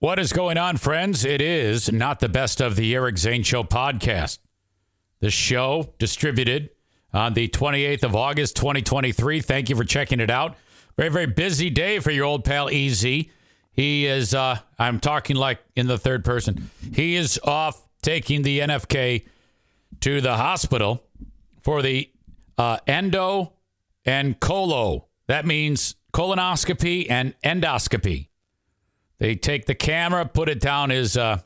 What is going on, friends? It is not the best of the Eric Zane Show podcast. The show distributed on the 28th of August, 2023. Thank you for checking it out. Very, very busy day for your old pal Easy. He is, uh, I'm talking like in the third person. He is off taking the NFK to the hospital for the uh, endo and colo. That means colonoscopy and endoscopy. They take the camera, put it down his uh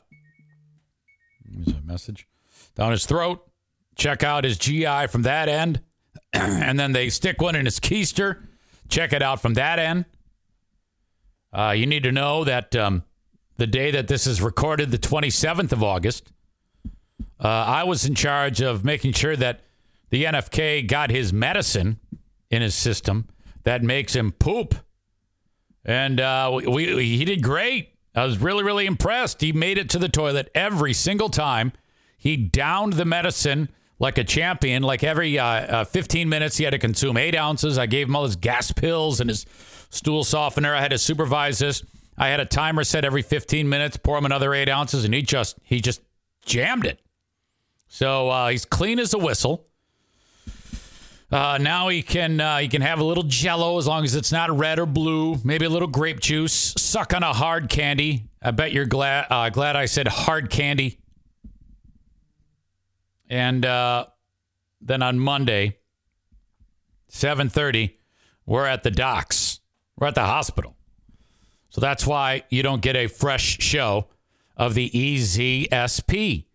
message. Down his throat, check out his GI from that end, and then they stick one in his keister, check it out from that end. Uh, you need to know that um, the day that this is recorded, the 27th of August, uh, I was in charge of making sure that the NFK got his medicine in his system that makes him poop. And uh, we, we, he did great. I was really, really impressed. He made it to the toilet every single time. He downed the medicine like a champion. Like every uh, uh, 15 minutes, he had to consume eight ounces. I gave him all his gas pills and his stool softener. I had to supervise this. I had a timer set every 15 minutes. Pour him another eight ounces, and he just he just jammed it. So uh, he's clean as a whistle. Uh, now he can uh, he can have a little Jello as long as it's not red or blue. Maybe a little grape juice. Suck on a hard candy. I bet you're glad uh, glad I said hard candy. And uh, then on Monday, seven thirty, we're at the docks. We're at the hospital. So that's why you don't get a fresh show of the EZSP.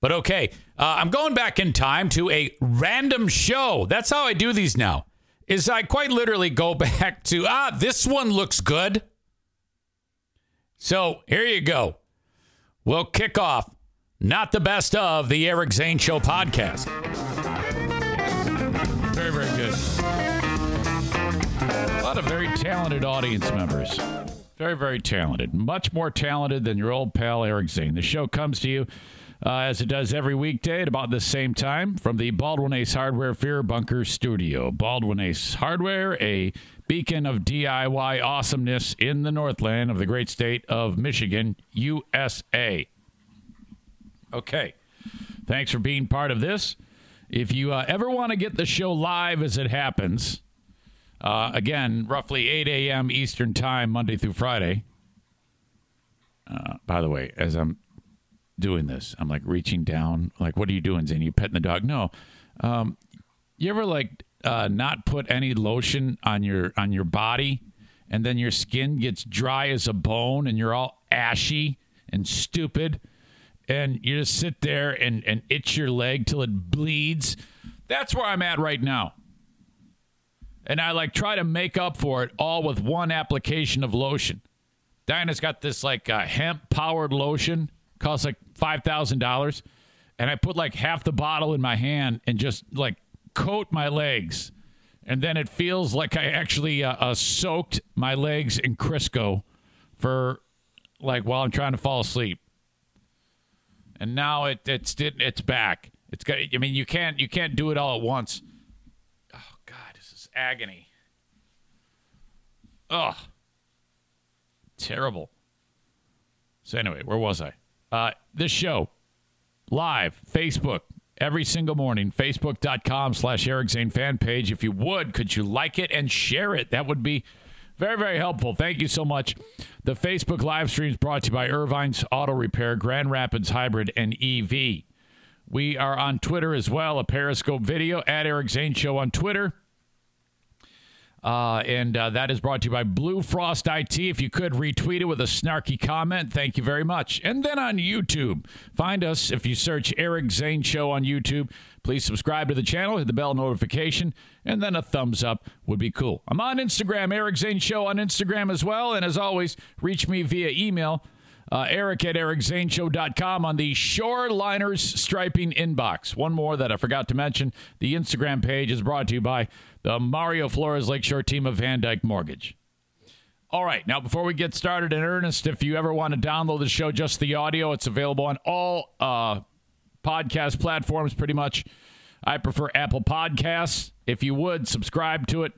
But okay, uh, I'm going back in time to a random show. That's how I do these now. Is I quite literally go back to ah, this one looks good. So here you go. We'll kick off not the best of the Eric Zane Show podcast. Very, very good. A lot of very talented audience members. Very, very talented. Much more talented than your old pal Eric Zane. The show comes to you uh, as it does every weekday at about the same time from the Baldwin Ace Hardware Fear Bunker Studio. Baldwin Ace Hardware, a beacon of DIY awesomeness in the Northland of the great state of Michigan, USA. Okay. Thanks for being part of this. If you uh, ever want to get the show live as it happens, uh, again, roughly 8 a.m. Eastern Time, Monday through Friday. Uh, by the way, as I'm doing this. I'm like reaching down, like, what are you doing, Zane? You petting the dog? No. Um, you ever like uh, not put any lotion on your on your body, and then your skin gets dry as a bone, and you're all ashy and stupid, and you just sit there and and itch your leg till it bleeds. That's where I'm at right now. And I like try to make up for it all with one application of lotion. Diana's got this like uh, hemp powered lotion costs like five thousand dollars, and I put like half the bottle in my hand and just like coat my legs, and then it feels like I actually uh, uh, soaked my legs in Crisco for like while I'm trying to fall asleep. And now it it's it, it's back. It's got. I mean, you can't you can't do it all at once. Oh God, this is agony. Ugh. Terrible. So anyway, where was I? Uh, this show live, Facebook, every single morning, facebook.com slash Eric Zane fan page. If you would, could you like it and share it? That would be Very, very helpful. Thank you so much. The Facebook live stream is brought to you by Irvine's Auto Repair, Grand Rapids Hybrid, and EV. We are on Twitter as well, a Periscope video at Eric Zane Show on Twitter. Uh, and uh, that is brought to you by Blue Frost IT. If you could retweet it with a snarky comment, thank you very much. And then on YouTube, find us if you search Eric Zane Show on YouTube. Please subscribe to the channel, hit the bell notification, and then a thumbs up would be cool. I'm on Instagram, Eric Zane Show on Instagram as well. And as always, reach me via email, uh, eric at ericzaneshow.com on the Shoreliners striping inbox. One more that I forgot to mention the Instagram page is brought to you by the Mario Flores Lakeshore team of VanDyk Mortgage. All right, now before we get started in earnest, if you ever want to download the show, just the audio, it's available on all uh, podcast platforms pretty much. I prefer Apple Podcasts. If you would, subscribe to it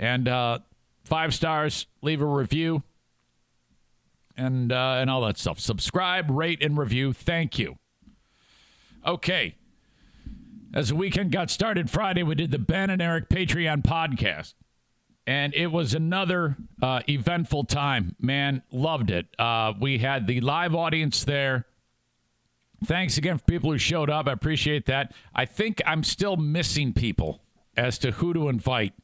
and uh, five stars, leave a review and uh, and all that stuff. Subscribe, rate, and review. Thank you. Okay. As the weekend got started Friday, we did the Ben and Eric Patreon podcast. And it was another uh, eventful time. Man, loved it. Uh, we had the live audience there. Thanks again for people who showed up. I appreciate that. I think I'm still missing people as to who to invite.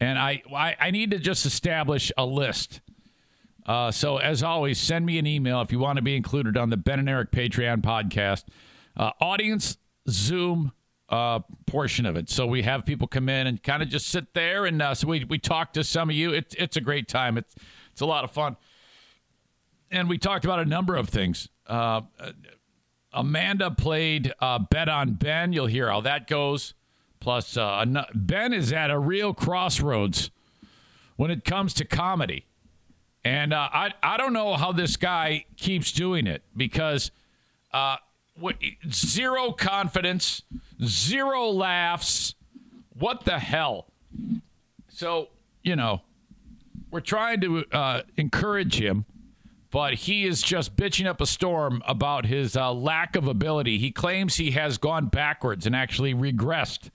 And I, I, I need to just establish a list. Uh, so, as always, send me an email if you want to be included on the Ben and Eric Patreon podcast. Uh, audience Zoom uh, portion of it. So we have people come in and kind of just sit there, and uh, so we we talk to some of you. It's it's a great time. It's it's a lot of fun, and we talked about a number of things. Uh, Amanda played uh, Bet on Ben. You'll hear how that goes. Plus, uh, Ben is at a real crossroads when it comes to comedy, and uh, I I don't know how this guy keeps doing it because what, zero confidence, zero laughs. What the hell? So, you know, we're trying to uh, encourage him, but he is just bitching up a storm about his uh, lack of ability. He claims he has gone backwards and actually regressed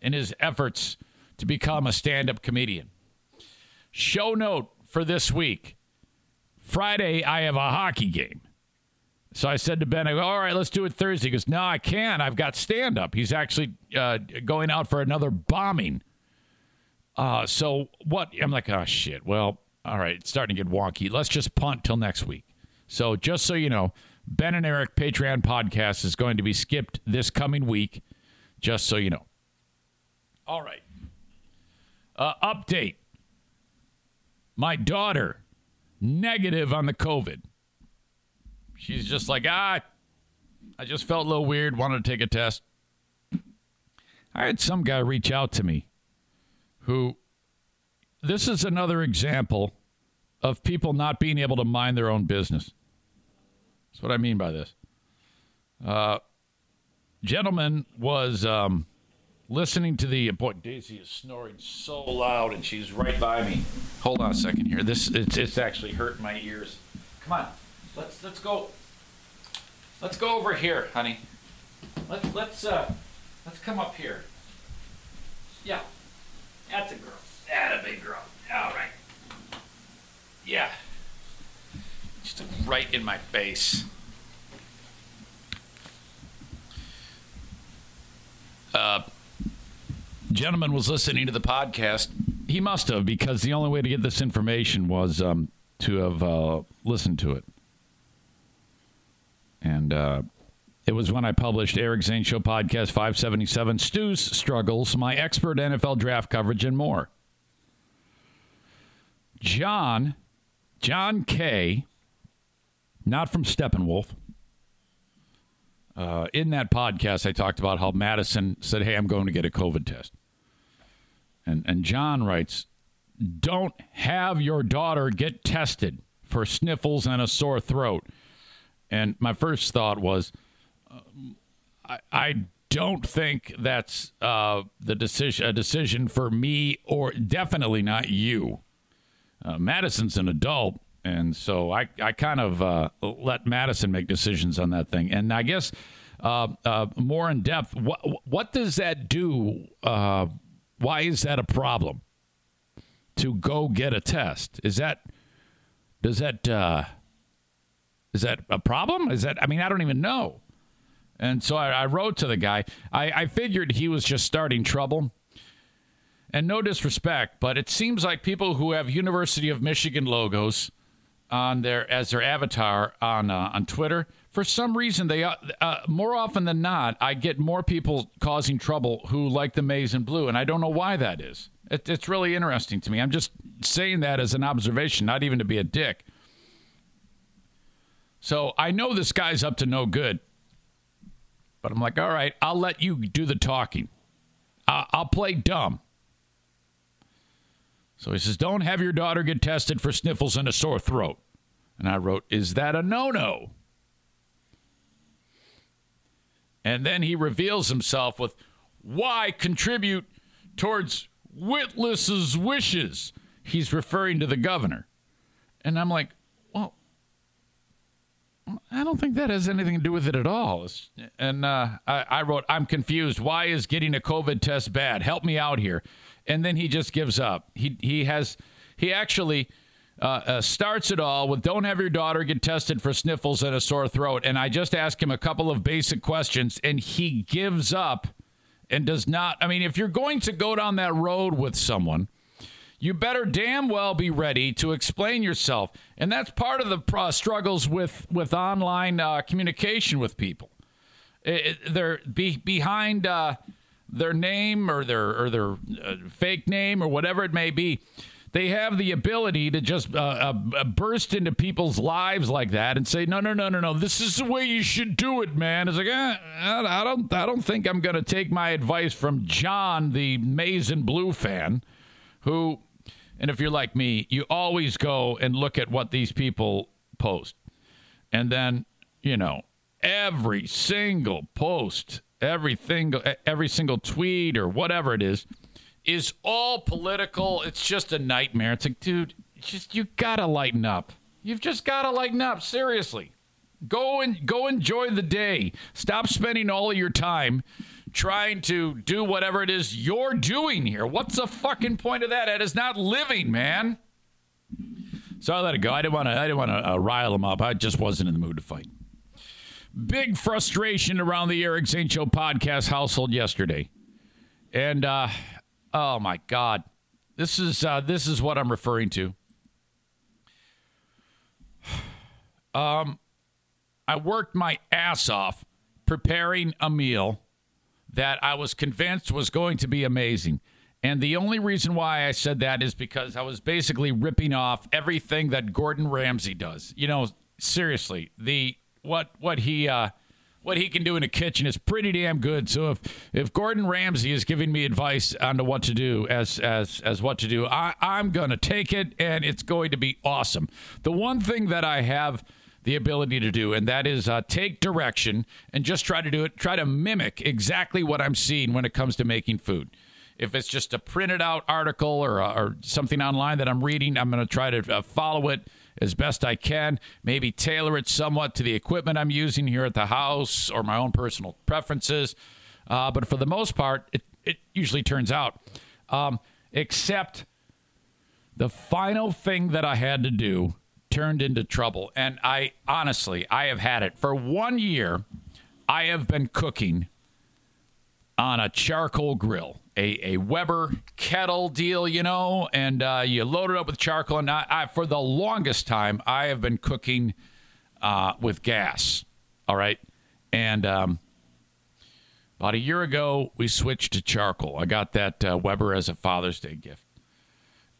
in his efforts to become a stand up comedian. Show note for this week Friday, I have a hockey game. So I said to Ben, I go, all right, let's do it Thursday. He goes, no, I can't. I've got stand up. He's actually uh, going out for another bombing. Uh, so what? I'm like, oh, shit. Well, all right, it's starting to get wonky. Let's just punt till next week. So just so you know, Ben and Eric Patreon podcast is going to be skipped this coming week, just so you know. All right. Uh, update. My daughter, negative on the COVID. She's just like, ah, I just felt a little weird, wanted to take a test. I had some guy reach out to me who, this is another example of people not being able to mind their own business. That's what I mean by this. Uh, gentleman was um, listening to the boy Daisy is snoring so loud and she's right by me. Hold on a second here. This it's it's actually hurting my ears. Come on. Let's let's go. Let's go over here, honey. Let's let's uh let's come up here. Yeah. That's a girl. That's a big girl. All right. Yeah. Just right in my face. Uh, gentleman was listening to the podcast. He must have because the only way to get this information was um, to have uh, listened to it. And uh, it was when I published Eric Zane Show Podcast 577, Stu's Struggles, my expert NFL draft coverage, and more. John, John K., not from Steppenwolf. Uh, in that podcast, I talked about how Madison said, Hey, I'm going to get a COVID test. And, and John writes, Don't have your daughter get tested for sniffles and a sore throat. And my first thought was, uh, I, I, don't think that's uh, the decision a decision for me or definitely not you. Uh, Madison's an adult, and so I I kind of uh, let Madison make decisions on that thing. And I guess uh, uh, more in depth, what what does that do? why is that a problem? to go get a test. Is that does that is that a problem? Is that I mean I don't even know. And so I, I wrote to the guy. I, I figured he was just starting trouble. And no disrespect, but it seems like people who have University of Michigan logos on their as their avatar on uh, on Twitter, for some reason they uh, uh, more often than not, I get more people causing trouble who like the maize and blue, and I don't know why that is. It, it's really interesting to me. I'm just saying that as an observation, not even to be a dick. So I know this guy's up to no good, but I'm like, all right, I'll let you do the talking. I- I'll play dumb. So he says, Don't have your daughter get tested for sniffles and a sore throat. And I wrote, Is that a no no? And then he reveals himself with, Why contribute towards Witless's wishes? He's referring to the governor. And I'm like, I don't think that has anything to do with it at all. And uh, I, I wrote, I'm confused. Why is getting a COVID test bad? Help me out here and then he just gives up. He he has he actually uh, uh, starts it all with "Don't have your daughter get tested for sniffles and a sore throat." And I just ask him a couple of basic questions, and he gives up and does not. I mean, if you're going to go down that road with someone. You better damn well be ready to explain yourself, and that's part of the uh, struggles with with online uh, communication with people. It, it, they're be, behind uh, their name or their or their uh, fake name or whatever it may be they have the ability to just uh, uh, burst into people's lives like that and say, "No, no, no, no, no. This is the way you should do it, man." It's like, eh, I don't, I don't think I'm going to take my advice from John, the maize and blue fan, who, and if you're like me, you always go and look at what these people post, and then, you know, every single post everything, every single tweet or whatever it is, is all political. It's just a nightmare. It's like, dude, just you gotta lighten up. You've just gotta lighten up. Seriously, go and go enjoy the day. Stop spending all of your time trying to do whatever it is you're doing here. What's the fucking point of that? That is not living, man. So I let it go. I didn't want to. I didn't want to uh, rile him up. I just wasn't in the mood to fight. Big frustration around the Eric Zane Show podcast household yesterday. And uh, oh my God. This is uh, this is what I'm referring to. Um, I worked my ass off preparing a meal that I was convinced was going to be amazing. And the only reason why I said that is because I was basically ripping off everything that Gordon Ramsay does. You know, seriously, the what what he uh, what he can do in a kitchen is pretty damn good. So if if Gordon Ramsay is giving me advice on to what to do as as as what to do, I, I'm gonna take it and it's going to be awesome. The one thing that I have the ability to do, and that is uh, take direction and just try to do it, try to mimic exactly what I'm seeing when it comes to making food. If it's just a printed out article or, uh, or something online that I'm reading, I'm going to try to uh, follow it as best I can, maybe tailor it somewhat to the equipment I'm using here at the house or my own personal preferences. Uh, but for the most part, it, it usually turns out. Um, except the final thing that I had to do turned into trouble. And I honestly, I have had it for one year. I have been cooking on a charcoal grill a, a Weber kettle deal, you know, and uh, you load it up with charcoal. And I, I, for the longest time, I have been cooking uh, with gas. All right. And um, about a year ago, we switched to charcoal. I got that uh, Weber as a Father's Day gift.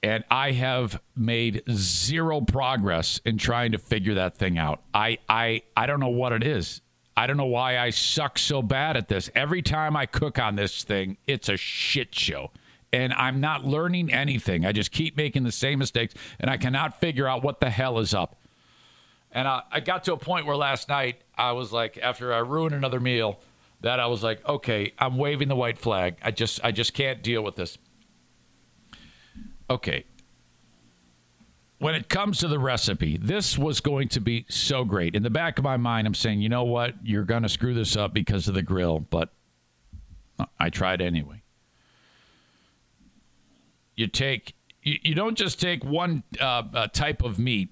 And I have made zero progress in trying to figure that thing out. I, I, I don't know what it is. I don't know why I suck so bad at this. Every time I cook on this thing, it's a shit show. And I'm not learning anything. I just keep making the same mistakes, and I cannot figure out what the hell is up. And I, I got to a point where last night I was like, after I ruined another meal, that I was like, okay, I'm waving the white flag. I just, I just can't deal with this. Okay, when it comes to the recipe, this was going to be so great. In the back of my mind, I'm saying, you know what? You're going to screw this up because of the grill, but I tried anyway. You take you, you don't just take one uh, uh, type of meat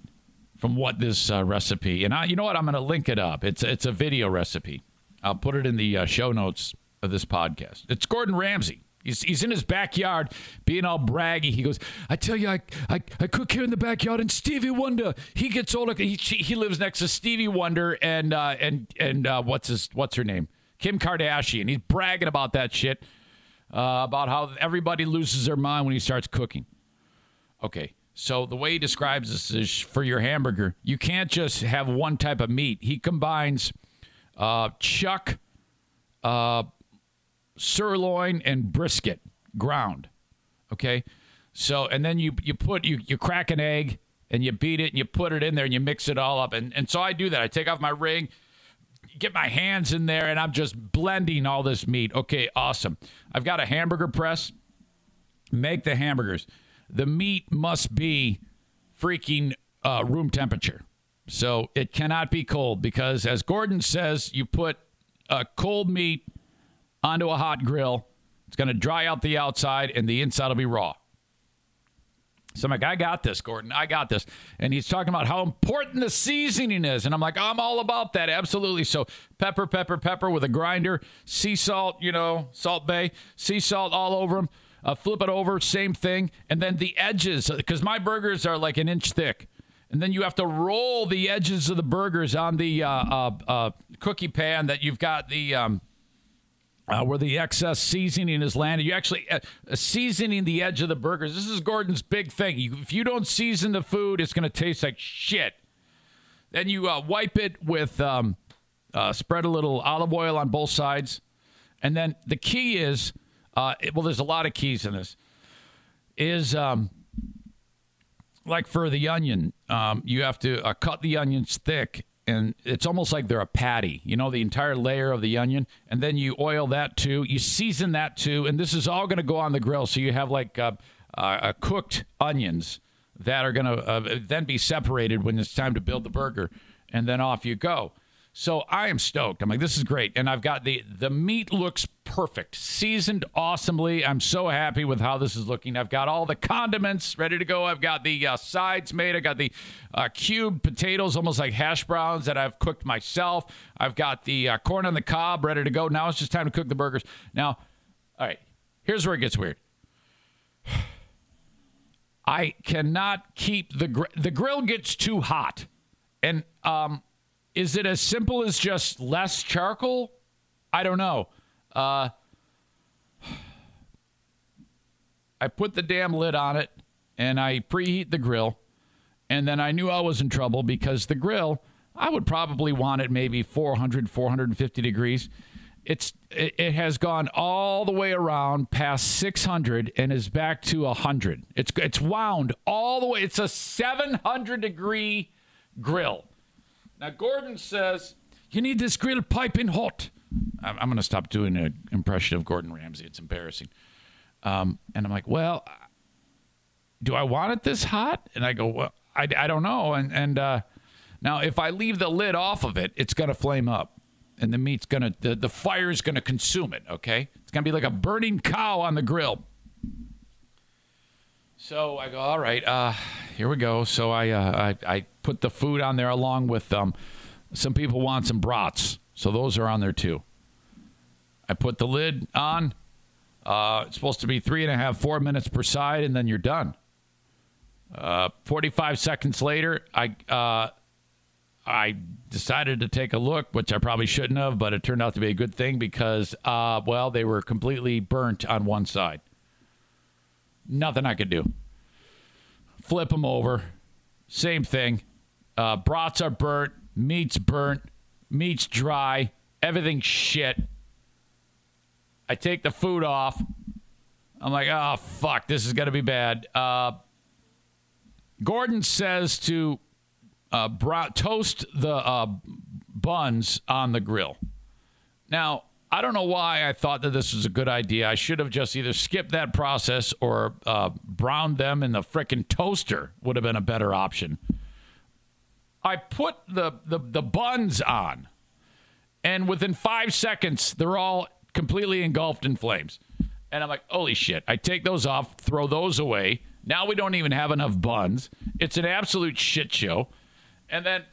from what this uh, recipe. And I, you know what? I'm going to link it up. It's it's a video recipe. I'll put it in the uh, show notes of this podcast. It's Gordon Ramsay. He's, he's in his backyard being all braggy. He goes, I tell you, I, I, I cook here in the backyard, and Stevie Wonder, he gets all the, he, he lives next to Stevie Wonder and, uh, and, and, uh, what's his, what's her name? Kim Kardashian. He's bragging about that shit, uh, about how everybody loses their mind when he starts cooking. Okay. So the way he describes this is for your hamburger, you can't just have one type of meat. He combines uh, chuck, uh, sirloin, and brisket ground. Okay, so and then you you put you you crack an egg and you beat it and you put it in there and you mix it all up and and so I do that. I take off my ring, get my hands in there, and I'm just blending all this meat. Okay, awesome. I've got a hamburger press. Make the hamburgers. The meat must be freaking uh, room temperature. So it cannot be cold because, as Gordon says, you put a cold meat onto a hot grill. It's going to dry out the outside and the inside will be raw. So I'm like, I got this, Gordon. I got this. And he's talking about how important the seasoning is. And I'm like, I'm all about that. Absolutely. So pepper, pepper, pepper with a grinder, sea salt, you know, Salt Bae, sea salt all over them. Uh, flip it over, same thing. And then the edges, because my burgers are like an inch thick. And then you have to roll the edges of the burgers on the uh, uh, uh cookie pan that you've got the um, uh, where the excess seasoning is landed. You actually uh, seasoning the edge of the burgers. This is Gordon's big thing. You, if you don't season the food, it's going to taste like shit. Then you uh, wipe it with um, uh, spread a little olive oil on both sides, and then the key is uh, it, well, there's a lot of keys in this. Is um, like for the onion, um, you have to uh, cut the onions thick and it's almost like they're a patty, you know, the entire layer of the onion. And then you oil that too. You season that too. And this is all going to go on the grill. So you have like uh, uh, cooked onions that are going to uh, then be separated when it's time to build the burger. And then off you go. So I am stoked. I'm like, this is great. And I've got the the meat looks perfect, seasoned awesomely. I'm so happy with how this is looking. I've got all the condiments ready to go. I've got the uh, sides made. I got the uh, cubed potatoes, almost like hash browns that I've cooked myself. I've got the uh, corn on the cob ready to go. Now it's just time to cook the burgers. Now, all right, here's where it gets weird. I cannot keep the gr- the grill gets too hot, and um is it as simple as just less charcoal? I don't know. Uh, I put the damn lid on it and I preheat the grill. And then I knew I was in trouble because the grill, I would probably want it maybe 400, 450 degrees. It's it, has gone all the way around past 600 and is back to 100. It's it's wound all the way. It's a 700 degree grill. Now, Gordon says, You need this grill piping hot. I'm, I'm going to stop doing an impression of Gordon Ramsay. It's embarrassing. Um, and I'm like, Well, do I want it this hot? And I go, Well, I, I don't know. And, and uh, now, if I leave the lid off of it, it's going to flame up. And the meat's going to, the, the fire is going to consume it, okay? It's going to be like a burning cow on the grill. So I go, all right, uh, here we go. So I, uh, I, I put the food on there along with um, some people want some brats, so those are on there too. I put the lid on. Uh, it's supposed to be three and a half, four minutes per side, and then you're done. Uh, 45 seconds later, I uh, I decided to take a look, which I probably shouldn't have, but it turned out to be a good thing because, uh, well, they were completely burnt on one side. Nothing I could do. Flip them over. Same thing. Uh, brats are burnt. Meat's burnt. Meat's dry. Everything's shit. I take the food off. I'm like, oh, fuck, this is going to be bad. Uh, Gordon says to uh, toast the uh, buns on the grill. Now, I don't know why I thought that this was a good idea. I should have just either skipped that process or uh, browned them in the frickin' toaster would have been a better option. I put the, the, the buns on, and within five seconds, they're all completely engulfed in flames. And I'm like, holy shit. I take those off, throw those away. Now we don't even have enough buns. It's an absolute shit show. And then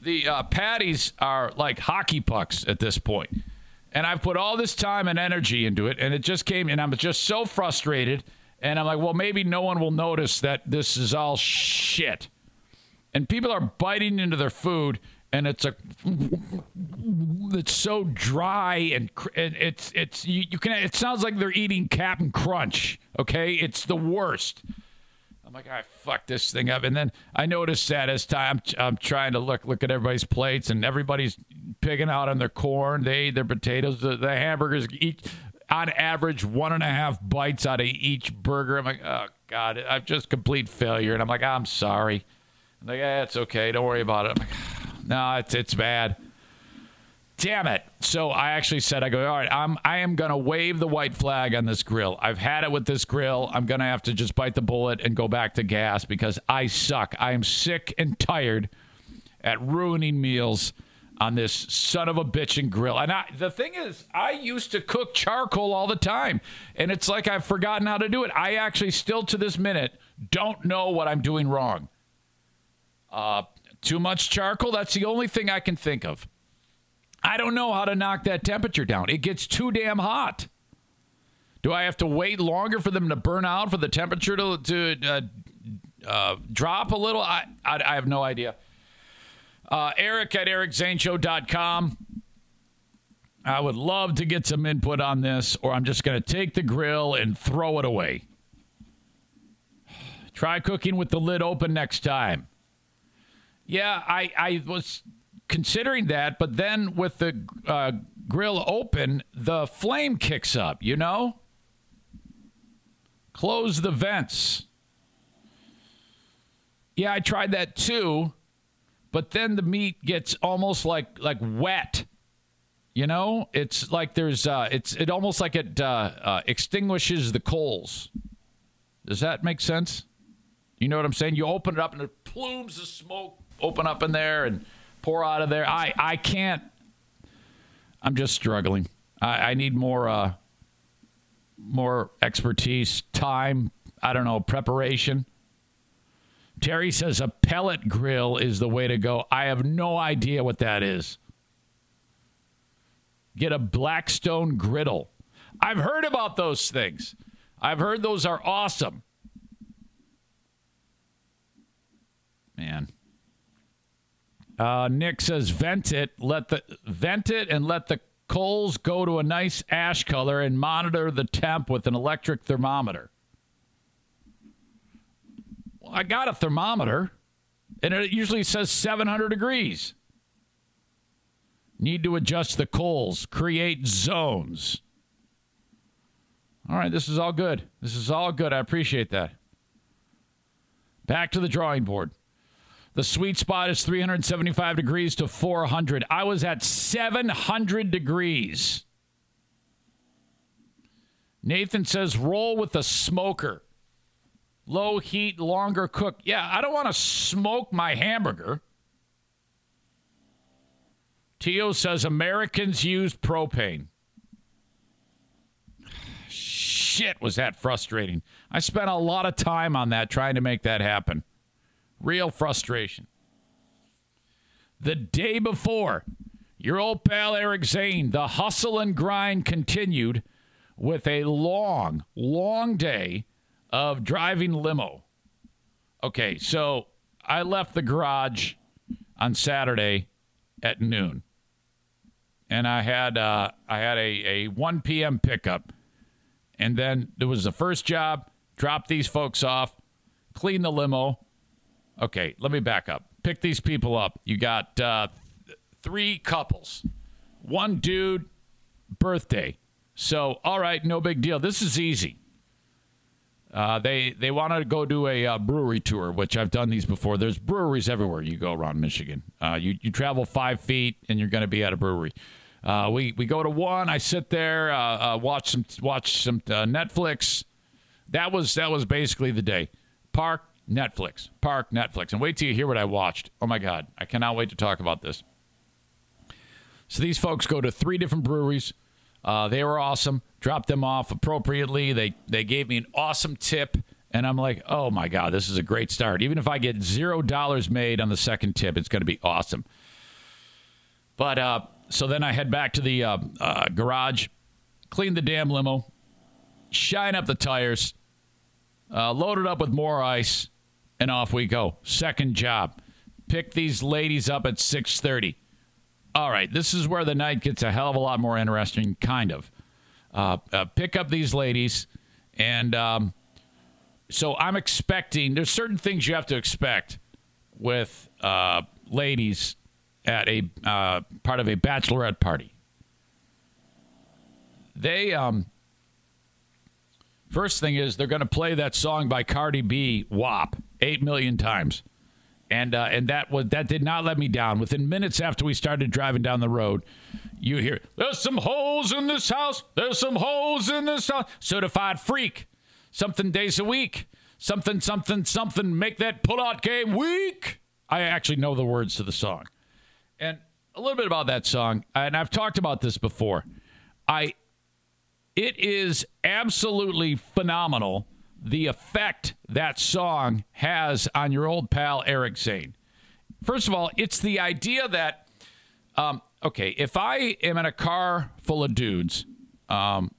the uh, patties are like hockey pucks at this point. And I've put all this time and energy into it, and it just came, and I'm just so frustrated. And I'm like, well, maybe no one will notice that this is all shit. And people are biting into their food, and it's a it's so dry and, it's it's you, you, can it sounds like they're eating Captain Crunch. Okay, it's the worst. I'm like, I fuck this thing up, and then I noticed that as time I'm, I'm trying to look look at everybody's plates, and everybody's picking out on their corn, they their potatoes, the, the hamburgers eat on average one and a half bites out of each burger. I'm like, oh god, I'm just complete failure, and I'm like, I'm sorry. I'm like, yeah, it's okay, don't worry about it. Like, no, it's it's bad. Damn it. So I actually said, I go, all right, I'm I am gonna wave the white flag on this grill. I've had it with this grill. I'm gonna have to just bite the bullet and go back to gas because I suck. I am sick and tired at ruining meals on this son of a bitch and grill. And I, the thing is, I used to cook charcoal all the time, and it's like I've forgotten how to do it. I actually still to this minute don't know what I'm doing wrong. Uh, too much charcoal. That's the only thing I can think of. I don't know how to knock that temperature down. It gets too damn hot. Do I have to wait longer for them to burn out for the temperature to, to uh, uh, drop a little? I, I, I have no idea. Uh, Eric at ericzaneshow.com. I would love to get some input on this, or I'm just going to take the grill and throw it away. Try cooking with the lid open next time. Yeah, I, I was considering that, but then with the uh, grill open, the flame kicks up, you know? Close the vents. Yeah, I tried that too, but then the meat gets almost like like wet. You know, it's like there's uh, it's it almost like it uh, uh, extinguishes the coals. Does that make sense? You know what I'm saying? You open it up and it plumes of smoke open up in there and pour out of there. I, I can't. I'm just struggling. I, I need more uh, more expertise, time. I don't know preparation. Terry says a pellet grill is the way to go. I have no idea what that is. Get a Blackstone griddle. I've heard about those things. I've heard those are awesome. Man. Uh, Nick says vent it, let the vent it and let the coals go to a nice ash color and monitor the temp with an electric thermometer. Well, I got a thermometer and it usually says 700 degrees. Need to adjust the coals, create zones. All right, this is all good. This is all good. I appreciate that. Back to the drawing board. The sweet spot is 375 degrees to 400. I was at 700 degrees. Nathan says roll with a smoker. Low heat, longer cook. Yeah, I don't want to smoke my hamburger. Tio says Americans use propane. Shit, was that frustrating. I spent a lot of time on that trying to make that happen. Real frustration. The day before, your old pal Eric Zane, the hustle and grind continued with a long, long day of driving limo. Okay, so I left the garage on Saturday at noon, and I had uh, I had a, a 1 p.m. pickup, and then there was the first job. Drop these folks off, clean the limo, Okay, let me back up. Pick these people up. You got uh, th- three couples, one dude, birthday. So, all right, no big deal. This is easy. Uh, they they want to go do a uh, brewery tour, which I've done these before. There's breweries everywhere you go around Michigan. Uh, you you travel five feet and you're going to be at a brewery. Uh, we we go to one. I sit there, uh, uh, watch some watch some Netflix. That was that was basically the day. Park, Netflix, park, Netflix. And wait till you hear what I watched. Oh my God. I cannot wait to talk about this. So these folks go to three different breweries. Uh, they were awesome. Dropped them off appropriately. They they gave me an awesome tip And I'm like, oh my God, this is a great start. Even if I get zero dollars made on the second tip, it's going to be awesome. But uh, so then I head back to the uh, uh, garage, clean the damn limo, shine up the tires, uh, load it up with more ice, and off we go. Second job, pick these ladies up at 6:30. All right, this is where the night gets a hell of a lot more interesting, kind of. Uh, uh, pick up these ladies, and um, so I'm expecting. There's certain things you have to expect with uh, ladies at a uh, part of a bachelorette party. They um, first thing is they're going to play that song by Cardi B, "WAP," eight million times, and uh, and that was that did not let me down. Within minutes after we started driving down the road, you hear there's some holes in this house. There's some holes in this house. Certified freak, something days a week, something something something. Make that pull-out game weak. I actually know the words to the song. And a little bit about that song, and I've talked about this before. I it is absolutely phenomenal the effect that song has on your old pal Eric Zane. First of all, it's the idea that um, okay, if I am in a car full of dudes, um,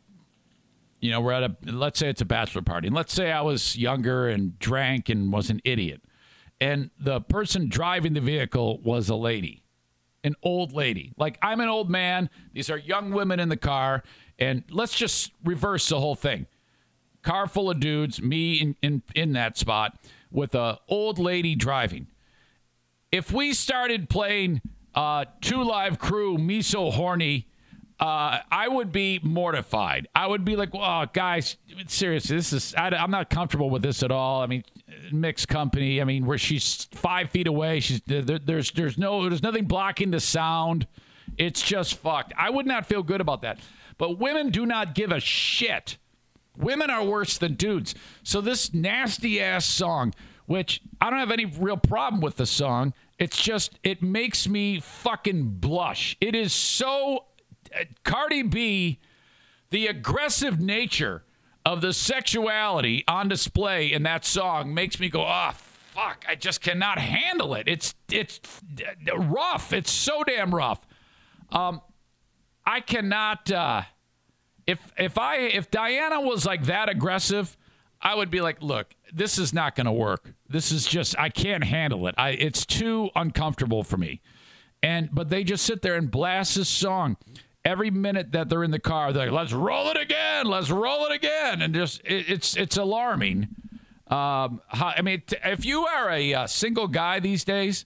you know, we're at a let's say it's a bachelor party, and let's say I was younger and drank and was an idiot, and the person driving the vehicle was a lady an old lady. Like I'm an old man. These are young women in the car, and let's just reverse the whole thing. Car full of dudes, me in in, in that spot with a old lady driving. If we started playing uh, 2 Live Crew, Me So Horny, uh, I would be mortified. I would be like, "Oh, guys, seriously, this is I, am not comfortable with this at all." I mean, mixed company. I mean, where she's five feet away, she's there, there's there's no there's nothing blocking the sound. It's just fucked. I would not feel good about that. But women do not give a shit. Women are worse than dudes. So this nasty ass song, which I don't have any real problem with the song. It's just it makes me fucking blush. It is so Cardi B, the aggressive nature of the sexuality on display in that song makes me go, ah, oh, fuck, I just cannot handle it. It's it's rough. It's so damn rough. Um, I cannot. Uh, if if I if Diana was like that aggressive, I would be like, look, this is not going to work. This is just I can't handle it. I it's too uncomfortable for me. And but they just sit there and blast this song every minute that they're in the car, they're like, let's roll it again, let's roll it again, and just it, it's it's alarming. Um, how, I mean, t- if you are a, uh, single guy these days,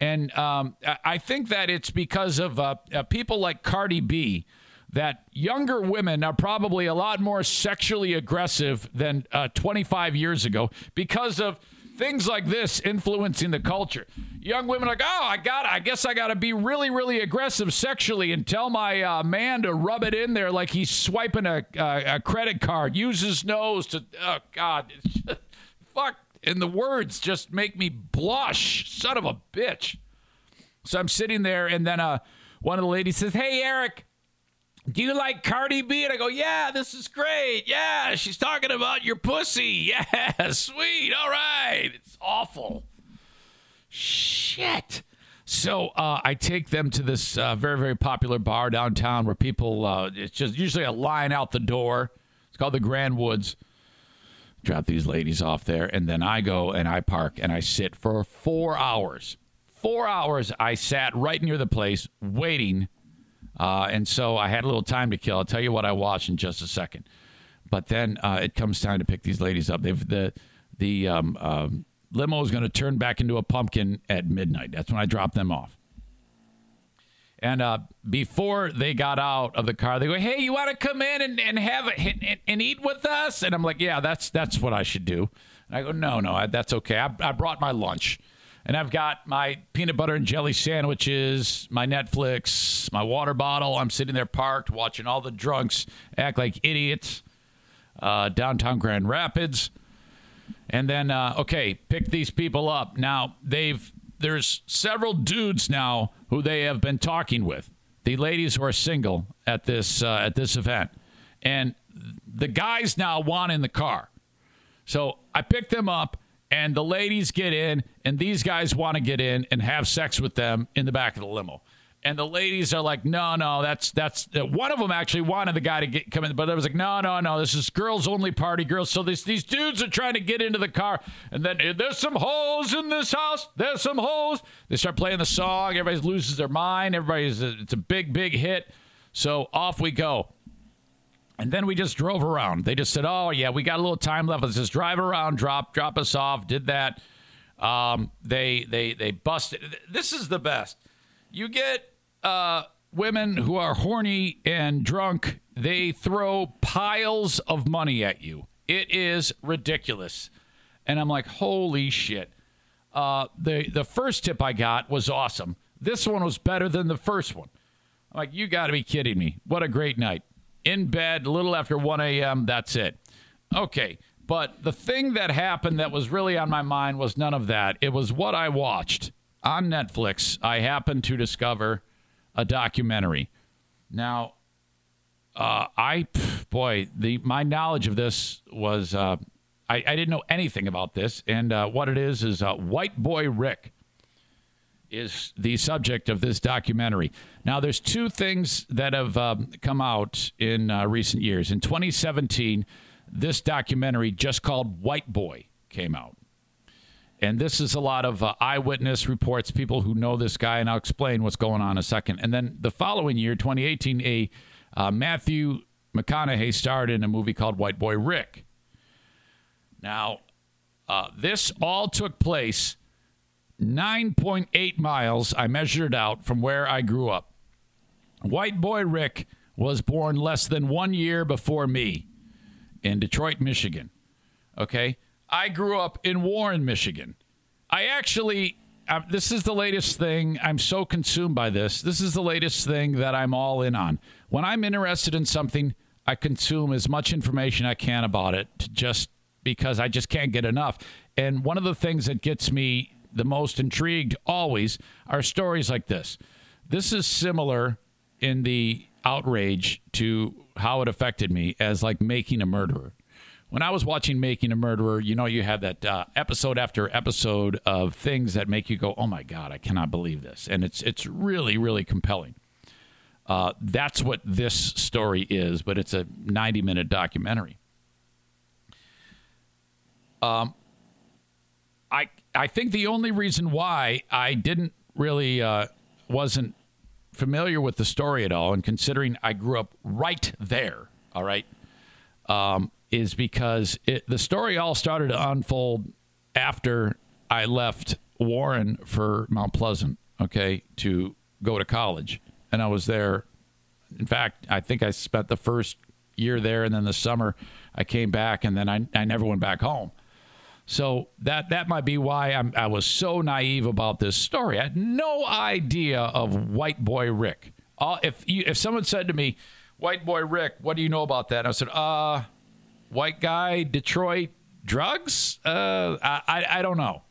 and um, I think that it's because of uh, uh, people like Cardi B that younger women are probably a lot more sexually aggressive than uh, 25 years ago because of things like this influencing the culture. Young women are like, oh, I got, I guess I got to be really, really aggressive sexually and tell my uh, man to rub it in there like he's swiping a, a credit card. Use his nose to, oh God, fuck. And the words just make me blush. Son of a bitch. So I'm sitting there, and then uh, one of the ladies says, "Hey, Eric." Do you like Cardi B? And I go, yeah, this is great. Yeah, she's talking about your pussy. Yeah, sweet. All right. It's awful. Shit. So uh, I take them to this uh, very, very popular bar downtown where people, uh, it's just usually a line out the door. It's called the Grand Woods. Drop these ladies off there. And then I go and I park and I sit for four hours. Four hours I sat right near the place waiting uh, and so I had a little time to kill. I'll tell you what I watched in just a second. But then uh, it comes time to pick these ladies up. They've the the um, uh, limo is going to turn back into a pumpkin at midnight. That's when I drop them off. And uh, before they got out of the car, they go, "Hey, you want to come in and, and have it and, and, eat with us?" And I'm like, "Yeah, that's that's what I should do." And I go, "No, no, I, that's okay. I, I brought my lunch." And I've got my peanut butter and jelly sandwiches, my Netflix, my water bottle. I'm sitting there parked watching all the drunks act like idiots uh, downtown Grand Rapids. And then, uh, okay, pick these people up. Now, they've, there's several dudes now who they have been talking with. The ladies who are single at this, uh, at this event. And the guys now want in the car. So I pick them up, and the ladies get in, and these guys want to get in and have sex with them in the back of the limo. And the ladies are like, no, no, that's that's uh, one of them actually wanted the guy to get come in, but it was like, no, no, no, this is girls only party, girls. So these these dudes are trying to get into the car, and then "Eh, there's some holes in this house. There's some holes. They start playing the song. Everybody loses their mind. Everybody's it's a big big hit. So off we go. And then we just drove around. They just said, "Oh yeah, we got a little time left. Let's just drive around, drop drop us off." Did that. Um, they they they busted. This is the best. You get uh, women who are horny and drunk. They throw piles of money at you. It is ridiculous. And I'm like, holy shit. Uh, the the first tip I got was awesome. This one was better than the first one. I'm like, you got to be kidding me. What a great night. In bed, a little after 1 a.m., that's it. Okay. But the thing that happened that was really on my mind was none of that. It was what I watched on Netflix. I happened to discover a documentary. Now, uh, I, boy, the my knowledge of this was uh, I, I didn't know anything about this, and uh, what it is is uh, White Boy Rick is the subject of this documentary. Now, there's two things that have um, come out in uh, recent years. In 2017, this documentary just called White Boy came out. And this is a lot of uh, eyewitness reports, people who know this guy, and I'll explain what's going on in a second. And then the following year, 2018, a uh, Matthew McConaughey starred in a movie called White Boy Rick. Now, uh, this all took place 9.8 miles. I measured out from where I grew up. White Boy Rick was born less than one year before me in Detroit, Michigan. Okay. I grew up in Warren, Michigan. I actually, uh, this is the latest thing. I'm so consumed by this. This is the latest thing that I'm all in on. When I'm interested in something, I consume as much information I can about it just because I just can't get enough. And one of the things that gets me the most intrigued always are stories like this. This is similar in the outrage to how it affected me as like making a murderer. When I was watching Making a Murderer, you know, you have that uh, episode after episode of things that make you go, "Oh my god, I cannot believe this," and it's it's really really compelling. Uh, that's what this story is, but it's a 90 minute documentary. Um, I I think the only reason why I didn't really uh, wasn't familiar with the story at all, and considering I grew up right there, all right, um, is because it, the story all started to unfold after I left Warren for Mount Pleasant, okay, to go to college, and I was there. In fact, I think I spent the first year there, and then the summer I came back, and then I, I never went back home. So that that might be why I'm, I was so naive about this story. I had no idea of White Boy Rick. Uh, if you, if someone said to me, "White Boy Rick, what do you know about that?" I said, "Uh, white guy, Detroit, drugs. Uh, I I, I don't know."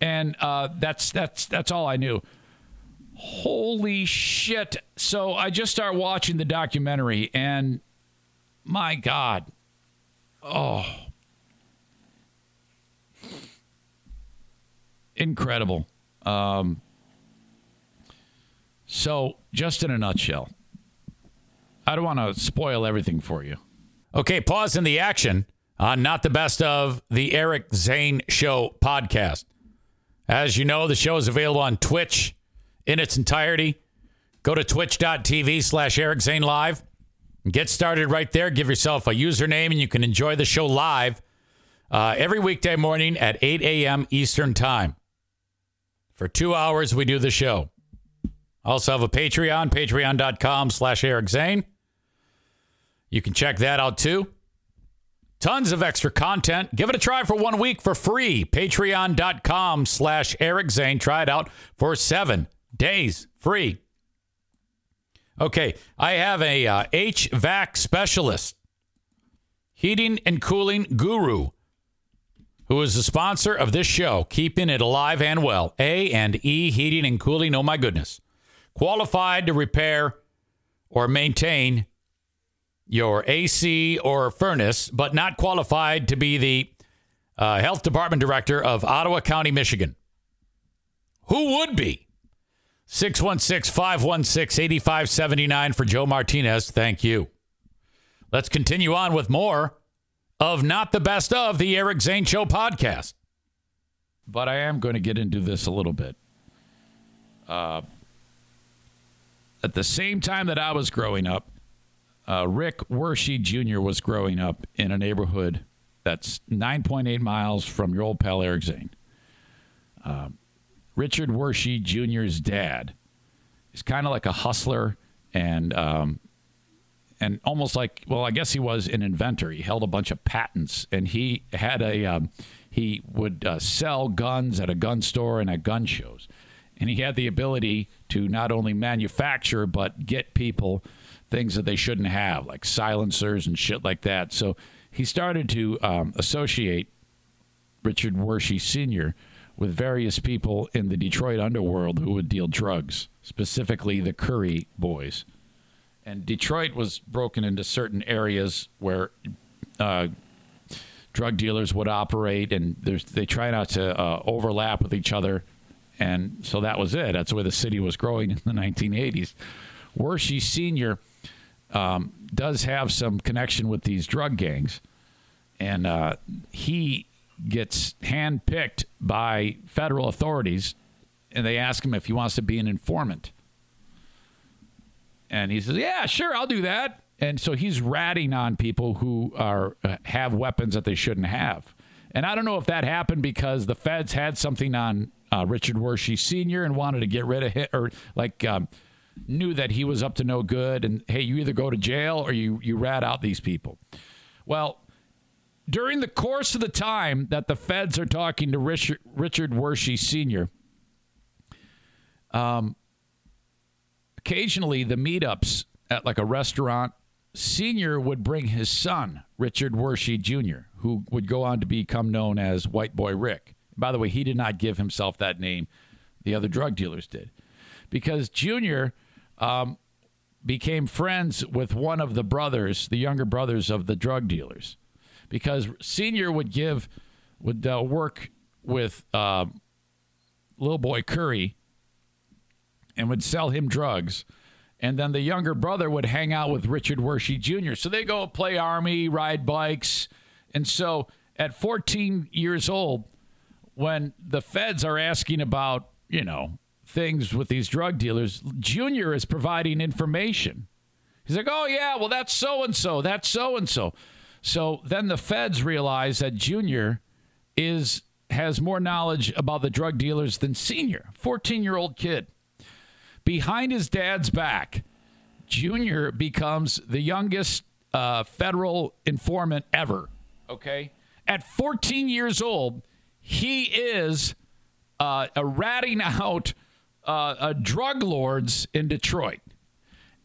And uh, that's that's that's all I knew. Holy shit! So I just start watching the documentary, and my God, oh incredible. Um, so, just in a nutshell, I don't want to spoil everything for you. Okay, pause in the action on Not the Best of the Eric Zane Show podcast. As you know, the show is available on Twitch in its entirety. Go to twitch.tv slash Eric Zane Live. Get started right there. Give yourself a username and you can enjoy the show live uh, every weekday morning at 8 a.m. Eastern Time. For two hours, we do the show. Also have a Patreon, patreon.com slash Eric Zane. You can check that out too. Tons of extra content. Give it a try for one week for free. Patreon.com slash Eric Zane. Try it out for seven days free. Okay, I have a uh, HVAC specialist, heating and cooling guru who is the sponsor of this show, keeping it alive and well. A and E Heating and Cooling. Oh my goodness, qualified to repair or maintain your AC or furnace, but not qualified to be the uh, health department director of Ottawa County, Michigan. Who would be? 616 516 8579 for Joe Martinez. Thank you. Let's continue on with more of Not the Best of the Eric Zane Show podcast. But I am going to get into this a little bit. Uh, at the same time that I was growing up, uh, Rick Wershe Jr. was growing up in a neighborhood that's 9.8 miles from your old pal Eric Zane. Uh, Richard Wershe Jr.'s dad is kind of like a hustler and um, and almost like well, I guess he was an inventor. He held a bunch of patents, and he had a um, he would uh, sell guns at a gun store and at gun shows, and he had the ability to not only manufacture but get people things that they shouldn't have, like silencers and shit like that. So he started to um, associate Richard Wershe Sr. with various people in the Detroit underworld who would deal drugs, specifically the Curry boys. And Detroit was broken into certain areas where uh, drug dealers would operate, and they try not to uh, overlap with each other. And so that was it. That's where the city was growing in the 1980s. Wershe Sr um, does have some connection with these drug gangs, and uh, he gets handpicked by federal authorities, and they ask him if he wants to be an informant, and he says, "Yeah, sure, I'll do that." And so he's ratting on people who are uh, have weapons that they shouldn't have. And I don't know if that happened because the feds had something on uh, Richard Wershe Sr. and wanted to get rid of him, or like um, knew that he was up to no good and hey you either go to jail or you you rat out these people well during the course of the time that the feds are talking to richard, richard wershe sr um, occasionally the meetups at like a restaurant senior would bring his son richard wershe jr who would go on to become known as white boy rick. By the way he did not give himself that name. The other drug dealers did. Because junior um, became friends with one of the brothers, the younger brothers of the drug dealers, because Senior would give would uh, work with uh, little boy Curry and would sell him drugs. And then the younger brother would hang out with Richard Wershe Jr. So they go play army, ride bikes. And so at 14 years old, when the feds are asking about, you know, things with these drug dealers, Junior is providing information. He's like, oh, yeah, well, that's so and so. That's so and so. So then the feds realize that Junior is has more knowledge about the drug dealers than Senior, 14 year old kid. Behind his dad's back, Junior becomes the youngest uh, federal informant ever. Okay. At 14 years old, he is uh, ratting out uh, uh, drug lords in Detroit,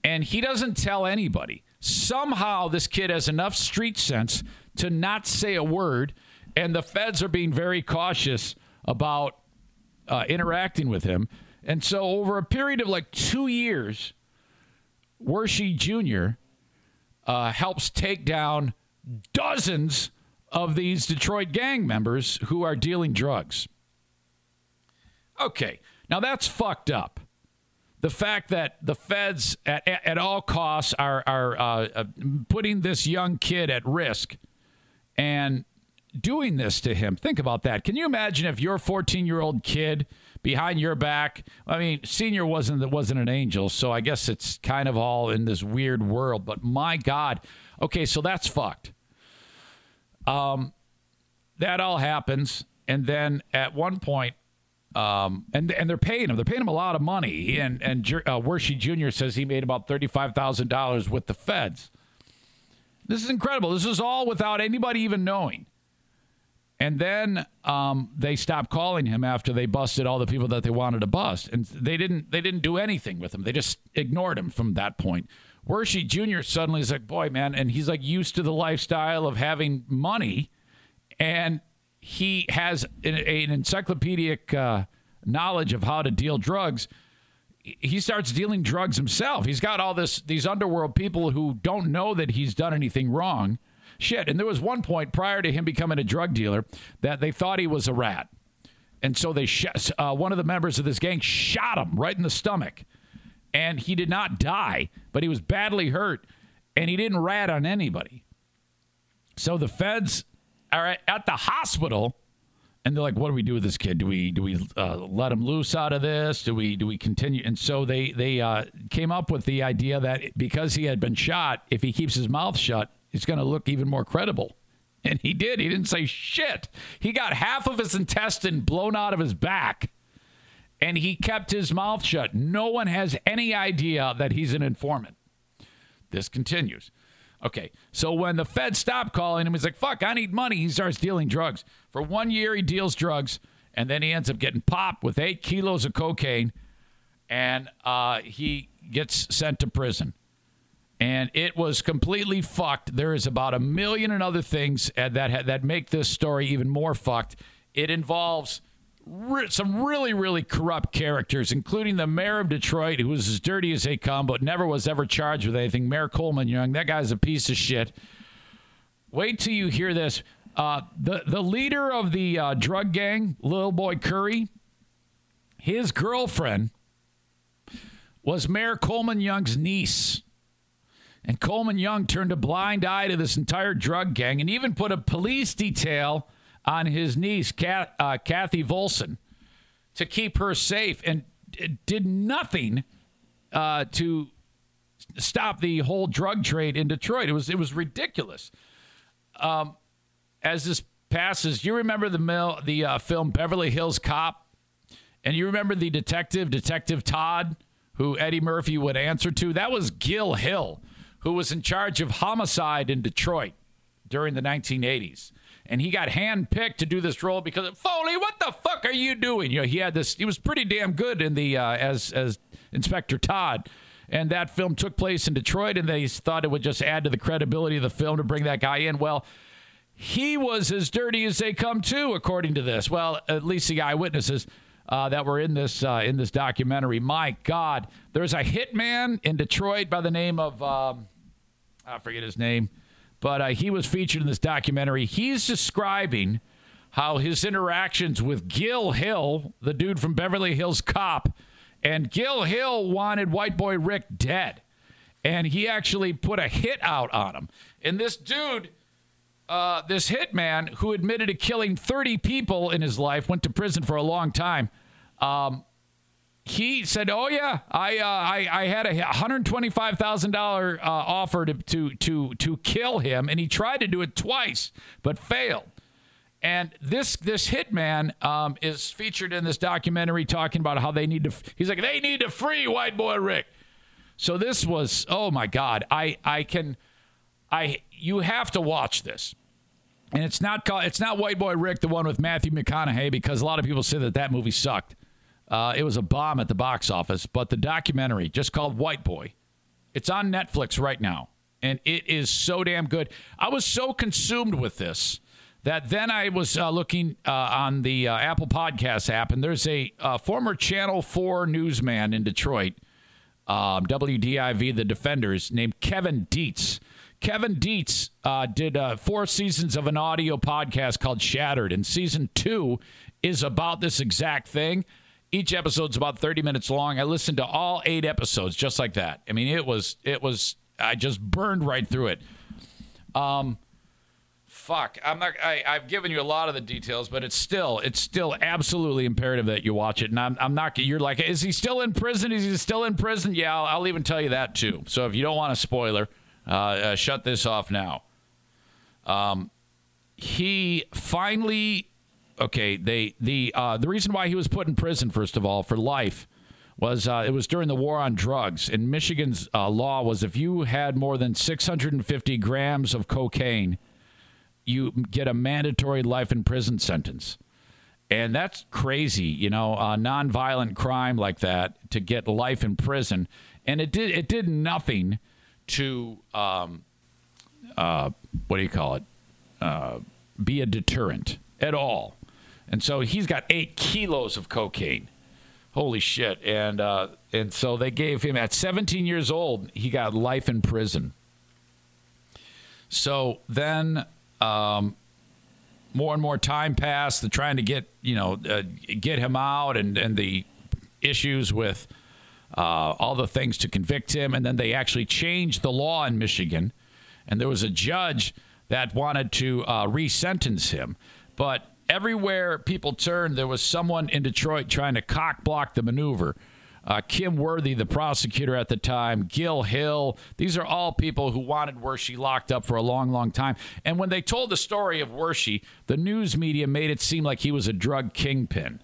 and he doesn't tell anybody. Somehow, this kid has enough street sense to not say a word, and the feds are being very cautious about uh, interacting with him. And so, over a period of like two years, Wershe Jr. Uh, helps take down dozens of these Detroit gang members who are dealing drugs. Okay, now that's fucked up. The fact that the feds at, at all costs are, are uh, uh, putting this young kid at risk and doing this to him. Think about that. Can you imagine if your 14 year old kid behind your back? I mean, senior wasn't wasn't an angel, so I guess it's kind of all in this weird world. But my God, okay, so that's fucked. Um, that all happens, and then at one point, um, and and they're paying him. They're paying him a lot of money. And and uh, Jr. says he made about thirty five thousand dollars with the feds. This is incredible. This is all without anybody even knowing. And then um, they stopped calling him after they busted all the people that they wanted to bust, and they didn't. They didn't do anything with him. They just ignored him from that point. Wershe Jr. suddenly is like, boy, man, and he's like used to the lifestyle of having money, and he has an, an encyclopedic uh, knowledge of how to deal drugs. he starts dealing drugs himself. He's got all this these underworld people who don't know that he's done anything wrong. Shit. And there was one point prior to him becoming a drug dealer that they thought he was a rat. And so they sh- uh, one of the members of this gang shot him right in the stomach. And he did not die, but he was badly hurt and he didn't rat on anybody. So the feds are at the hospital and they're like, "What do we do with this kid? Do we do we uh, let him loose out of this? Do we do we continue?" And so they they uh, came up with the idea that because he had been shot, if he keeps his mouth shut, it's going to look even more credible. And he did. He didn't say shit. He got half of his intestine blown out of his back, and he kept his mouth shut. No one has any idea that he's an informant. This continues. Okay, so when the Fed stopped calling him, he's like, fuck, I need money. He starts dealing drugs. For one year, he deals drugs, and then he ends up getting popped with eight kilos of cocaine, and uh, he gets sent to prison. And it was completely fucked. There is about a million and other things that that make this story even more fucked. It involves re- some really, really corrupt characters, including the mayor of Detroit, who was as dirty as they come, but never was ever charged with anything. Mayor Coleman Young, that guy's a piece of shit. Wait till you hear this. Uh, the the leader of the uh, drug gang, Little Boy Curry, his girlfriend was Mayor Coleman Young's niece. And Coleman Young turned a blind eye to this entire drug gang and even put a police detail on his niece, Kat, uh, Kathy Volsan, to keep her safe and did nothing uh, to stop the whole drug trade in Detroit. It was it was ridiculous. Um, as this passes, you remember the mil- the uh, film Beverly Hills Cop, and you remember the detective, Detective Todd, who Eddie Murphy would answer to. That was Gil Hill, who was in charge of homicide in Detroit during the 1980s and he got handpicked to do this role because Foley, what the fuck are you doing? You know, he had this. He was pretty damn good in the uh, as as Inspector Todd, and that film took place in Detroit, and they thought it would just add to the credibility of the film to bring that guy in. Well. He was as dirty as they come too, according to this. Well, at least the eyewitnesses uh, that were in this uh, in this documentary. My God, there's a hitman in Detroit by the name of um, I forget his name but uh, he was featured in this documentary. He's describing how his interactions with Gil Hill, the dude from Beverly Hills Cop, and Gil Hill wanted White Boy Rick dead. And he actually put a hit out on him. And this dude, uh, this hitman who admitted to killing 30 people in his life, went to prison for a long time. Um, he said, "Oh yeah, I uh, I, I had a hundred twenty five thousand uh, offer to, to to to kill him, and he tried to do it twice, but failed." And this this hitman um, is featured in this documentary, talking about how they need to. He's like, they need to free White Boy Rick. So this was, oh my God, I I can, I you have to watch this. And it's not called, it's not White Boy Rick, the one with Matthew McConaughey, because a lot of people say that that movie sucked. Uh, it was a bomb at the box office, but the documentary, just called White Boy, it's on Netflix right now, and it is so damn good. I was so consumed with this that then I was uh, looking uh, on the uh, Apple Podcast app, and there's a uh, former Channel 4 newsman in Detroit, um, WDIV, the Defenders, named Kevin Dietz. Kevin Dietz uh, did four seasons of an audio podcast called Shattered, and season two is about this exact thing. Each episode's about 30 minutes long. I listened to all eight episodes just like that. I mean, it was, it was, I just burned right through it. Um, fuck, I'm not, I, I've given you a lot of the details, but it's still, it's still absolutely imperative that you watch it. And I'm, I'm not, you're like, is he still in prison? Is he still in prison? Yeah, I'll, I'll even tell you that too. So if you don't want a spoiler, uh, uh, shut this off now. Um, he finally okay, they the uh, the reason why he was put in prison first of all for life was uh, it was during the war on drugs. And Michigan's uh, law was if you had more than 650 grams of cocaine, you get a mandatory life in prison sentence. And that's crazy, you know, a nonviolent crime like that to get life in prison. And it did it did nothing to um, uh, what do you call it? Uh, be a deterrent at all. And so he's got eight kilos of cocaine. Holy shit! And uh, and so they gave him at 17 years old, he got life in prison. So then, um, more and more time passed. They're trying to get you know uh, get him out, and and the issues with uh, all the things to convict him, and then they actually changed the law in Michigan, and there was a judge that wanted to uh, resentence him, but everywhere people turned, there was someone in Detroit trying to cock block the maneuver. Uh, Kym Worthy, the prosecutor at the time, Gil Hill. These are all people who wanted Wershe locked up for a long, long time. And when they told the story of Wershe, the news media made it seem like he was a drug kingpin.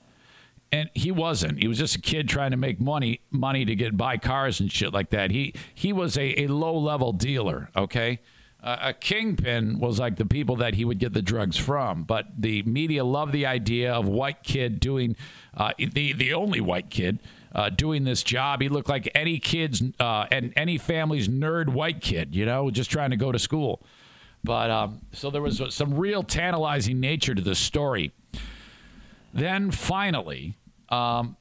And he wasn't. He was just a kid trying to make money, money to get buy cars and shit like that. He he was a, a low level dealer. Okay, uh, a kingpin was like the people that he would get the drugs from. But the media loved the idea of white kid doing uh, the the only white kid uh, doing this job. He looked like any kid's uh, and any family's nerd white kid, you know, just trying to go to school. But um, so there was some real tantalizing nature to the story. Then finally, um,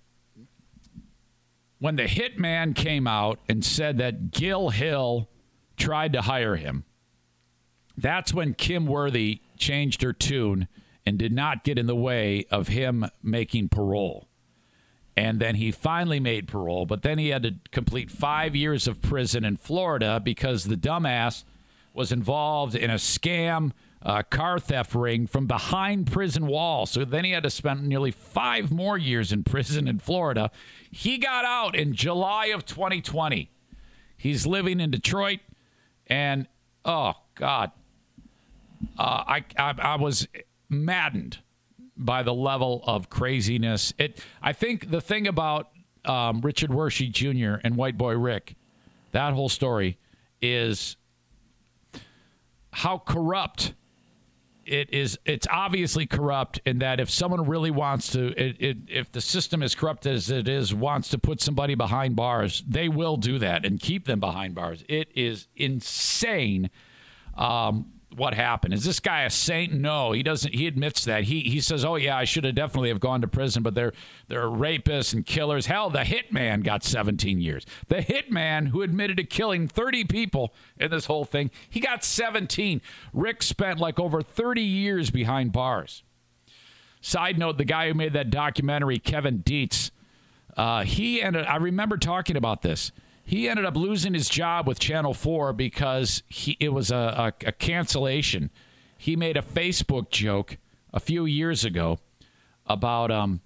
when the hitman came out and said that Gil Hill tried to hire him, that's when Kym Worthy changed her tune and did not get in the way of him making parole. And then he finally made parole, but then he had to complete five years of prison in Florida because the dumbass was involved in a scam uh, car theft ring from behind prison walls. So then he had to spend nearly five more years in prison in Florida. He got out in July of 2020. He's living in Detroit, and oh God, uh, I, I I was maddened by the level of craziness. It. I think the thing about um, Richard Wershe Jr. and White Boy Rick, that whole story, is how corrupt it is. It's obviously corrupt in that if someone really wants to, it, it, if the system is corrupt as it is, wants to put somebody behind bars, they will do that and keep them behind bars. It is insane. Um, what happened. Is this guy a saint? No, he doesn't. He admits that. He he says, "Oh yeah, I should have definitely have gone to prison." But they're they're rapists and killers. Hell, the hitman got 17 years. The hitman who admitted to killing 30 people in this whole thing, he got 17. Rick spent like over 30 years behind bars. Side note: the guy who made that documentary, Kevin Dietz, uh, he and I remember talking about this he ended up losing his job with Channel 4 because he, it was a, a, a cancellation. He made a Facebook joke a few years ago about um,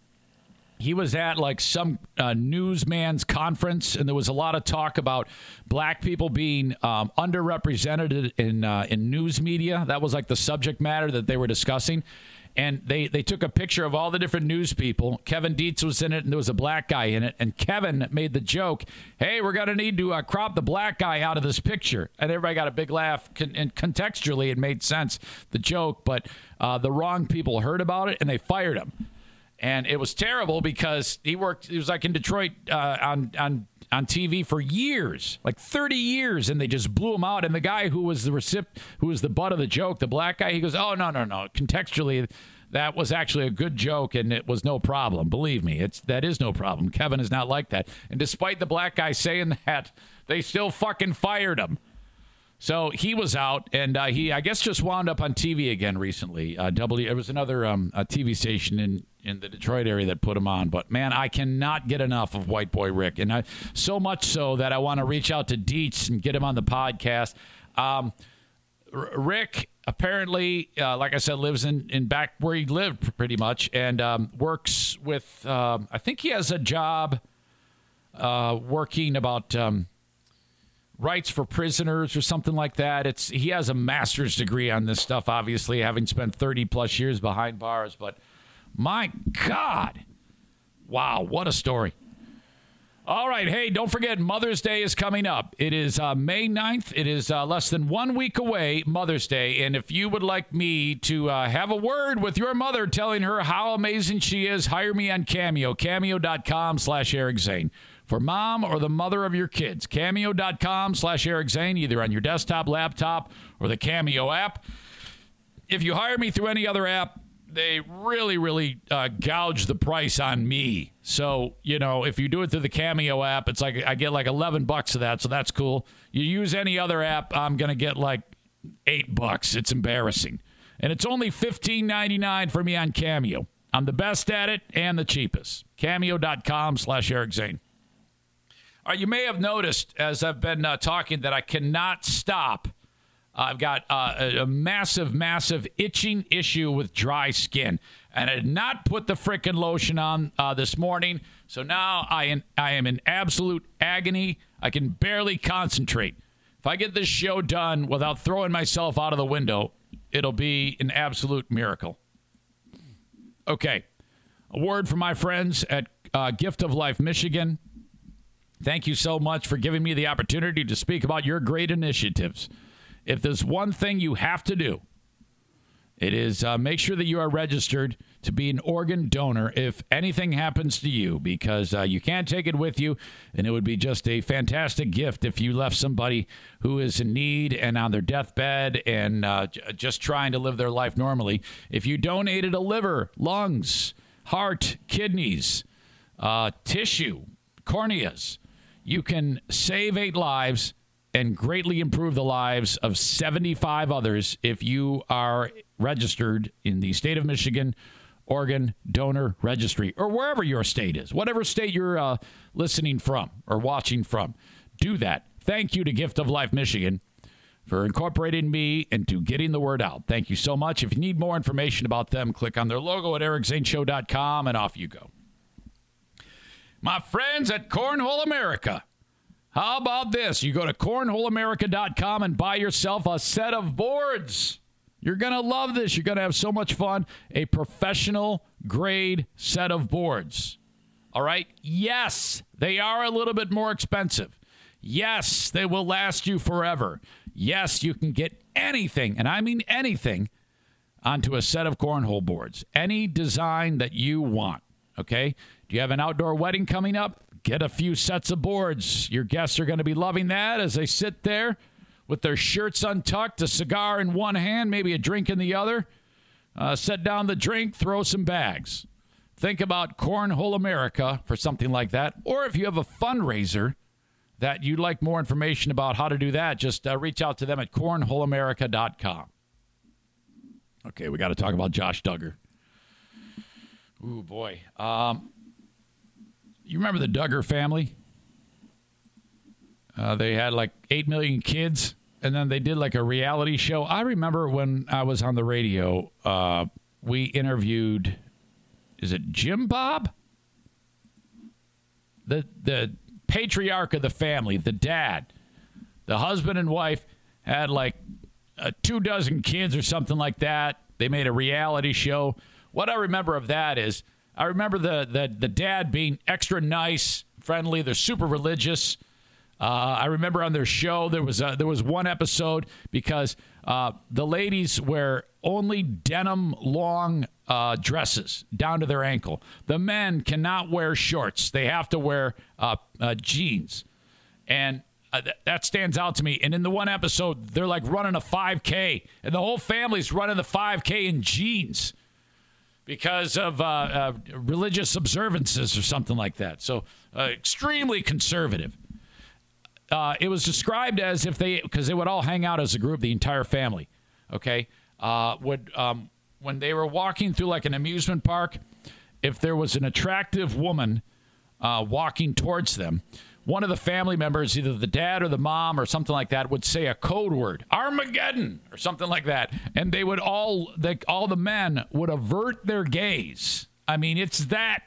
he was at like some uh, newsman's conference, and there was a lot of talk about black people being um, underrepresented in uh, in news media. That was like the subject matter that they were discussing and they they took a picture of all the different news people. Kevin Dietz was in it, and there was a black guy in it. And Kevin made the joke, "Hey, we're gonna need to uh, crop the black guy out of this picture." And everybody got a big laugh. Con- and contextually, it made sense the joke, but uh, the wrong people heard about it and they fired him. And it was terrible because he worked. He was like in Detroit uh, on on on TV for years, like 30 years, and they just blew him out. And the guy who was the recipient, who was the butt of the joke, the black guy, he goes, "Oh no, no, no! Contextually, that was actually a good joke, and it was no problem. Believe me, it's that is no problem. Kevin is not like that. And despite the black guy saying that, they still fucking fired him." So he was out, and uh, he, I guess, just wound up on TV again recently. Uh, w, it was another um, TV station in in the Detroit area that put him on. But man, I cannot get enough of White Boy Rick, and I, so much so that I want to reach out to Dietz and get him on the podcast. Um, R- Rick apparently, uh, like I said, lives in, in back where he lived pretty much, and um, works with. Um, I think he has a job uh, working about. Um, rights for prisoners or something like that. It's he has a master's degree on this stuff, obviously, having spent 30 plus years behind bars. But my God. Wow, what a story. All right. Hey, don't forget, Mother's Day is coming up. It is uh, May 9th. It is uh, less than one week away, Mother's Day. And if you would like me to uh, have a word with your mother telling her how amazing she is, hire me on Cameo, cameo.com slash Eric Zane. For mom or the mother of your kids, cameo.com slash Eric Zane, either on your desktop, laptop, or the Cameo app. If you hire me through any other app, they really, really uh, gouge the price on me. So, you know, if you do it through the Cameo app, it's like I get like 11 bucks of that. So that's cool. You use any other app, I'm to get like eight bucks. It's embarrassing. And it's only $15.99 for me on Cameo. I'm the best at it and the cheapest. Cameo.com slash Eric Zane. All right, you may have noticed as I've been uh, talking that I cannot stop I've got uh, a, a, massive, massive itching issue with dry skin. And I did not put the freaking lotion on uh, this morning. So now I am, I am in absolute agony. I can barely concentrate. If I get this show done without throwing myself out of the window, it'll be an absolute miracle. Okay. A word from my friends at uh, Gift of Life Michigan. Thank you so much for giving me the opportunity to speak about your great initiatives. If there's one thing you have to do, it is uh, make sure that you are registered to be an organ donor if anything happens to you, because uh, you can't take it with you. And it would be just a fantastic gift if you left somebody who is in need and on their deathbed and uh, j- just trying to live their life normally. If you donated a liver, lungs, heart, kidneys, uh, tissue, corneas, you can save eight lives and greatly improve the lives of 75 others if you are registered in the state of Michigan organ donor registry or wherever your state is, whatever state you're uh, listening from or watching from. Do that. Thank you to Gift of Life Michigan for incorporating me into getting the word out. Thank you so much. If you need more information about them, click on their logo at ericzaneshow.com and off you go. My friends at Cornhole America how about this? You go to cornholeamerica.com and buy yourself a set of boards. You're going to love this. You're going to have so much fun. A professional grade set of boards. All right? Yes, they are a little bit more expensive. Yes, they will last you forever. Yes, you can get anything, and I mean anything, onto a set of cornhole boards. Any design that you want. Okay? Do you have an outdoor wedding coming up? Get a few sets of boards. Your guests are going to be loving that as they sit there with their shirts untucked, a cigar in one hand, maybe a drink in the other. Uh, set down the drink, throw some bags. Think about Cornhole America for something like that. Or if you have a fundraiser that you'd like more information about how to do that, just uh, reach out to them at cornholeamerica.com. Okay, we got to talk about Josh Duggar. Ooh, boy. Um, you remember the Duggar family? Uh, they had like 8 million kids, and then they did like a reality show. I remember when I was on the radio, uh, we interviewed, is it Jim Bob? The, the patriarch of the family, the dad, the husband and wife had like uh, two dozen kids or something like that. They made a reality show. What I remember of that is I remember the the, the dad being extra nice, friendly. They're super religious. Uh, I remember on their show there was a, there was one episode because uh, the ladies wear only denim long uh, dresses down to their ankle. The men cannot wear shorts; they have to wear uh, uh, jeans, and uh, th- that stands out to me. And in the one episode, they're like running a 5K, and the whole family's running the 5K in jeans because of uh, uh, religious observances or something like that. So, uh, extremely conservative. Uh, it was described as if they, because they would all hang out as a group, the entire family. Okay, uh, would um, when they were walking through like an amusement park, if there was an attractive woman walking towards them, one of the family members, either the dad or the mom or something like that, would say a code word, Armageddon, or something like that, and they would all, the, all the men would avert their gaze. I mean, it's that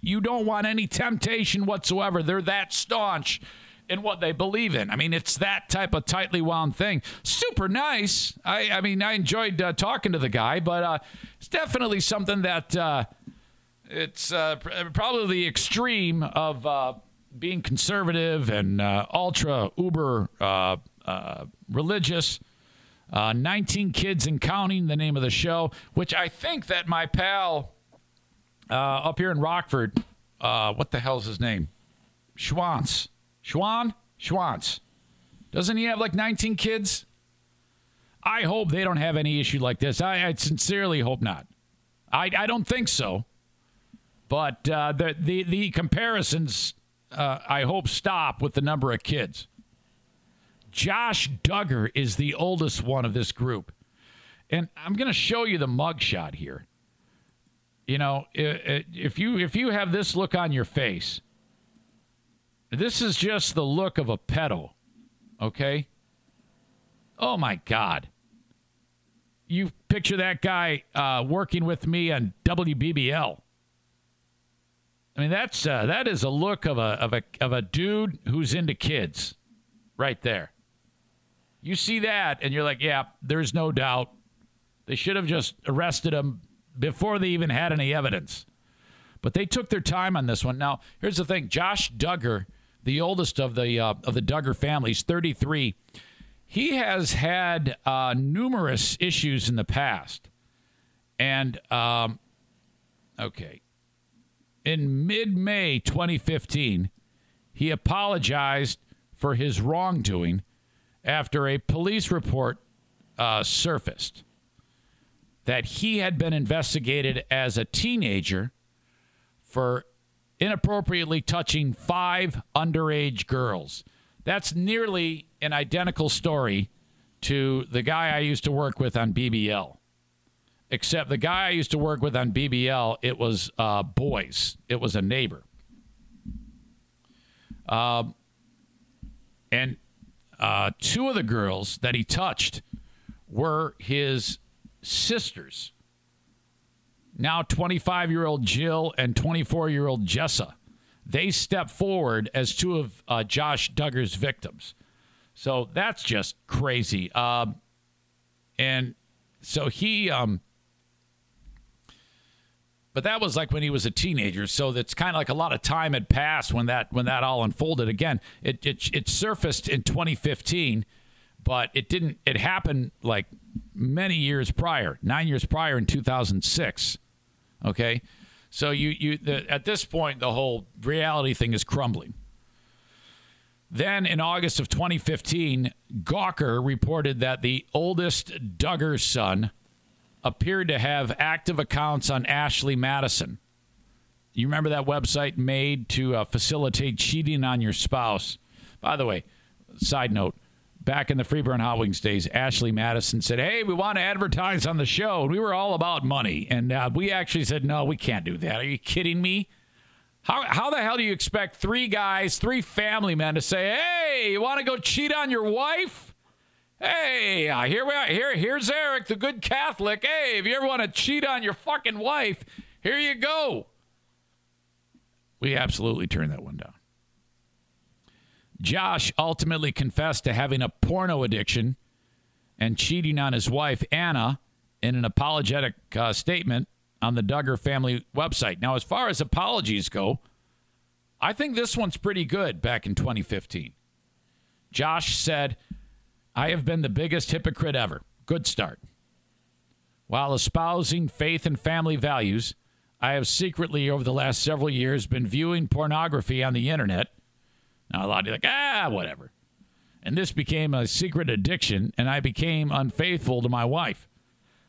you don't want any temptation whatsoever. They're that staunch in what they believe in. I mean, it's that type of tightly wound thing. Super nice. I, I mean, I enjoyed uh, talking to the guy, but uh, it's definitely something that uh, it's uh, probably the extreme of uh, being conservative and uh, ultra uber uh, uh, religious. Uh, 19 kids and counting, the name of the show, which I think that my pal uh, up here in Rockford, uh, what the hell's his name? Schwantz. Schwan? Schwantz. Doesn't he have like 19 kids? I hope they don't have any issue like this. I, I sincerely hope not. I, I don't think so. But the, the, the comparisons, uh, I hope, stop with the number of kids. Josh Duggar is the oldest one of this group. And I'm going to show you the mugshot here. You know, if you if you have this look on your face, this is just the look of a pedo. Okay? Oh my god. You picture that guy uh, working with me on WBBL. I mean, that's uh, that is a look of a of a of a dude who's into kids, right there. You see that, and you're like, yeah, there's no doubt. They should have just arrested him before they even had any evidence. But they took their time on this one. Now, here's the thing: Josh Duggar, the oldest of the uh, of the Duggar family, families, 33. He has had uh, numerous issues in the past, and um, okay, in mid May 2015, he apologized for his wrongdoing after a police report uh, surfaced that he had been investigated as a teenager for inappropriately touching five underage girls. That's nearly an identical story to the guy I used to work with on BBL except the guy I used to work with on BBL, it was uh, boys. It was a neighbor. Um, and uh, two of the girls that he touched were his sisters. Now 25 year old Jill and 24 year old Jessa. They stepped forward as two of uh, Josh Duggar's victims. So that's just crazy. Um, and so he um, but that was like when he was a teenager, so that's kind of like a lot of time had passed when that when that all unfolded. Again, it it, it surfaced in 2015, but it didn't. It happened like many years prior, nine years prior in 2006. Okay, so you you the, at this point the whole reality thing is crumbling. Then in August of 2015, Gawker reported that the oldest Duggar son appeared to have active accounts on Ashley Madison. You remember that website made to uh, facilitate cheating on your spouse? By the way, side note, back in the Free Beer and Hot Wings days, Ashley Madison said, Hey, we want to advertise on the show. And we were all about money. And uh, we actually said, No, we can't do that. Are you kidding me? How, how the hell do you expect three guys, three family men to say, Hey, you want to go cheat on your wife? Hey, uh, here we are. Here, here's Eric, the good Catholic. Hey, if you ever want to cheat on your fucking wife, here you go. We absolutely turned that one down. Josh ultimately confessed to having a porno addiction and cheating on his wife, Anna, in an apologetic uh, statement on the Duggar family website. Now, as far as apologies go, I think this one's pretty good back in 2015. Josh said, I have been the biggest hypocrite ever. Good start. While espousing faith and family values, I have secretly, over the last several years, been viewing pornography on the internet. Now, a lot of you like, ah, whatever. And this became a secret addiction, and I became unfaithful to my wife.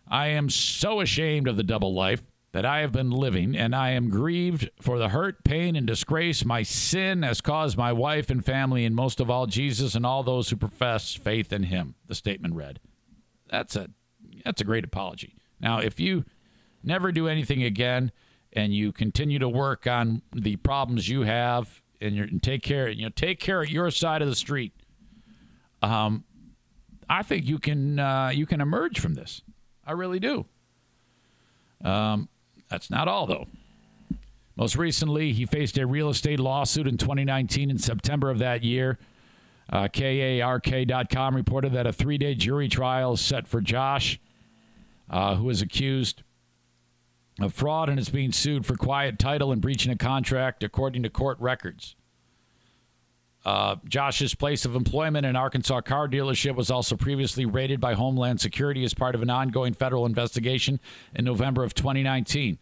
I am so ashamed of the double life that I have been living, and I am grieved for the hurt, pain, and disgrace my sin has caused my wife and family, and most of all, Jesus and all those who profess faith in him. The statement read. That's a that's a great apology. Now, if you never do anything again and you continue to work on the problems you have and, and take care, you know, take care of your side of the street, um, I think you can uh, you can emerge from this. I really do. Um, that's not all, though. Most recently, he faced a real estate lawsuit in 2019 in September of that year. Uh, KARK.com reported that a three day jury trial is set for Josh, uh, who is accused of fraud and is being sued for quiet title and breaching a contract, according to court records. Uh, Josh's place of employment, an Arkansas car dealership, was also previously raided by Homeland Security as part of an ongoing federal investigation in November of 2019.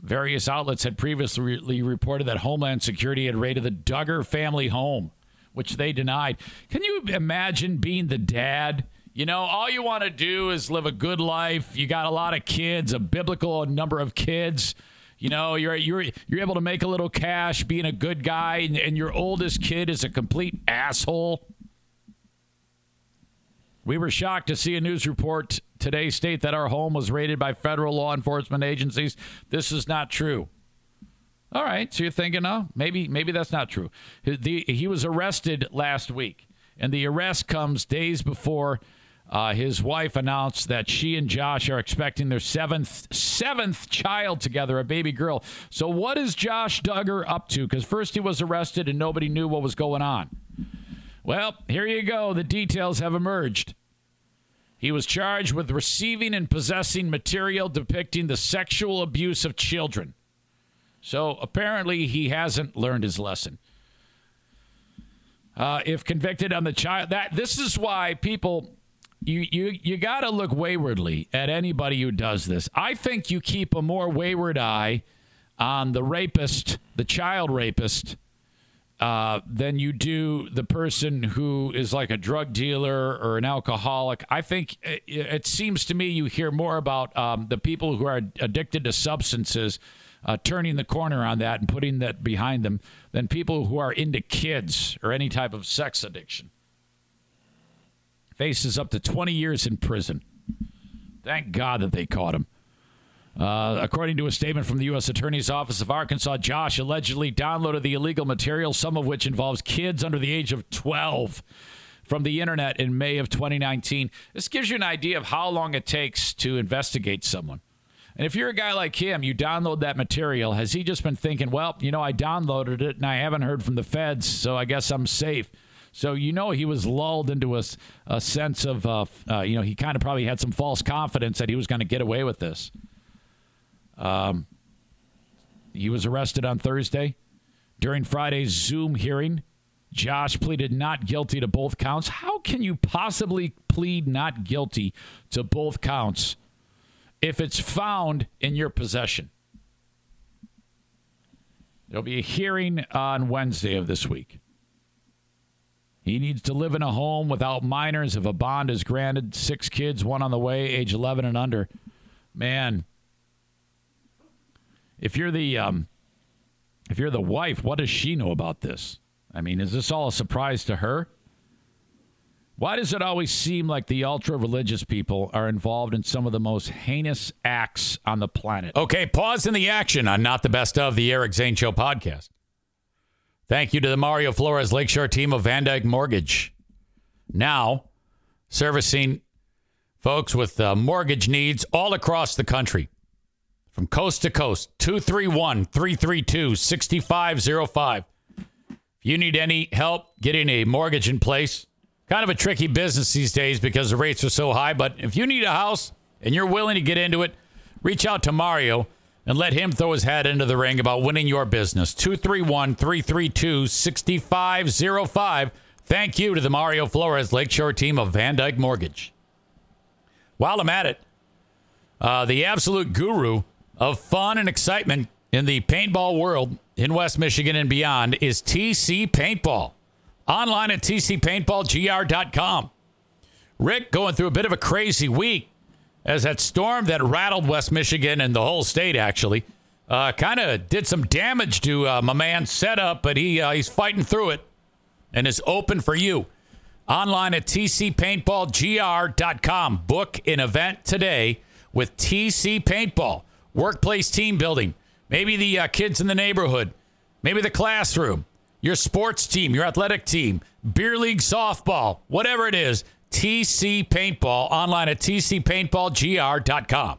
Various outlets had previously reported that Homeland Security had raided the Duggar family home, which they denied. Can you imagine being the dad You know, all you want to do is live a good life. You got a lot of kids, a biblical number of kids. You know, you're you're you're able to make a little cash being a good guy, and, and your oldest kid is a complete asshole. We were shocked to see a news report today state that our home was raided by federal law enforcement agencies. This is not true. All right, so you're thinking, oh, maybe maybe that's not true. The, he was arrested last week, and the arrest comes days before uh, his wife announced that she and Josh are expecting their seventh seventh child together, a baby girl. So, what is Josh Duggar up to? Because first he was arrested and nobody knew what was going on. Well, here you go. The details have emerged. He was charged with receiving and possessing material depicting the sexual abuse of children. So apparently he hasn't learned his lesson. Uh, if convicted on the child, that this is why people you you you got to look waywardly at anybody who does this. I think you keep a more wayward eye on the rapist, the child rapist, uh, than you do the person who is like a drug dealer or an alcoholic. I think it, it seems to me you hear more about um, the people who are addicted to substances. Uh, turning the corner on that and putting that behind them than people who are into kids or any type of sex addiction faces up to 20 years in prison. Thank God that they caught him. Uh, according to a statement from the U.S. Attorney's Office of Arkansas, Josh allegedly downloaded the illegal material, some of which involves kids under the age of 12, from the internet in May of 2019. This gives you an idea of how long it takes to investigate someone. And if you're a guy like him, you download that material. Has he just been thinking, well, you know, I downloaded it and I haven't heard from the feds, so I guess I'm safe? So you know he was lulled into a, a sense of, uh, uh, you know, he kind of probably had some false confidence that he was going to get away with this. Um, he was arrested on Thursday during Friday's Zoom hearing. Josh pleaded not guilty to both counts. How can you possibly plead not guilty to both counts if it's found in your possession? There'll be a hearing on Wednesday of this week. He needs to live in a home without minors if a bond is granted. Six kids, one on the way, age 11 and under. Man, if you're the um, if you're the wife, what does she know about this? I mean, is this all a surprise to her? Why does it always seem like the ultra religious people are involved in some of the most heinous acts on the planet? Okay, pause in the action on Not the Best of the Eric Zane Show podcast. Thank you to the Mario Flores Lakeshore team of VanDyk Mortgage. Now, servicing folks with uh, mortgage needs all across the country. From coast to coast, 231 332 6505. If you need any help getting a mortgage in place, kind of a tricky business these days because the rates are so high, but if you need a house and you're willing to get into it, reach out to Mario and let him throw his hat into the ring about winning your business. 231 332 6505. Thank you to the Mario Flores Lakeshore team of VanDyk Mortgage. While I'm at it, uh, the absolute guru of fun and excitement in the paintball world in West Michigan and beyond is TC Paintball. Online at tcpaintballgr.com. Rick going through a bit of a crazy week as that storm that rattled West Michigan and the whole state actually uh, kind of did some damage to uh, my man's setup, but he uh, he's fighting through it and is open for you. Online at tcpaintballgr.com. Book an event today with TC Paintball. Workplace team building. Maybe the uh, kids in the neighborhood. Maybe the classroom. Your sports team, your athletic team, beer league softball, whatever it is. TC Paintball online at tcpaintballgr.com.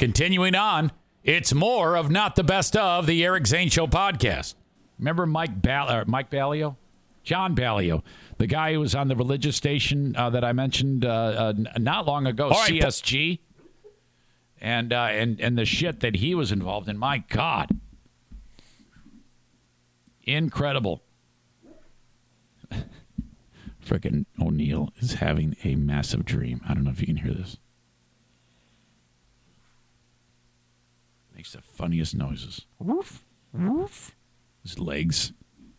Continuing on, it's more of Not the Best of the Eric Zane Show podcast. Remember Mike, Ball- uh, Mike Ballio? John Ballio, the guy who was on the religious station uh, that I mentioned uh, uh, not long ago, CSG, and uh, and and the shit that he was involved in. My God, incredible. Frickin' O'Neill is having a massive dream. I don't know if you can hear this. Makes the funniest noises. Woof, woof. His legs,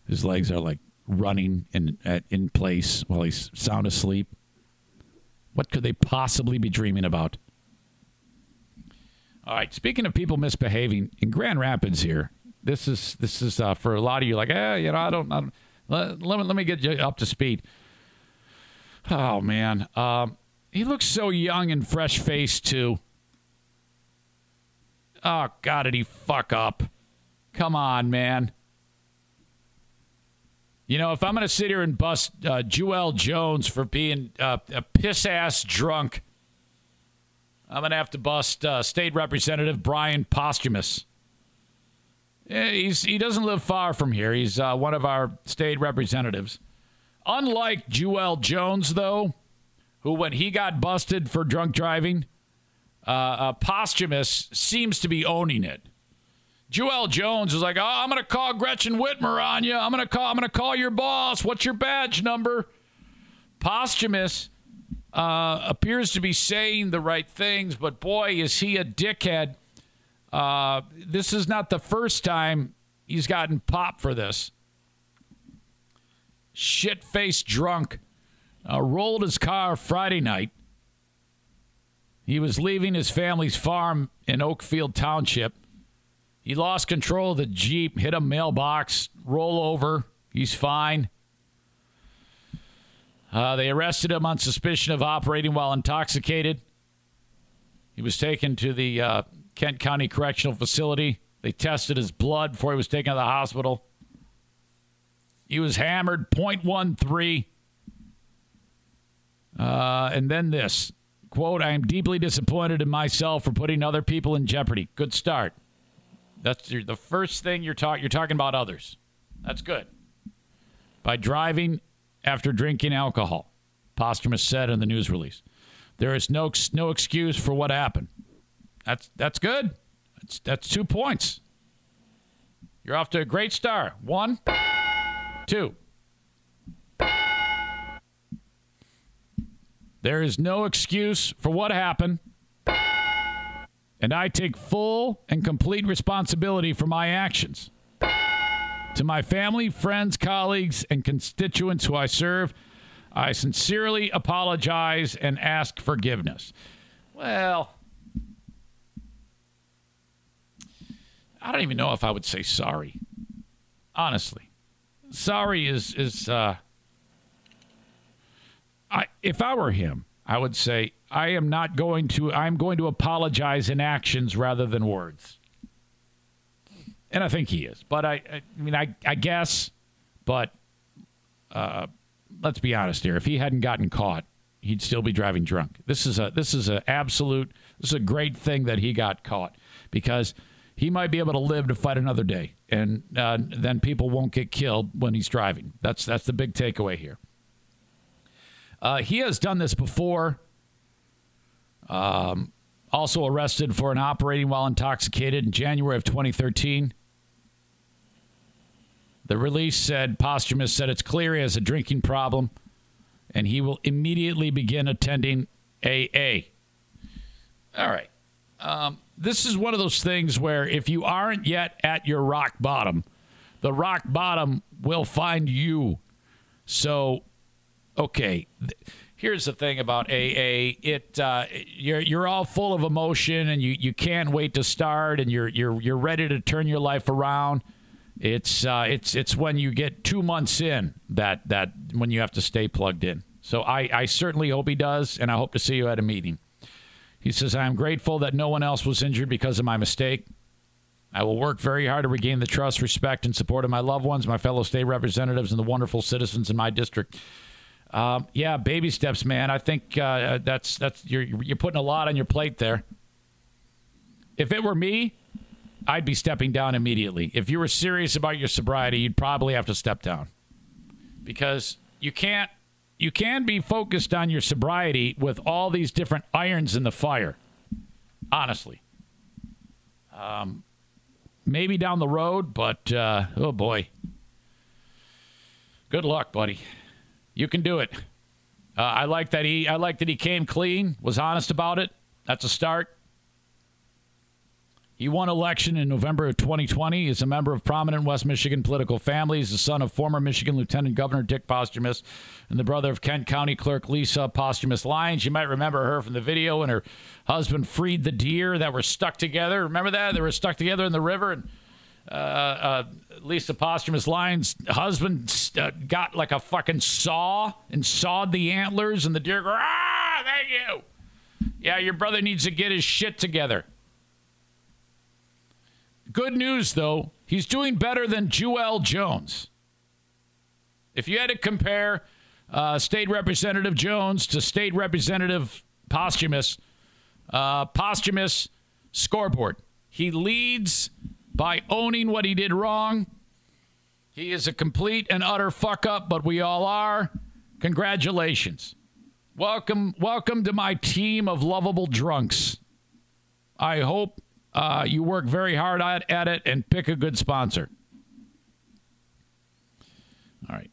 his legs are like running in at, in place while he's sound asleep. What could they possibly be dreaming about? All right. Speaking of people misbehaving in Grand Rapids, here, this is this is uh, for a lot of you. Like, eh, you know, I don't. I don't let, let, me, let me get you up to speed. Oh man, um, he looks so young and fresh faced too. Oh God, did he fuck up? Come on, man. You know, if I'm going to sit here and bust uh, Jewel Jones for being uh, a piss ass drunk, I'm going to have to bust uh, State Representative Bryan Posthumus. He's, he doesn't live far from here. He's uh, one of our state representatives. Unlike Jewel Jones, though, who, when he got busted for drunk driving, uh, uh, Posthumus seems to be owning it. Jewel Jones is like, oh, I'm going to call Gretchen Whitmer on you. I'm going to call. I'm going to call your boss. What's your badge number? Posthumus uh, appears to be saying the right things, but boy, is he a dickhead. Uh, this is not the first time he's gotten popped for this. Shit faced drunk uh, rolled his car Friday night. He was leaving his family's farm in Oakfield Township. He lost control of the Jeep, hit a mailbox, roll over. He's fine. Uh, they arrested him on suspicion of operating while intoxicated. He was taken to the uh, Kent County Correctional Facility. They tested his blood before he was taken to the hospital. He was hammered 0.13. Uh, and then this quote, I am deeply disappointed in myself for putting other people in jeopardy. Good start. That's your, the first thing you're talking. You're talking about others. That's good. By driving after drinking alcohol, Posthumus said in the news release, there is no no excuse for what happened. That's that's good. That's that's two points. You're off to a great start. One, two. There is no excuse for what happened. And I take full and complete responsibility for my actions. To my family, friends, colleagues, and constituents who I serve, I sincerely apologize and ask forgiveness. Well, I don't even know if I would say sorry. Honestly. Sorry is is uh I if I were him, I would say I am not going to I'm going to apologize in actions rather than words. And I think he is. But I I mean I I guess but uh let's be honest here. If he hadn't gotten caught, he'd still be driving drunk. This is a this is a absolute this is a great thing that he got caught because he might be able to live to fight another day, and uh, then people won't get killed when he's driving. That's that's the big takeaway here. Uh, he has done this before. Um, also arrested for an operating while intoxicated in January of 2013. The release said Posthumus said it's clear he has a drinking problem, and he will immediately begin attending AA. All right. Um, this is one of those things where if you aren't yet at your rock bottom, the rock bottom will find you. So, okay. Here's the thing about AA. It uh, you're you're all full of emotion and you, you can't wait to start and you're you're you're ready to turn your life around. It's uh, it's it's when you get two months in that that when you have to stay plugged in. So I, I certainly hope he does, and I hope to see you at a meeting. He says, I am grateful that no one else was injured because of my mistake. I will work very hard to regain the trust, respect, and support of my loved ones, my fellow state representatives, and the wonderful citizens in my district. Um, yeah, baby steps, man. I think uh, that's that's you're you're putting a lot on your plate there. If it were me, I'd be stepping down immediately. If you were serious about your sobriety, you'd probably have to step down. because you can't you can be focused on your sobriety with all these different irons in the fire. Honestly, um, maybe down the road, but uh, oh boy, good luck, buddy. You can do it. Uh, I like that he I like that he came clean, was honest about it. That's a start. He won election in November of 2020. He's a member of prominent West Michigan political family. He's the son of former Michigan Lieutenant Governor Dick Posthumus and the brother of Kent County Clerk Lisa Posthumus Lyons. You might remember her from the video when her husband freed the deer that were stuck together. Remember that? They were stuck together in the river. And uh, uh, Lisa Posthumus Lyons' husband uh, got like a fucking saw and sawed the antlers, and the deer go, ah, thank you. Yeah, your brother needs to get his shit together. Good news, though, he's doing better than Jewel Jones. If you had to compare uh, State Representative Jones to State Representative Posthumus, uh, Posthumus scoreboard. He leads by owning what he did wrong. He is a complete and utter fuck up, but we all are. Congratulations. Welcome, welcome to my team of lovable drunks. I hope uh, you work very hard at, at it and pick a good sponsor. All right.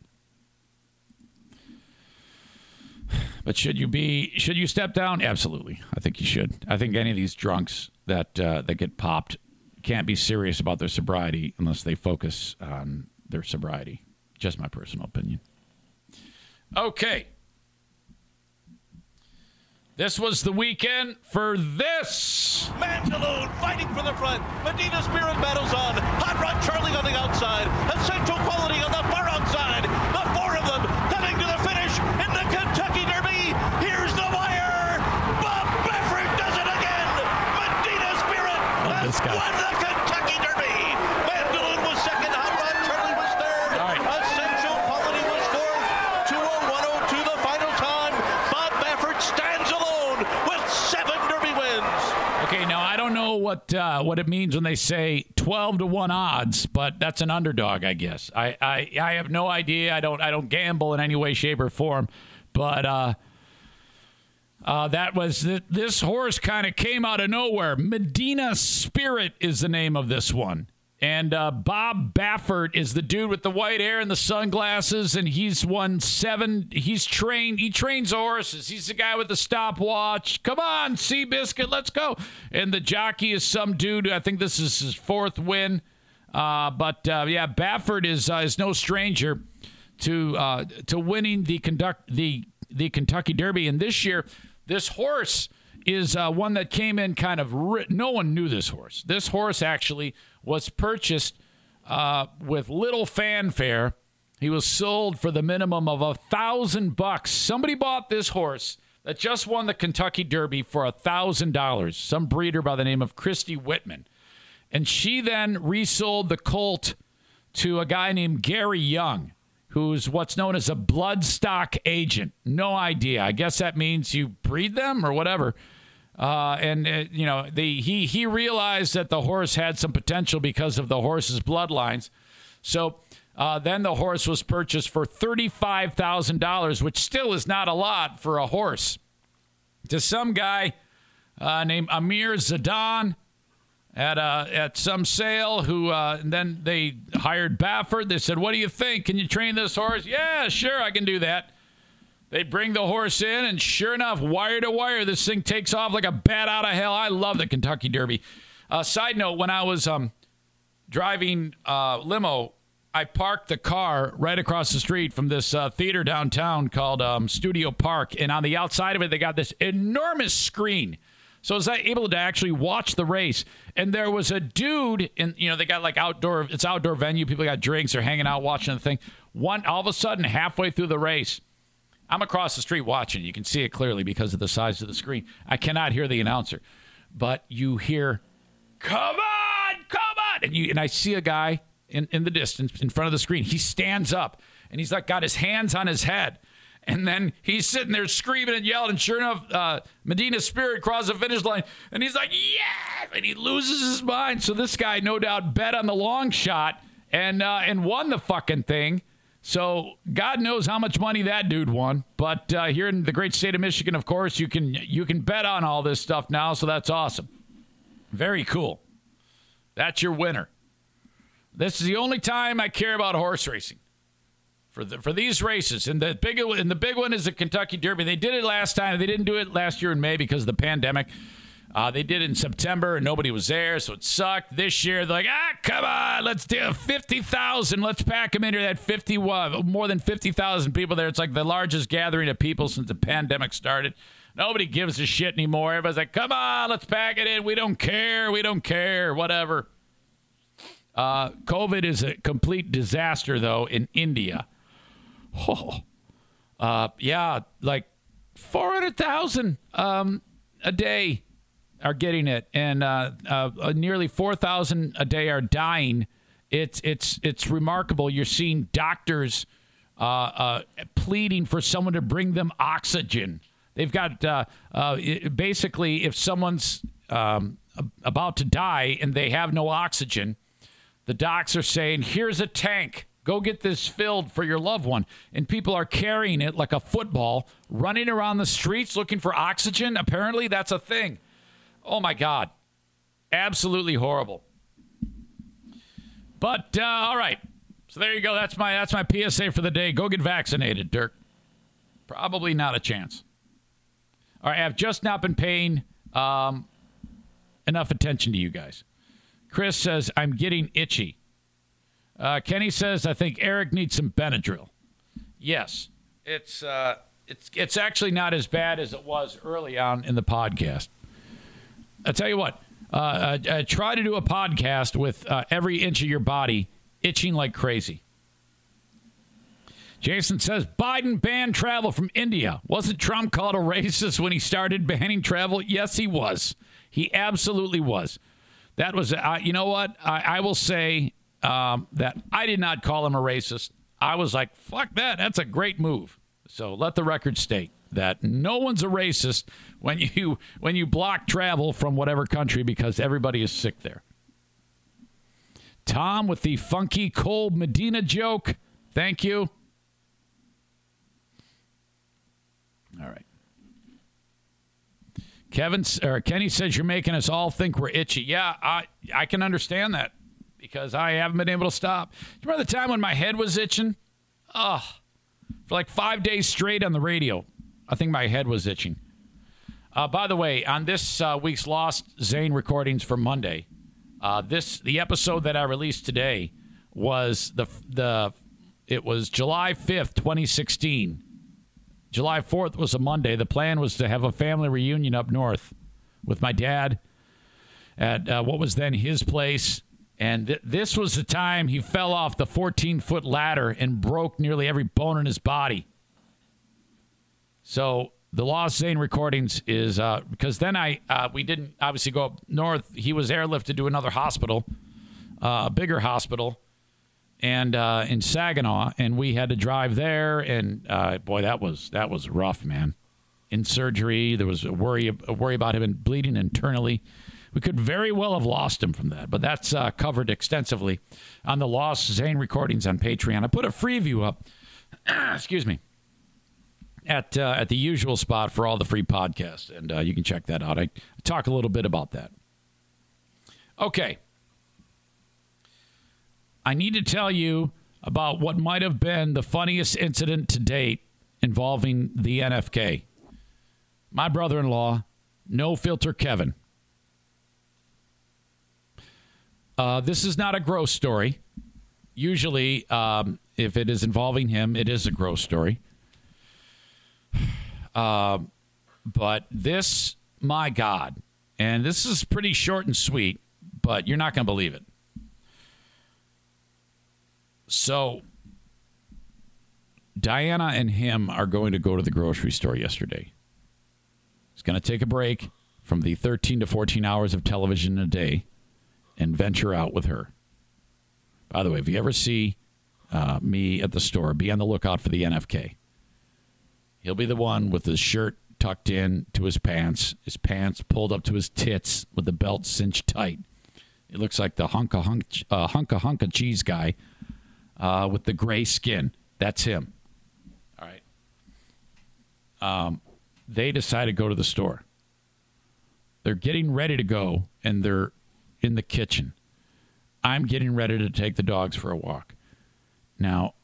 But should you be? Should you step down? Absolutely. I think you should. I think any of these drunks that uh, that get popped can't be serious about their sobriety unless they focus on their sobriety. Just my personal opinion. Okay. This was the weekend for this. Mandaloun fighting for the front. Medina Spirit battles on. Hot Rod Charlie on the outside. Essential quality on the far outside. The four of them coming to the finish in the Kentucky Derby. Here's the wire. Bob Baffert does it again. Medina Spirit Love has this guy. won the Kentucky Derby. Mandaloun was second. Hot Rod Charlie was third. All right. Essential quality was fourth. 20102 the final time. Bob Baffert stands alone with seven Derby wins. Okay, now I don't know what uh, what it means when they say twelve to one odds, but that's an underdog, I guess. I, I I have no idea. I don't I don't gamble in any way, shape, or form, but uh, uh, that was th- this horse kind of came out of nowhere. Medina Spirit is the name of this one. And uh, Bob Baffert is the dude with the white hair and the sunglasses, and he's won seven. He's trained. He trains horses. He's the guy with the stopwatch. Come on, Seabiscuit, let's go. And the jockey is some dude. I think this is his fourth win. Uh, but uh, yeah, Baffert is uh, is no stranger to uh, to winning the conduct the the Kentucky Derby. And this year, this horse is uh, one that came in kind of ri- no one knew this horse. This horse actually was purchased uh, with little fanfare. He was sold for the minimum of a thousand bucks. Somebody bought this horse that just won the Kentucky Derby for a thousand dollars. Some breeder by the name of Christy Whitman, and she then resold the colt to a guy named Gary Young, who's what's known as a bloodstock agent. No idea. I guess that means you breed them or whatever. Uh, and uh, you know, the he he realized that the horse had some potential because of the horse's bloodlines. So uh, then the horse was purchased for thirty-five thousand dollars, which still is not a lot for a horse. To some guy uh, named Amir Zedan at uh, at some sale, who uh, and then they hired Baffert. They said, "What do you think? Can you train this horse?" Yeah, sure, I can do that. They bring the horse in, and sure enough, wire to wire, this thing takes off like a bat out of hell. I love the Kentucky Derby. Uh, side note: When I was um, driving uh, limo, I parked the car right across the street from this uh, theater downtown called um, Studio Park, and on the outside of it, they got this enormous screen. So was I able to actually watch the race, and there was a dude, and you know they got like outdoor, it's outdoor venue. People got drinks, they're hanging out watching the thing. One all of a sudden, halfway through the race, I'm across the street watching. You can see it clearly because of the size of the screen. I cannot hear the announcer, but you hear, "Come on, come on!" And you and I see a guy in, in the distance in front of the screen. He stands up and he's like got his hands on his head. And then he's sitting there screaming and yelling. And sure enough, uh, Medina Spirit crosses the finish line. And he's like, yeah! And he loses his mind. So this guy, no doubt, bet on the long shot and uh, and won the fucking thing. So God knows how much money that dude won. But uh, here in the great state of Michigan, of course, you can you can bet on all this stuff now. So that's awesome. Very cool. That's your winner. This is the only time I care about horse racing for the, for these races. And the big and the big one is the Kentucky Derby. They did it last time. They didn't do it last year in May because of the pandemic. Uh, they did it in September and nobody was there, so it sucked. This year, they're like, ah, come on, let's do 50,000. Let's pack them into that 51, more than 50,000 people there. It's like the largest gathering of people since the pandemic started. Nobody gives a shit anymore. Everybody's like, come on, let's pack it in. We don't care. We don't care. Whatever. Uh, COVID is a complete disaster, though, in India. Oh, uh, yeah, like 400,000 um, a day are getting it, and uh, uh, uh nearly 4,000 a day are dying. It's, it's, it's remarkable. You're seeing doctors uh, uh, pleading for someone to bring them oxygen. They've got basically, if someone's um, about to die and they have no oxygen, the docs are saying, here's a tank. Go get this filled for your loved one. And people are carrying it like a football, running around the streets looking for oxygen. Apparently, that's a thing. Oh my God. Absolutely horrible. But uh, all right. So there you go. That's my that's my PSA for the day. Go get vaccinated, Dirk. Probably not a chance. All right, I've just not been paying um, enough attention to you guys. Chris says I'm getting itchy. Uh, Kenny says I think Eric needs some Benadryl. Yes, it's uh, it's it's actually not as bad as it was early on in the podcast. I tell you what, uh, uh, uh, try to do a podcast with uh, every inch of your body itching like crazy. Jason says Biden banned travel from India. Wasn't Trump called a racist when he started banning travel? Yes, he was. He absolutely was. That was, uh, you know what? I, I will say um, that I did not call him a racist. I was like, fuck that. That's a great move. So let the record state that no one's a racist when you when you block travel from whatever country because everybody is sick there. Tom with the funky cold Medina joke. Thank you. All right. Kevin or Kenny says you're making us all think we're itchy. Yeah, I I can understand that because I haven't been able to stop. Do you remember the time when my head was itching? Oh, for like five days straight on the radio. I think my head was itching. Uh, by the way, on this uh, week's Lost Zane recordings for Monday, uh, this the episode that I released today was the the it was July fifth, twenty sixteen. July fourth was a Monday. The plan was to have a family reunion up north with my dad at uh, what was then his place. And th- this was the time he fell off the 14 foot ladder and broke nearly every bone in his body. So the Lost Zane recordings is uh, because then I uh, we didn't obviously go up north. He was airlifted to another hospital, uh, a bigger hospital, and uh, in Saginaw, and we had to drive there. And uh, boy, that was that was rough, man. In surgery, there was a worry a worry about him bleeding internally. We could very well have lost him from that, but that's uh, covered extensively on the Lost Zane recordings on Patreon. I put a free view up. excuse me at uh, at the usual spot for all the free podcasts, and uh, you can check that out. I talk a little bit about that. Okay, I need to tell you about what might have been the funniest incident to date involving the NFK. My brother-in-law, no filter Kevin. Uh, this is not a gross story. Usually, um, if it is involving him, it is a gross story. Uh, but this, my God, and this is pretty short and sweet, but you're not going to believe it. So, Diana and him are going to go to the grocery store yesterday. He's going to take a break from the 13 to 14 hours of television a day and venture out with her. By the way, if you ever see uh, me at the store, be on the lookout for the NFK. He'll be the one with his shirt tucked in to his pants, his pants pulled up to his tits with the belt cinched tight. It looks like the hunka hunk, uh, hunka hunka cheese guy uh, with the gray skin. That's him. All right. Um, they decide to go to the store. They're getting ready to go, and they're in the kitchen. I'm getting ready to take the dogs for a walk. Now,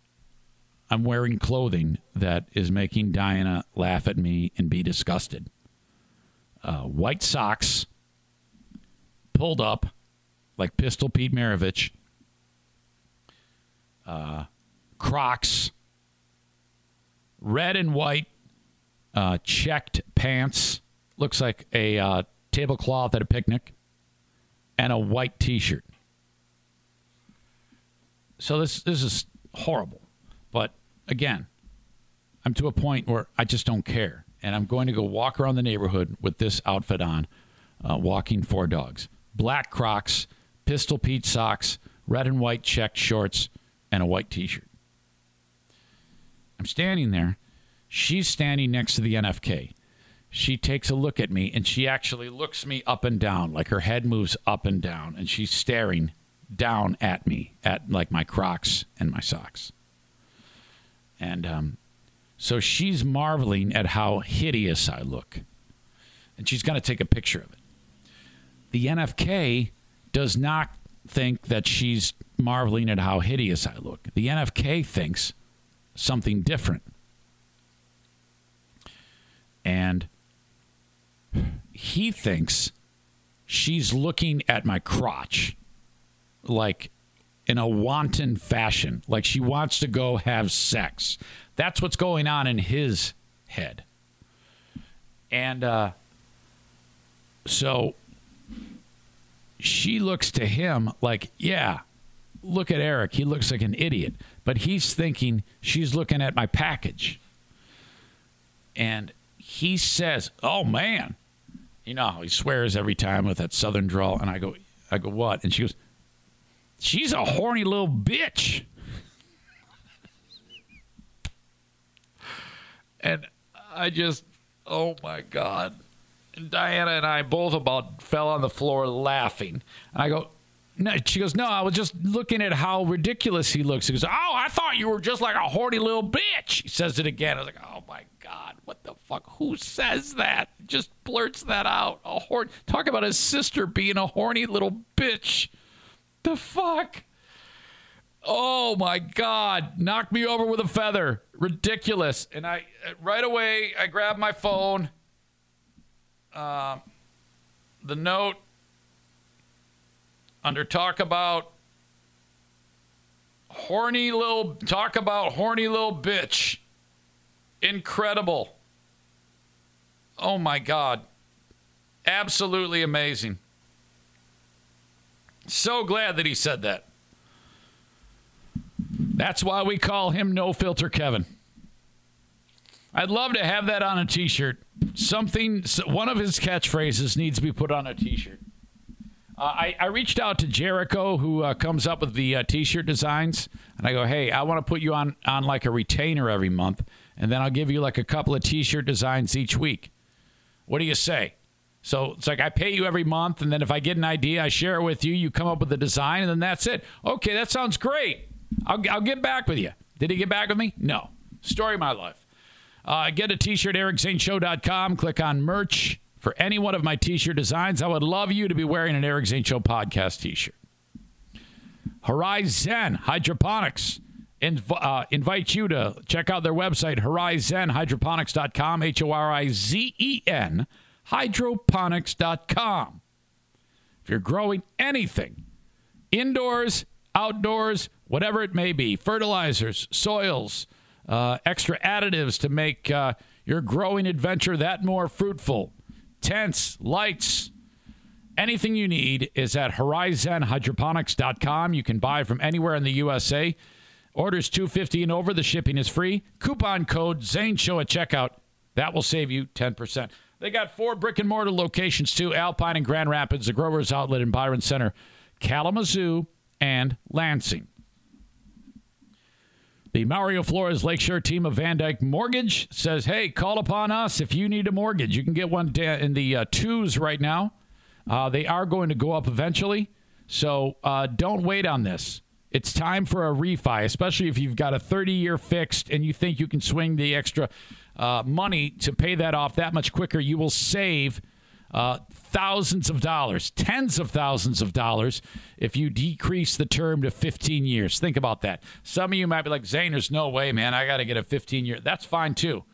I'm wearing clothing that is making Diana laugh at me and be disgusted. Uh, white socks, pulled up like Pistol Pete Maravich, uh, Crocs, red and white uh, checked pants, looks like a uh, tablecloth at a picnic, and a white T-shirt. So this this is horrible, again, I'm to a point where I just don't care, and I'm going to go walk around the neighborhood with this outfit on, uh, walking four dogs, black Crocs, Pistol Pete socks, red and white checked shorts, and a white T-shirt. I'm standing there. She's standing next to the NFK. She takes a look at me and she actually looks me up and down, like her head moves up and down, and she's staring down at me, at like my Crocs and my socks. And um, so she's marveling at how hideous I look. And she's going to take a picture of it. The NFK does not think that she's marveling at how hideous I look. The NFK thinks something different. And he thinks she's looking at my crotch like in a wanton fashion, like she wants to go have sex. That's what's going on in his head. And uh, so she looks to him like, yeah, look at Eric. He looks like an idiot. But he's thinking she's looking at my package. And he says, oh, man. You know, he swears every time with that southern drawl. And I go, I go, what? And she goes, she's a horny little bitch. and I just, oh my God. And Diana and I both about fell on the floor laughing. And I go, no, she goes, no, I was just looking at how ridiculous he looks. He goes, oh, I thought you were just like a horny little bitch. He says it again. I was like, oh my God, what the fuck? Who says that? Just blurts that out. A horn. Talk about his sister being a horny little bitch. The fuck? Oh my God. Knocked me over with a feather. Ridiculous. And I, right away, I grabbed my phone. Uh, the note under talk about horny little talk about horny little bitch incredible oh my god absolutely amazing so glad that he said that that's why we call him no filter kevin i'd love to have that on a t-shirt something one of his catchphrases needs to be put on a t-shirt uh, I, I, reached out to Jericho, who uh, comes up with the uh, T-shirt designs, and I go, "Hey, I want to put you on on like a retainer every month, and then I'll give you like a couple of T-shirt designs each week. What do you say?" So it's like I pay you every month, and then if I get an idea, I share it with you. You come up with the design, and then that's it. Okay, that sounds great. I'll, I'll get back with you. Did he get back with me? No. Story of my life. Uh, get a T-shirt, ericzaneshow.com. Click on merch for any one of my t shirt designs. I would love you to be wearing an Eric Zane Show podcast t shirt. Horizen Hydroponics inv- uh, invite you to check out their website, horizenhydroponics.com, H O R I Z E N, hydroponics.com. If you're growing anything, indoors, outdoors, whatever it may be, fertilizers, soils, uh, extra additives to make uh, your growing adventure that more fruitful tents, lights, anything you need is at horizenhydroponics.com. You can buy from anywhere in the USA. Orders 250 and over, the shipping is free. Coupon code Zane Show at checkout. That will save you 10%. They got four brick and mortar locations too Alpine and Grand Rapids, the Growers Outlet in Byron Center, Kalamazoo, and Lansing. The Mario Flores Lakeshore team of VanDyk Mortgage says, hey, call upon us if you need a mortgage. You can get one in the uh, twos right now. Uh, they are going to go up eventually. So uh, don't wait on this. It's time for a refi, especially if you've got a 30 year fixed and you think you can swing the extra uh, money to pay that off that much quicker. You will save uh, thousands of dollars, tens of thousands of dollars if you decrease the term to 15 years. Think about that. Some of you might be like, Zane, there's no way, man. I got to get a 15 year. That's fine too.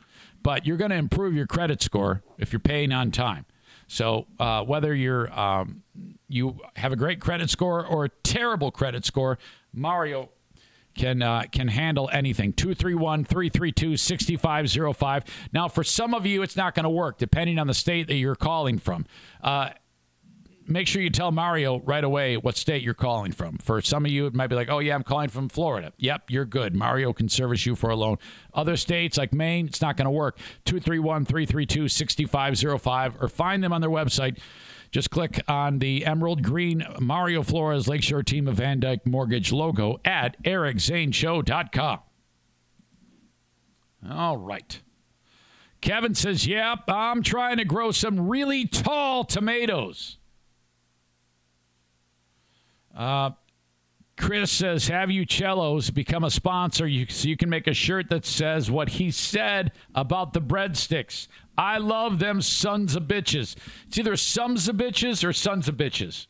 But you're going to improve your credit score if you're paying on time. So uh, whether you're um, you have a great credit score or a terrible credit score, Mario can uh, can handle anything. 231-332-6505. Now, for some of you, it's not going to work, depending on the state that you're calling from. Uh, make sure you tell Mario right away what state you're calling from. For some of you, it might be like, oh, yeah, I'm calling from Florida. Yep, you're good. Mario can service you for a loan. Other states like Maine, it's not going to work. 231 332 6505 or find them on their website. Just click on the emerald green Mario Flores Lakeshore Team of VanDyk Mortgage logo at ericzaneshow.com. All right. Kevin says, Yep, I'm trying to grow some really tall tomatoes. Uh, Chris says, "Have Uccello's become a sponsor you, so you can make a shirt that says what he said about the breadsticks? I love them sons of bitches. It's either sons of bitches or sons of bitches."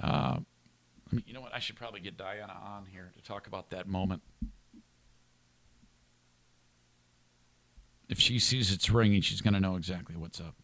Uh, you know what? I should probably get Diana on here to talk about that moment. If she sees it's ringing, she's going to know exactly what's up.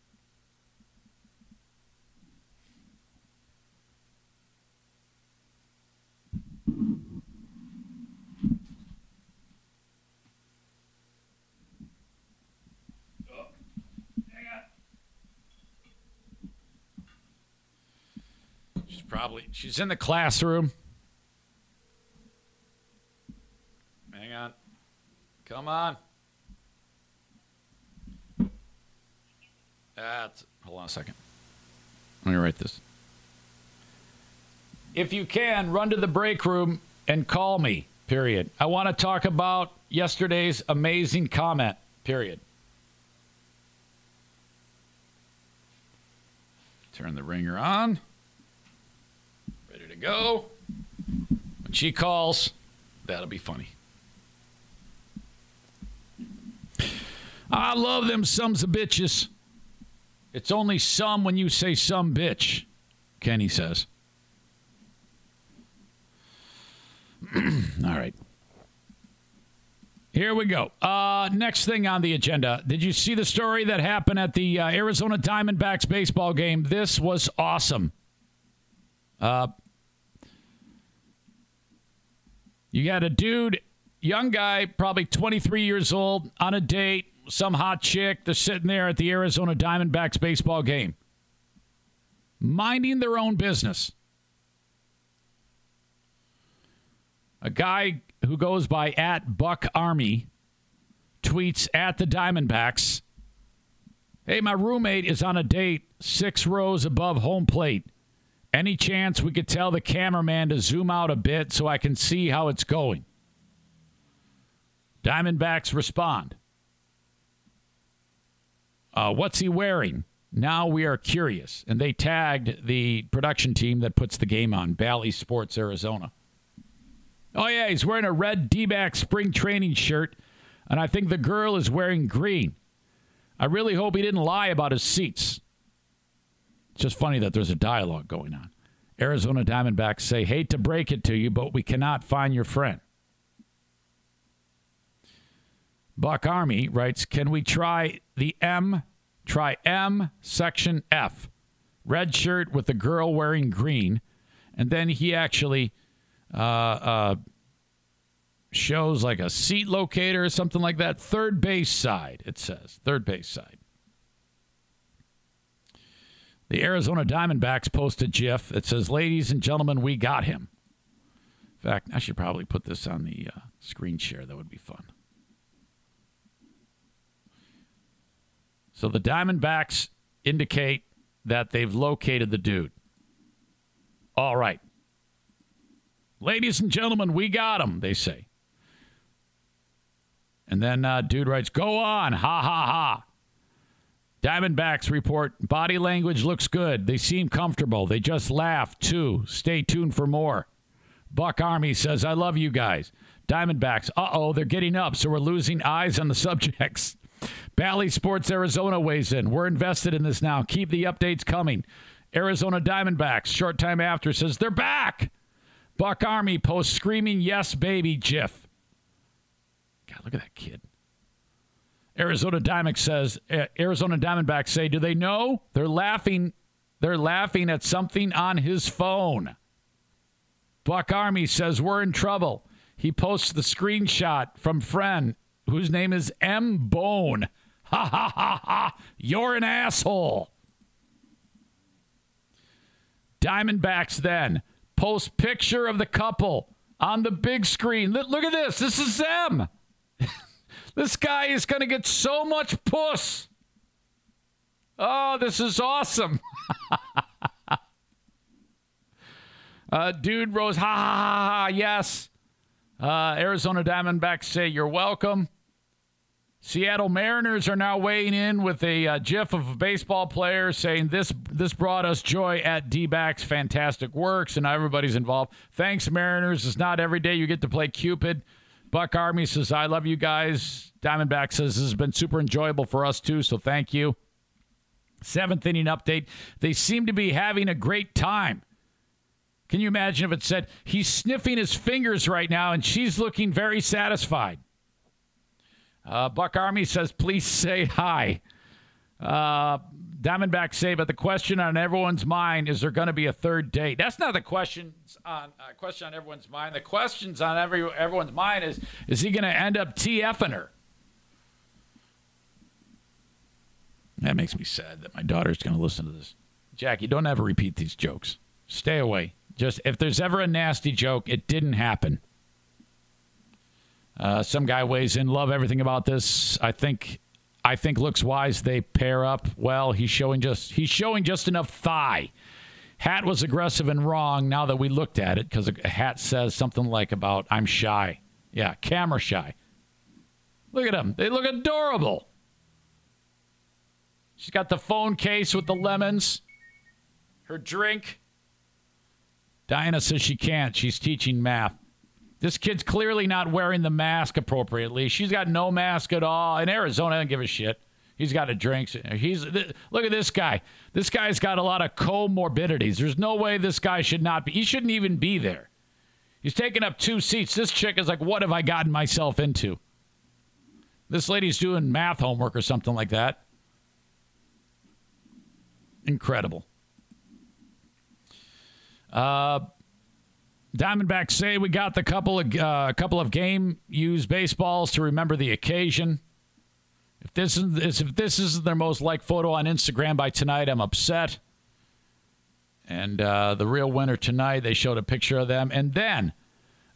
Probably she's in the classroom. Hang on. Come on. That's hold on a second. Let me write this. If you can, run to the break room and call me. Period. I want to talk about yesterday's amazing comment. Period. Turn the ringer on. Go. When she calls, that'll be funny. I love them sums of bitches. It's only some when you say some bitch, Kenny says. All right. Here we go. Uh, next thing on the agenda. Did you see the story that happened at the uh, Arizona Diamondbacks baseball game? This was awesome. Uh, you got a dude, young guy, probably 23 years old, on a date, some hot chick. They're sitting there at the Arizona Diamondbacks baseball game, minding their own business. A guy who goes by at Buck Army tweets at the Diamondbacks Hey, my roommate is on a date six rows above home plate. Any chance we could tell the cameraman to zoom out a bit so I can see how it's going? Diamondbacks respond. Uh, what's he wearing? Now we are curious. And they tagged the production team that puts the game on, Bally Sports Arizona. Oh, yeah, he's wearing a red D back spring training shirt, and I think the girl is wearing green. I really hope he didn't lie about his seats. Just funny that there's a dialogue going on. Arizona Diamondbacks say, hate to break it to you, but we cannot find your friend. Buck Army writes, can we try the M, try M section F, red shirt with the girl wearing green, and then he actually uh, uh, shows like a seat locator or something like that. Third base side, it says. Third base side. The Arizona Diamondbacks post a GIF that says, Ladies and gentlemen, we got him. In fact, I should probably put this on the uh, screen share. That would be fun. So the Diamondbacks indicate that they've located the dude. All right. Ladies and gentlemen, we got him, they say. And then uh, dude writes, Go on, ha ha ha. Diamondbacks report body language looks good. They seem comfortable. They just laugh too. Stay tuned for more. Buck Army says, I love you guys. Diamondbacks, uh oh, they're getting up, so we're losing eyes on the subjects. Bally Sports Arizona weighs in. We're invested in this now. Keep the updates coming. Arizona Diamondbacks, short time after, says they're back. Buck Army posts screaming yes baby gif. God, look at that kid. Arizona Diamond says uh, Arizona Diamondbacks say, do they know? They're laughing. They're laughing at something on his phone. Buck Army says we're in trouble. He posts the screenshot from friend whose name is M Bone. Ha ha ha ha! You're an asshole. Diamondbacks then post picture of the couple on the big screen. Look at this. This is them. This guy is going to get so much puss. Oh, this is awesome. uh, dude rose, ha ha ha ha, yes. Uh, Arizona Diamondbacks say you're welcome. Seattle Mariners are now weighing in with a uh, GIF of a baseball player saying this this brought us joy at D-backs. Fantastic works, and everybody's involved. Thanks, Mariners. It's not every day you get to play Cupid. Buck Army says I love you guys. Diamondback says this has been super enjoyable for us too, so thank you. Seventh inning update. They seem to be having a great time. Can you imagine if it said he's sniffing his fingers right now and she's looking very satisfied? Uh, Buck Army says, please say hi. Uh, Diamondback say, but the question on everyone's mind is there going to be a third date? That's not the question on uh, question on everyone's mind. The questions on every everyone's mind is is he going to end up TFing her? That makes me sad that my daughter's going to listen to this. Jackie, don't ever repeat these jokes. Stay away. Just if there's ever a nasty joke, it didn't happen. Uh, some guy weighs in. Love everything about this. I think, I think looks wise. They pair up well. He's showing just he's showing just enough thigh. Hat was aggressive and wrong. Now that we looked at it, because a hat says something like about I'm shy. Yeah, camera shy. Look at them. They look adorable. She's got the phone case with the lemons. Her drink. Diana says she can't. She's teaching math. This kid's clearly not wearing the mask appropriately. She's got no mask at all. In Arizona, I don't give a shit. He's got a drink. He's look at this guy. This guy's got a lot of comorbidities. There's no way this guy should not be. He shouldn't even be there. He's taking up two seats. This chick is like, what have I gotten myself into? This lady's doing math homework or something like that. Incredible. Uh, Diamondbacks say we got the couple of uh, couple of game used baseballs to remember the occasion. If this is if this isn't their most liked photo on Instagram by tonight, I'm upset. And uh, the real winner tonight, they showed a picture of them, and then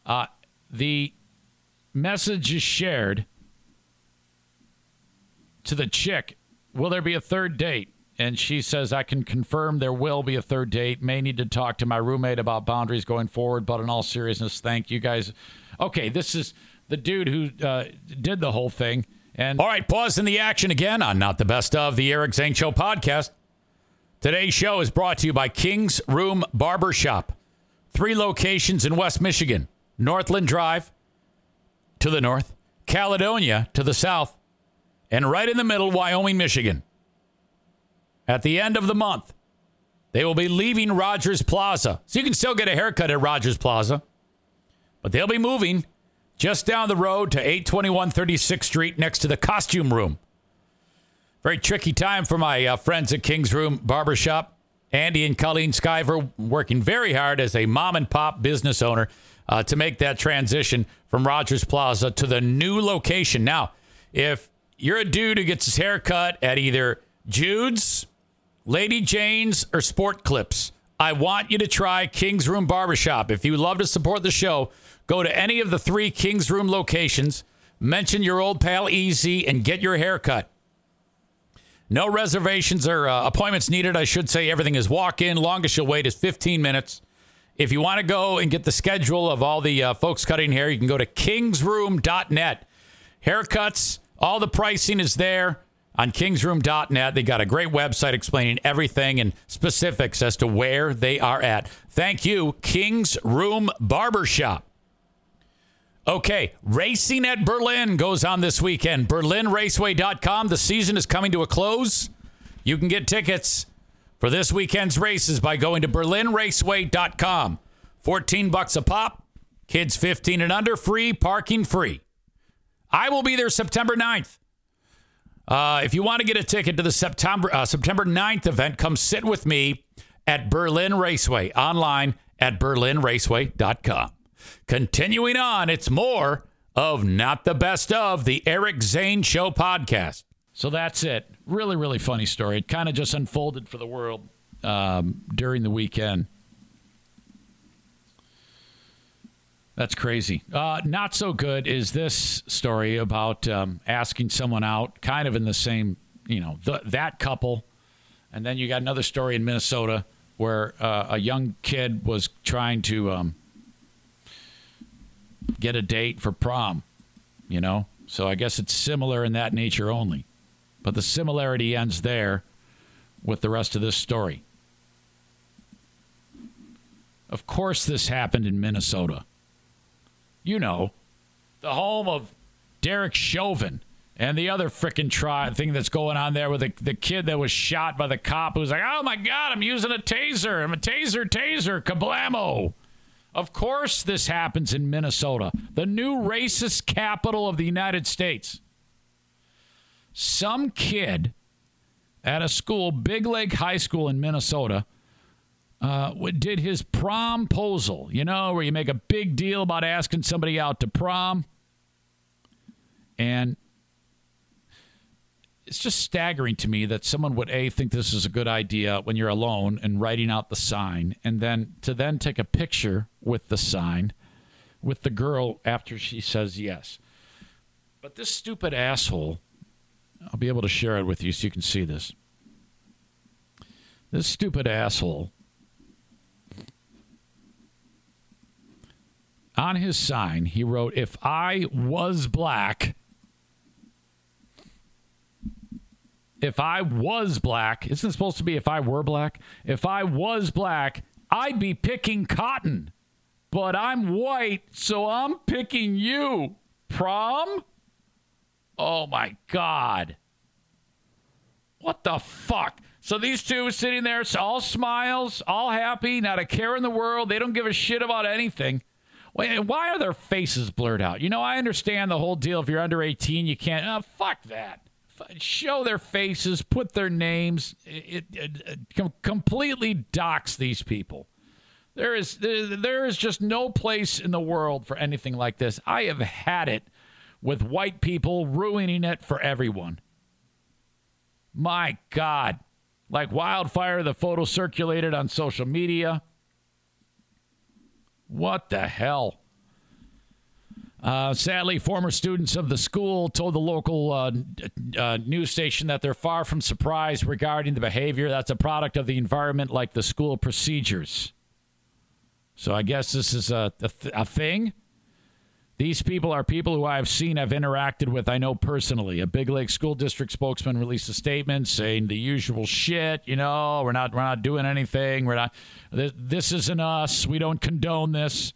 uh, the message is shared to the chick. Will there be a third date? And she says, I can confirm there will be a third date. May need to talk to my roommate about boundaries going forward, but in all seriousness, thank you guys. Okay, this is the dude who uh, did the whole thing. And all right, pause in the action again on Not the Best of the Eric Zane Show podcast. Today's show is brought to you by King's Room Barbershop. Three locations in West Michigan Northland Drive to the north, Caledonia to the south, and right in the middle, Wyoming, Michigan. At the end of the month, they will be leaving Rogers Plaza. So you can still get a haircut at Rogers Plaza, but they'll be moving just down the road to 821 36th Street next to the costume room. Very tricky time for my uh, friends at King's Room Barbershop. Andy and Colleen Skyver working very hard as a mom and pop business owner uh, to make that transition from Rogers Plaza to the new location. Now, if you're a dude who gets his hair cut at either Jude's, Lady Jane's or Sport Clips. I want you to try King's Room Barbershop. If you love to support the show, go to any of the three King's Room locations, mention your old pal Easy, and get your hair cut. No reservations or uh, appointments needed. I should say everything is walk in. Longest you'll wait is 15 minutes. If you want to go and get the schedule of all the uh, folks cutting hair, you can go to kingsroom.net. Haircuts, all the pricing is there. On kingsroom.net. They got a great website explaining everything and specifics as to where they are at. Thank you, Kings Room Barbershop. Okay, racing at Berlin goes on this weekend. BerlinRaceway.com. The season is coming to a close. You can get tickets for this weekend's races by going to BerlinRaceway.com. 14 bucks a pop. Kids 15 and under, free, parking free. I will be there September 9th. Uh, if you want to get a ticket to the September uh, September 9th event, come sit with me at Berlin Raceway online at berlinraceway.com. Continuing on, it's more of Not the Best of the Eric Zane Show podcast. So that's it. Really, really funny story. It kind of just unfolded for the world um, during the weekend. That's crazy. Uh, not so good is this story about um, asking someone out, kind of in the same, you know, that couple. And then you got another story in Minnesota where uh, a young kid was trying to um, get a date for prom, you know? So I guess it's similar in that nature only. But the similarity ends there with the rest of this story. Of course, this happened in Minnesota you know, the home of Derek Chauvin and the other freaking try thing that's going on there with the, the kid that was shot by the cop who's like, oh my God, I'm using a taser. I'm a taser, taser, kablamo. Of course, this happens in Minnesota, the new racist capital of the United States. Some kid at a school, Big Lake High School in Minnesota, uh, did his promposal, you know, where you make a big deal about asking somebody out to prom. And it's just staggering to me that someone would a think this is a good idea when you're alone and writing out the sign and then to then take a picture with the sign with the girl after she says yes but this stupid asshole i'll be able to share it with you so you can see this this stupid asshole on his sign, he wrote, If I was black, if I was black, isn't it supposed to be if I were black? If I was black, I'd be picking cotton. But I'm white, so I'm picking you. Prom? Oh my God. What the fuck? So these two sitting there, all smiles, all happy, not a care in the world. They don't give a shit about anything. Why are their faces blurred out? You know, I understand the whole deal. If you're under 18, you can't. Oh, fuck that. Show their faces, put their names. It, it, it completely docks these people. There is there is just no place in the world for anything like this. I have had it with white people ruining it for everyone. My God. Like wildfire, the photo circulated on social media. What the hell? Uh, sadly, former students of the school told the local uh, uh, news station that they're far from surprised regarding the behavior. That's a product of the environment, like the school procedures. So I guess this is a, a, th- a thing. These people are people who I've seen, I've interacted with, I know personally. A Big Lake School District spokesman released a statement saying the usual shit. You know, we're not we're not doing anything. We're not. This, this isn't us. We don't condone this.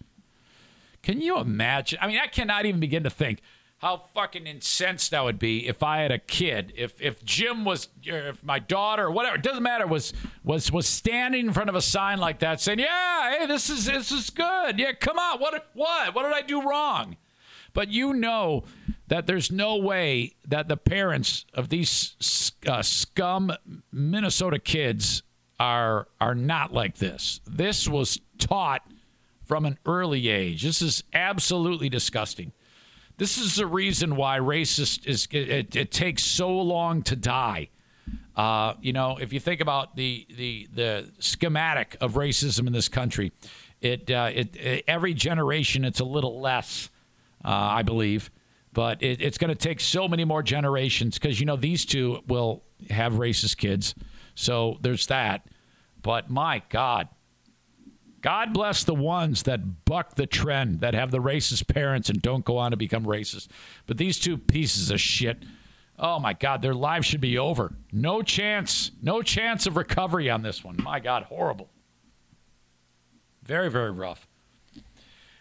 Can you imagine? I mean, I cannot even begin to think how fucking incensed I would be if I had a kid, if if Jim was, if my daughter, whatever, it doesn't matter, was was was standing in front of a sign like that, saying, "Yeah, hey, this is this is good. Yeah, come on. What what what did I do wrong?" But you know that there's no way that the parents of these uh, scum Minnesota kids are are not like this. This was taught from an early age. This is absolutely disgusting. This is the reason why racist is it, it takes so long to die. Uh, you know, if you think about the the the schematic of racism in this country, it, uh, it, it every generation it's a little less, uh, I believe, but it, it's going to take so many more generations because you know these two will have racist kids, so there's that. But my God, God bless the ones that buck the trend, that have the racist parents and don't go on to become racist. But these two pieces of shit Oh my God, their lives should be over. No chance, no chance of recovery on this one. My God, horrible. Very, very rough.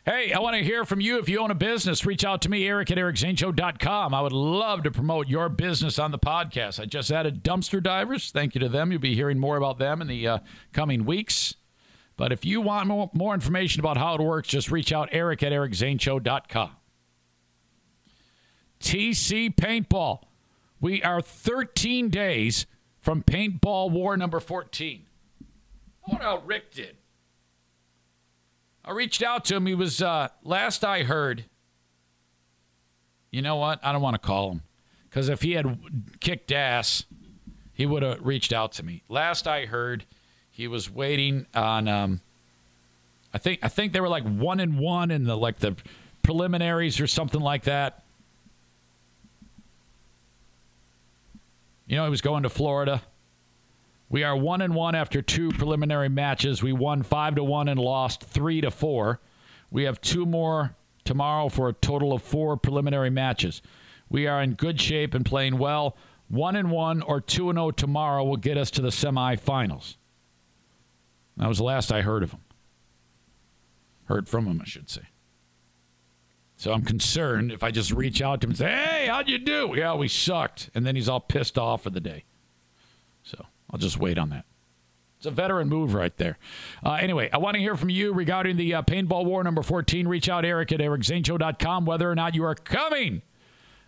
Hey, I want to hear from you. If you own a business, reach out to me, Eric at ericzaneshow.com. I would love to promote your business on the podcast. I just added dumpster divers. Thank you to them. You'll be hearing more about them in the uh, coming weeks. But if you want more, more information about how it works, just reach out, Eric at ericzaneshow.com. TC Paintball. We are 13 days from Paintball War number 14. I wonder how Rick did. I reached out to him. He was, uh, last I heard, you know what? I don't want to call him because if he had kicked ass, he would have reached out to me. Last I heard, he was waiting on. Um, I think I think they were like one and one in the like the preliminaries or something like that. You know, he was going to Florida. We are one and one after two preliminary matches. We won five to one and lost three to four. We have two more tomorrow for a total of four preliminary matches. We are in good shape and playing well. One and one or two and zero oh tomorrow will get us to the semifinals. That was the last I heard of him. Heard from him, I should say. So I'm concerned if I just reach out to him and say, "Hey, how'd you do?" Yeah, we sucked, and then he's all pissed off for the day. So I'll just wait on that. It's a veteran move right there. Uh, anyway, I want to hear from you regarding the uh, Paintball War number 14. Reach out, Eric at ericzaneshow.com, whether or not you are coming.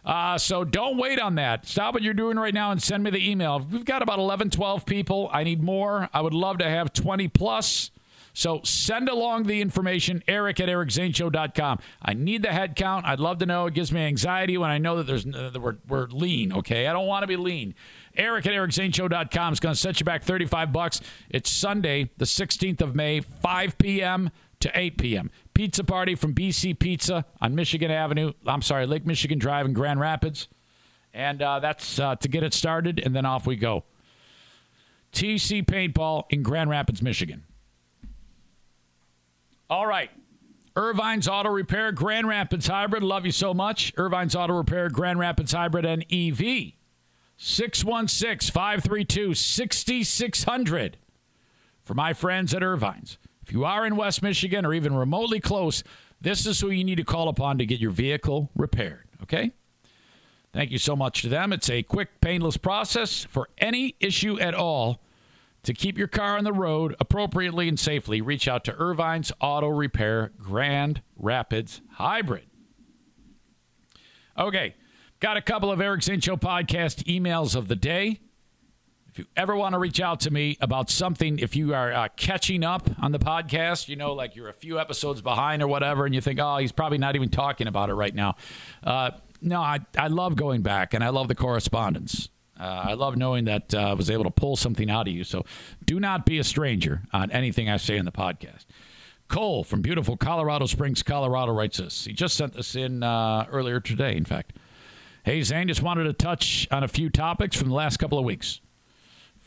Uh, so don't wait on that. Stop what you're doing right now and send me the email. We've got about 11, 12 people. I need more. I would love to have 20 plus. So send along the information, eric at ericzaneshow.com. I need the head count. I'd love to know. It gives me anxiety when I know that there's uh, that we're, we're lean, okay? I don't want to be lean. Eric at ericzaneshow.com is going to set you back 35 bucks. It's Sunday, the 16th of May, 5 p.m. to 8 p.m. Pizza party from BC Pizza on Michigan Avenue. I'm sorry, Lake Michigan Drive in Grand Rapids. And uh, that's uh, to get it started, and then off we go. TC Paintball in Grand Rapids, Michigan. All right. Ervine's Auto Repair, Grand Rapids Hybrid. Love you so much. Ervine's Auto Repair, Grand Rapids Hybrid, and EV. 616 532 6600 for my friends at Ervine's. If you are in West Michigan or even remotely close, this is who you need to call upon to get your vehicle repaired, okay? Thank you so much to them. It's a quick, painless process for any issue at all. To keep your car on the road appropriately and safely, reach out to Ervine's Auto Repair Grand Rapids Hybrid. Okay, got a couple of Eric Zane Show podcast emails of the day. If you ever want to reach out to me about something, if you are uh, catching up on the podcast, you know, like you're a few episodes behind or whatever, and you think, oh, he's probably not even talking about it right now. Uh, no, I, I love going back and I love the correspondence. Uh, I love knowing that uh, I was able to pull something out of you. So do not be a stranger on anything I say in the podcast. Cole from beautiful Colorado Springs, Colorado writes this. He just sent this in uh, earlier today, in fact. Hey, Zane, just wanted to touch on a few topics from the last couple of weeks.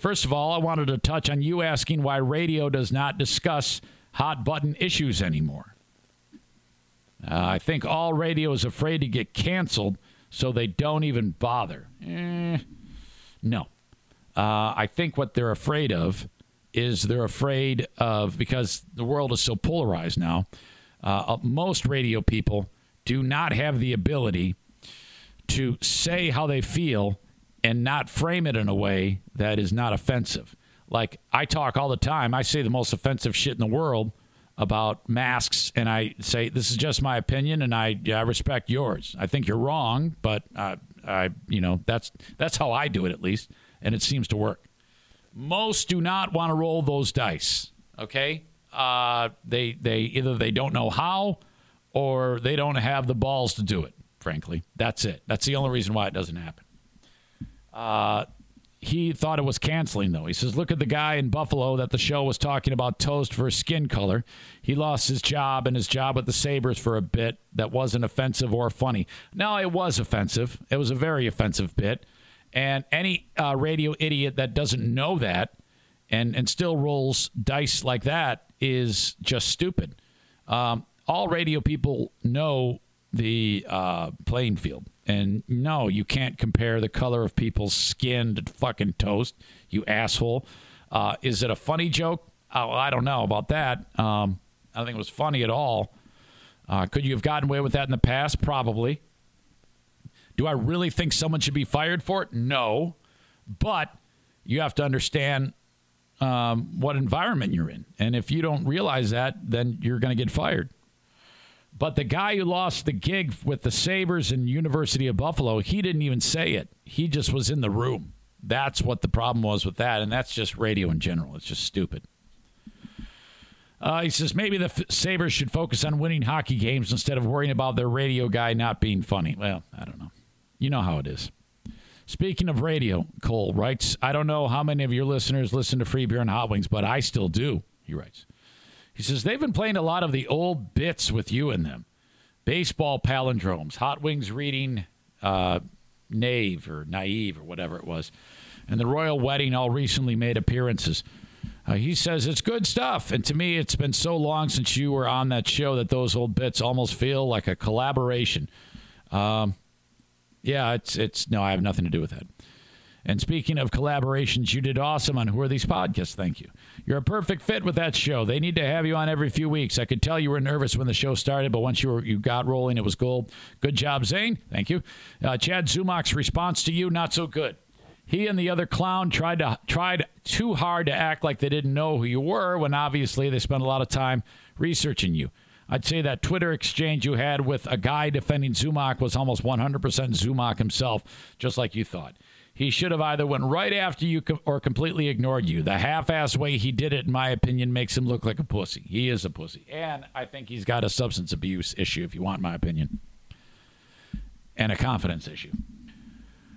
First of all, I wanted to touch on you asking why radio does not discuss hot button issues anymore. Uh, I think all radio is afraid to get canceled, so they don't even bother. Eh, no. Uh, I think what they're afraid of is they're afraid of because the world is so polarized now. Uh, most radio people do not have the ability to say how they feel and not frame it in a way that is not offensive. Like I talk all the time, I say the most offensive shit in the world about masks, and I say this is just my opinion, and I, I respect yours. I think you're wrong, but uh, I, you know, that's that's how I do it at least, and it seems to work. Most do not want to roll those dice. Okay, uh, they they either they don't know how, or they don't have the balls to do it. Frankly, that's it. That's the only reason why it doesn't happen. Uh, he thought it was canceling, though. He says, Look at the guy in Buffalo that the show was talking about toast for skin color. He lost his job and his job with the Sabres for a bit that wasn't offensive or funny. No, it was offensive. It was a very offensive bit. And any uh, radio idiot that doesn't know that and, and still rolls dice like that is just stupid. Um, all radio people know the uh, playing field And no, you can't compare the color of people's skin to fucking toast, you asshole. Uh, is it a funny joke? Oh, I don't know about that. Um, I don't think it was funny at all. Uh, could you have gotten away with that in the past? Probably. Do I really think someone should be fired for it? No. But you have to understand um, what environment you're in. And if you don't realize that, then you're going to get fired. But the guy who lost the gig with the Sabres and University of Buffalo, he didn't even say it. He just was in the room. That's what the problem was with that. And that's just radio in general. It's just stupid. Uh, he says maybe the F- Sabres should focus on winning hockey games instead of worrying about their radio guy not being funny. Well, I don't know. You know how it is. Speaking of radio, Cole writes, I don't know how many of your listeners listen to Free Beer and Hot Wings, but I still do, he writes. He says, they've been playing a lot of the old bits with you in them baseball palindromes, Hot Wings reading uh, Nave or Naive or whatever it was, and the Royal Wedding all recently made appearances. Uh, he says it's good stuff. And to me, it's been so long since you were on that show that those old bits almost feel like a collaboration. Um, yeah, it's it's no, I have nothing to do with that. And speaking of collaborations, you did awesome on Who Are These Podcasts. Thank you. You're a perfect fit with that show. They need to have you on every few weeks. I could tell you were nervous when the show started, but once you were, you got rolling, it was gold. Good job, Zane. Thank you. Uh, Chad Zumock's response to you, not so good. He and the other clown tried to tried too hard to act like they didn't know who you were when obviously they spent a lot of time researching you. I'd say that Twitter exchange you had with a guy defending Zumock was almost 100% Zumock himself, just like you thought. He should have either went right after you or completely ignored you. The half-ass way he did it, in my opinion, makes him look like a pussy. He is a pussy, and I think he's got a substance abuse issue, if you want my opinion, and a confidence issue.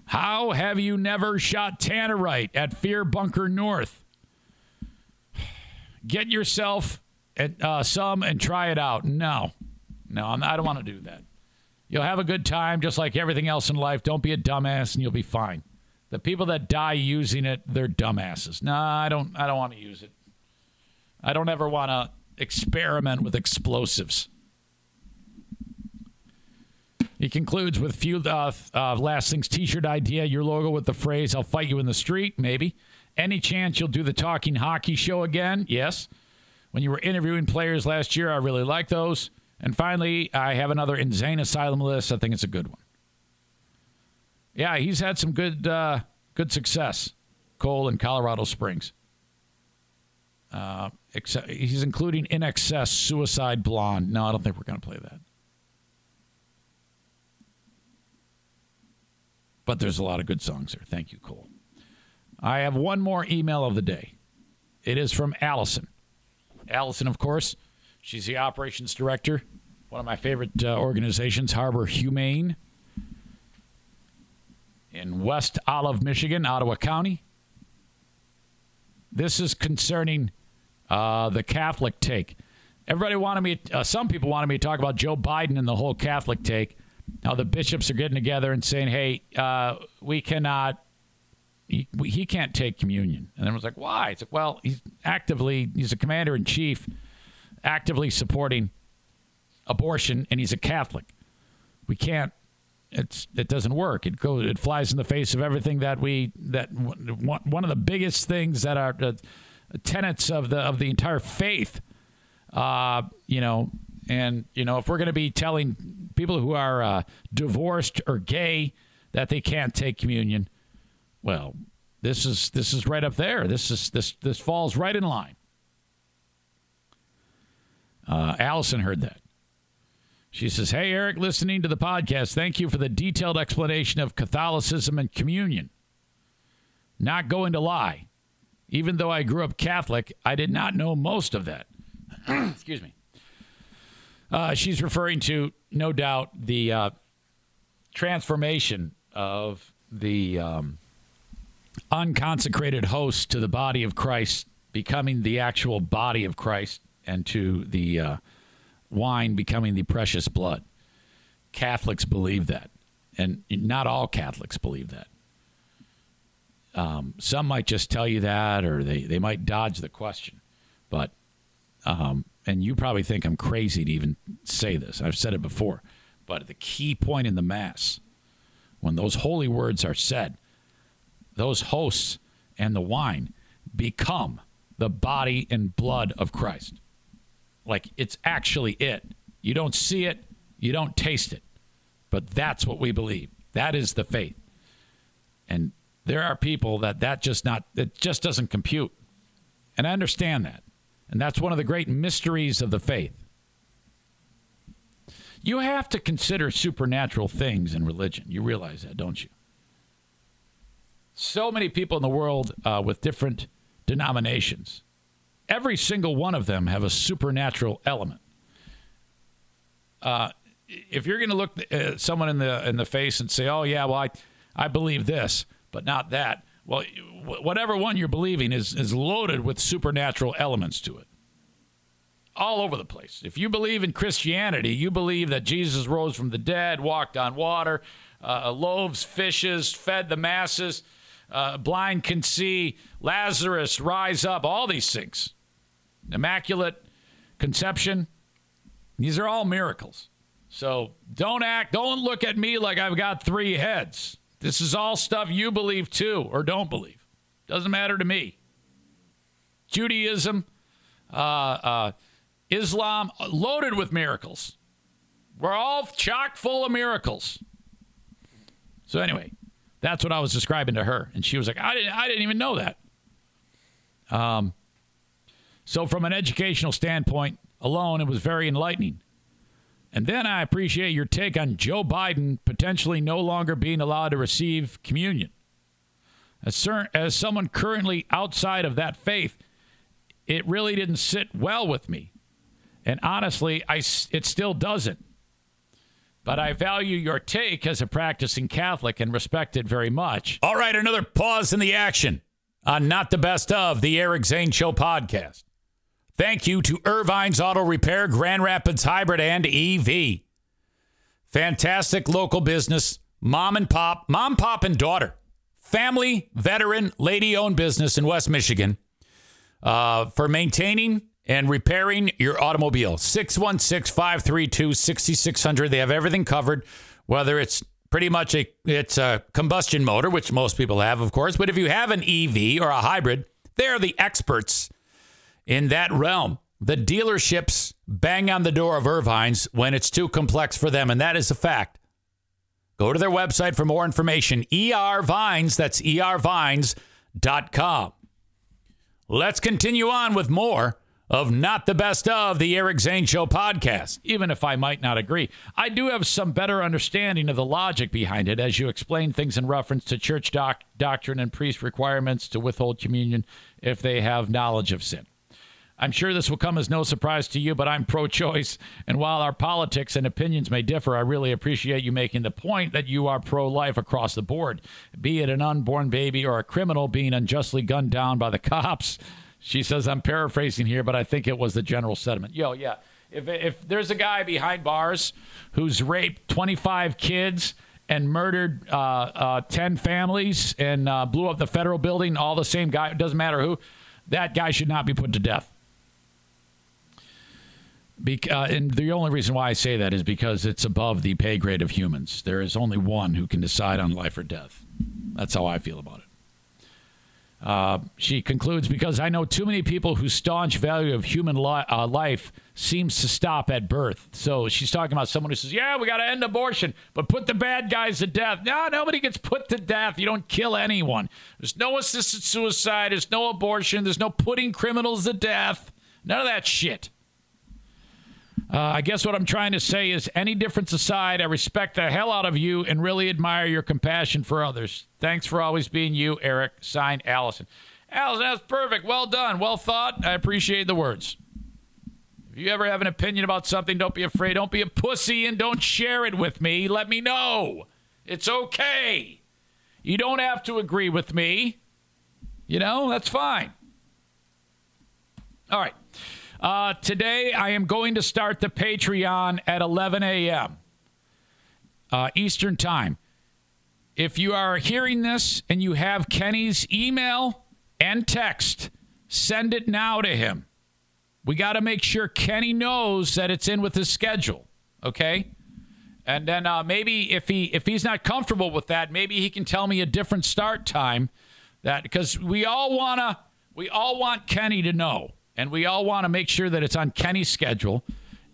How have you never shot Tannerite at Fear Bunker North? Get yourself uh, some and try it out. No, no, I'm, I don't want to do that. You'll have a good time, just like everything else in life. Don't be a dumbass, and you'll be fine. The people that die using it, they're dumbasses. No, I don't. I don't want to use it. I don't ever want to experiment with explosives. He concludes with few uh, uh, last things T-shirt idea. Your logo with the phrase "I'll fight you in the street." Maybe. Any chance you'll do the talking hockey show again? Yes. When you were interviewing players last year, I really like those. And finally, I have another Insane Asylum list. I think it's a good one. Yeah, he's had some good uh, good success. Cole in Colorado Springs. Uh, he's including INXS Suicide Blonde. No, I don't think we're going to play that. But there's a lot of good songs there. Thank you, Cole. I have one more email of the day. It is from Allison. Allison, of course, she's the operations director, one of my favorite uh, organizations, Harbor Humane, in West Olive, Michigan, Ottawa County. This is concerning uh, the Catholic take. Everybody wanted me, uh, some people wanted me to talk about Joe Biden and the whole Catholic take. Now the bishops are getting together and saying, "Hey, uh, we cannot he, he can't take communion. And everyone's like, why? It's like, well, he's actively, he's a commander in chief, actively supporting abortion, and he's a Catholic. We can't. It's it doesn't work. It goes. It flies in the face of everything that we that one of the biggest things that are uh, tenets of the of the entire faith. Uh, you know, and you know, if we're going to be telling people who are uh, divorced or gay that they can't take communion, well, this is this is right up there. This is this this falls right in line. Uh, Allison heard that. She says, "Hey Eric, listening to the podcast. Thank you for the detailed explanation of Catholicism and communion. Not going to lie, even though I grew up Catholic, I did not know most of that. Excuse me." Uh, she's referring to, no doubt, the uh, transformation of the um, unconsecrated host to the body of Christ becoming the actual body of Christ and to the uh, wine becoming the precious blood. Catholics believe that. And not all Catholics believe that. Um, some might just tell you that or they, they might dodge the question. But, um, and you probably think I'm crazy to even say this. I've said it before. But the key point in the Mass when those holy words are said, those hosts and the wine become the body and blood of Christ. Like it's actually it. You don't see it, you don't taste it. But that's what we believe. That is the faith. And there are people that that just not it just doesn't compute. And I understand that. And that's one of the great mysteries of the faith. You have to consider supernatural things in religion. You realize that, don't you? So many people in the world uh, with different denominations. Every single one of them have a supernatural element. Uh, if you're going to look uh, someone in the in the face and say, "Oh yeah, well I I believe this, but not that," well, whatever one you're believing is is loaded with supernatural elements to it. All over the place. If you believe in Christianity, you believe that Jesus rose from the dead, walked on water, uh, loaves, fishes, fed the masses uh, blind can see, Lazarus rise up, all these things. Immaculate conception. These are all miracles. So don't act, don't look at me like I've got three heads. This is all stuff you believe too or don't believe. Doesn't matter to me. Judaism, uh, uh, Islam, loaded with miracles. We're all chock full of miracles. So, anyway, that's what I was describing to her, and she was like, "I didn't, I didn't even know that." Um, so from an educational standpoint alone, it was very enlightening. And then I appreciate your take on Joe Biden potentially no longer being allowed to receive communion. As, cer- as someone currently outside of that faith, it really didn't sit well with me. And honestly, I, it still doesn't. But I value your take as a practicing Catholic and respect it very much. All right, another pause in the action on Not the Best of the Eric Zane Show podcast. Thank you to Ervine's Auto Repair, Grand Rapids Hybrid, and EV. Fantastic local business, mom and pop, mom, pop, and daughter. Family, veteran, lady owned business in West Michigan uh, for maintaining and repairing your automobile. 616 532 6600. They have everything covered, whether it's pretty much a it's a combustion motor, which most people have, of course. But if you have an EV or a hybrid, they're the experts in that realm. The dealerships bang on the door of Ervine's when it's too complex for them, and that is a fact. Go to their website for more information. ER Vines, that's ervines.com. Let's continue on with more of Not the Best of the Eric Zane Show podcast, even if I might not agree. I do have some better understanding of the logic behind it as you explain things in reference to church doc- doctrine and priest requirements to withhold communion if they have knowledge of sin. I'm sure this will come as no surprise to you, but I'm pro choice. And while our politics and opinions may differ, I really appreciate you making the point that you are pro life across the board, be it an unborn baby or a criminal being unjustly gunned down by the cops. She says, I'm paraphrasing here, but I think it was the general sentiment. Yo, yeah. If, if there's a guy behind bars who's raped 25 kids and murdered uh, uh, 10 families and uh, blew up the federal building, all the same guy, it doesn't matter who, that guy should not be put to death. Uh, and the only reason why I say that is because it's above the pay grade of humans. There is only one who can decide on life or death. That's how I feel about it. Uh, she concludes because I know too many people whose staunch value of human li- uh, life seems to stop at birth. So she's talking about someone who says, "Yeah, we got to end abortion, but put the bad guys to death." No, nobody gets put to death. You don't kill anyone. There's no assisted suicide. There's no abortion. There's no putting criminals to death. None of that shit. Uh, I guess what I'm trying to say is any difference aside, I respect the hell out of you and really admire your compassion for others. Thanks for always being you, Eric. Signed, Allison. Allison, that's perfect. Well done. Well thought. I appreciate the words. If you ever have an opinion about something, don't be afraid. Don't be a pussy and don't share it with me. Let me know. It's okay. You don't have to agree with me. You know, that's fine. All right. Uh, today, I am going to start the Patreon at 11 a.m. Uh, Eastern Time. If you are hearing this and you have Kenny's email and text, send it now to him. We got to make sure Kenny knows that it's in with his schedule. Okay. And then uh, maybe if he if he's not comfortable with that, maybe he can tell me a different start time. That because we all wanna we all want Kenny to know, and we all want to make sure that it's on Kenny's schedule.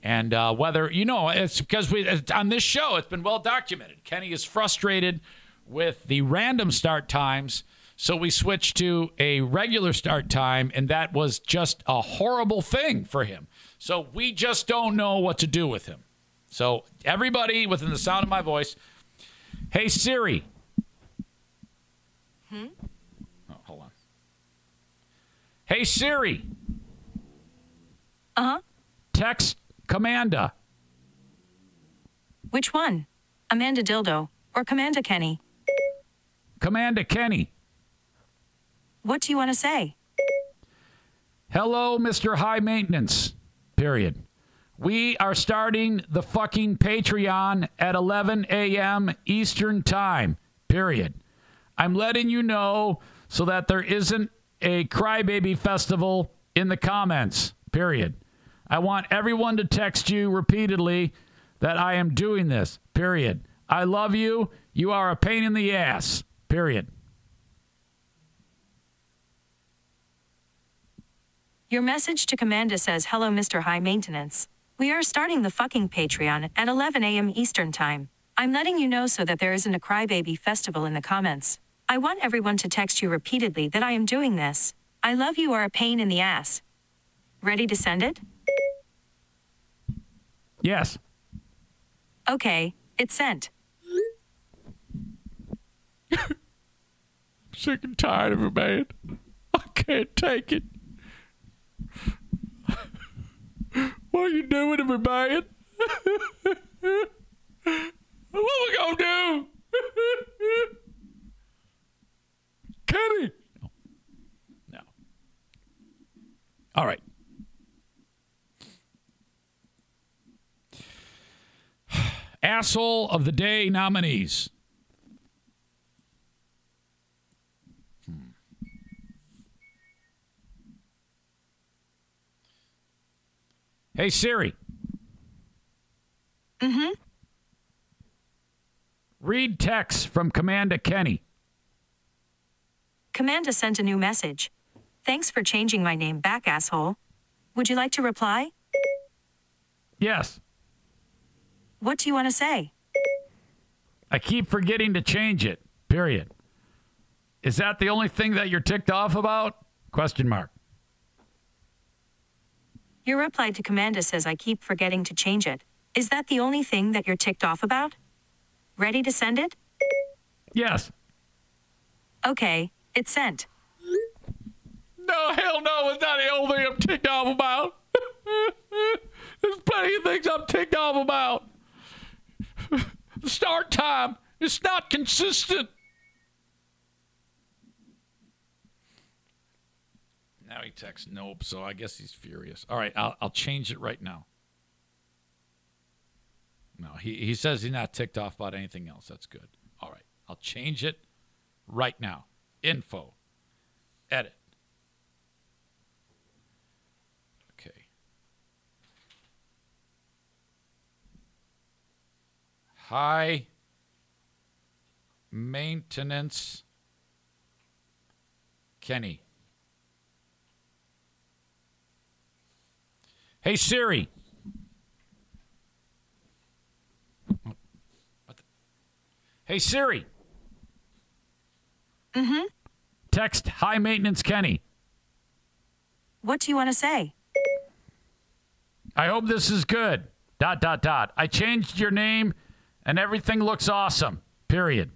And uh, whether you know, it's because we it's, on this show, it's been well documented. Kenny is frustrated with the random start times, so we switched to a regular start time, and that was just a horrible thing for him. So we just don't know what to do with him. So everybody within the sound of my voice, hey Siri. Hmm. Oh, hold on. Hey Siri. Uh huh. Text Commanda. Which one? Amanda Dildo or Commanda Kenny? Commanda Kenny. What do you want to say? Hello, Mr. High Maintenance. Period. We are starting the fucking Patreon at 11 a.m. Eastern Time. Period. I'm letting you know so that there isn't a crybaby festival in the comments. Period. I want everyone to text you repeatedly that I am doing this. Period. I love you. You are a pain in the ass. Period. Your message to Commanda says, Hello, Mr. High Maintenance. We are starting the fucking Patreon at 11 a.m. Eastern Time. I'm letting you know so that there isn't a crybaby festival in the comments. I want everyone to text you repeatedly that I am doing this. I love you are a pain in the ass. Ready to send it? Yes. Okay, it's sent. Sick and tired of it, man. I can't take it. What are you doing to me, man? what we gonna do? Kenny. No. no. All right. Asshole of the day nominees. Hey Siri. Mm-hmm. Read text from Commander Kenny. Commanda sent a new message. Thanks for changing my name back, asshole. Would you like to reply? Yes. What do you want to say? I keep forgetting to change it. Period. Is that the only thing that you're ticked off about? Question mark. Your reply to Commanda says I keep forgetting to change it. Is that the only thing that you're ticked off about? Ready to send it? Yes. Okay, it's sent. No, hell no, it's not the only thing I'm ticked off about. There's plenty of things I'm ticked off about. The start time is not consistent. Now he texts nope, so I guess he's furious. All right, I'll, I'll change it right now. No, he, he says he's not ticked off about anything else. That's good. All right, I'll change it right now. Info, edit. Okay. High maintenance Kenny. Hey Siri. Hey Siri. Mm-hmm. Text high maintenance Kenny. What do you want to say? I hope this is good. Dot dot dot. I changed your name and everything looks awesome. Period.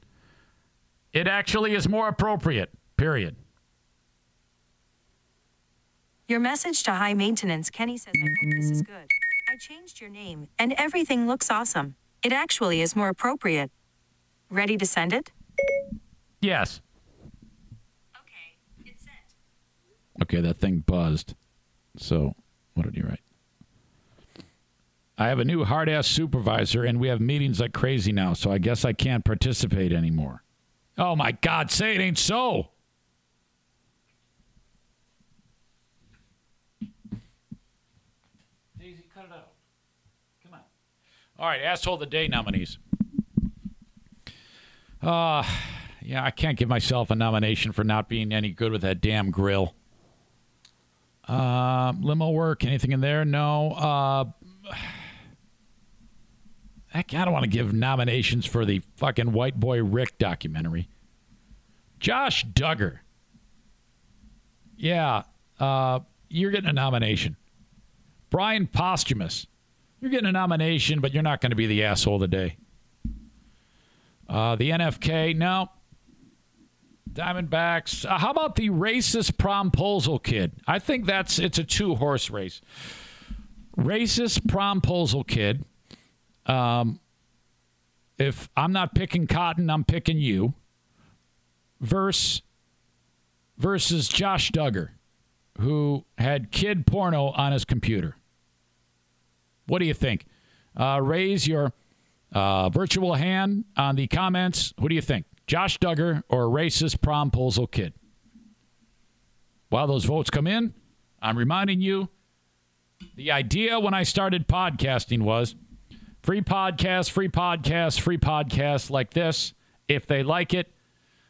It actually is more appropriate. Period. Your message to high maintenance Kenny says I hope this is good. I changed your name and everything looks awesome. It actually is more appropriate. Ready to send it? Yes. Okay, it's sent. Okay, that thing buzzed. So, what did you write? I have a new hard ass supervisor and we have meetings like crazy now, so I guess I can't participate anymore. Oh my God, say it ain't so. Daisy, cut it out. Come on. All right, asshole of the day nominees. Uh, yeah, I can't give myself a nomination for not being any good with that damn grill. Uh, limo work, anything in there? No. Uh, I don't want to give nominations for the fucking White Boy Rick documentary. Josh Duggar. Yeah, uh, you're getting a nomination. Bryan Posthumus. You're getting a nomination, but you're not going to be the asshole of the day. Uh, the NFK, no. Diamondbacks. Uh, how about the racist promposal kid? I think that's it's a two horse race. Racist promposal kid. Um, if I'm not picking cotton, I'm picking you. Verse versus Josh Duggar, who had kid porno on his computer. What do you think? Uh, raise your uh, virtual hand on the comments. Who do you think? Josh Duggar or racist promposal kid? While those votes come in, I'm reminding you the idea when I started podcasting was free podcast, free podcast, free podcast like this. If they like it,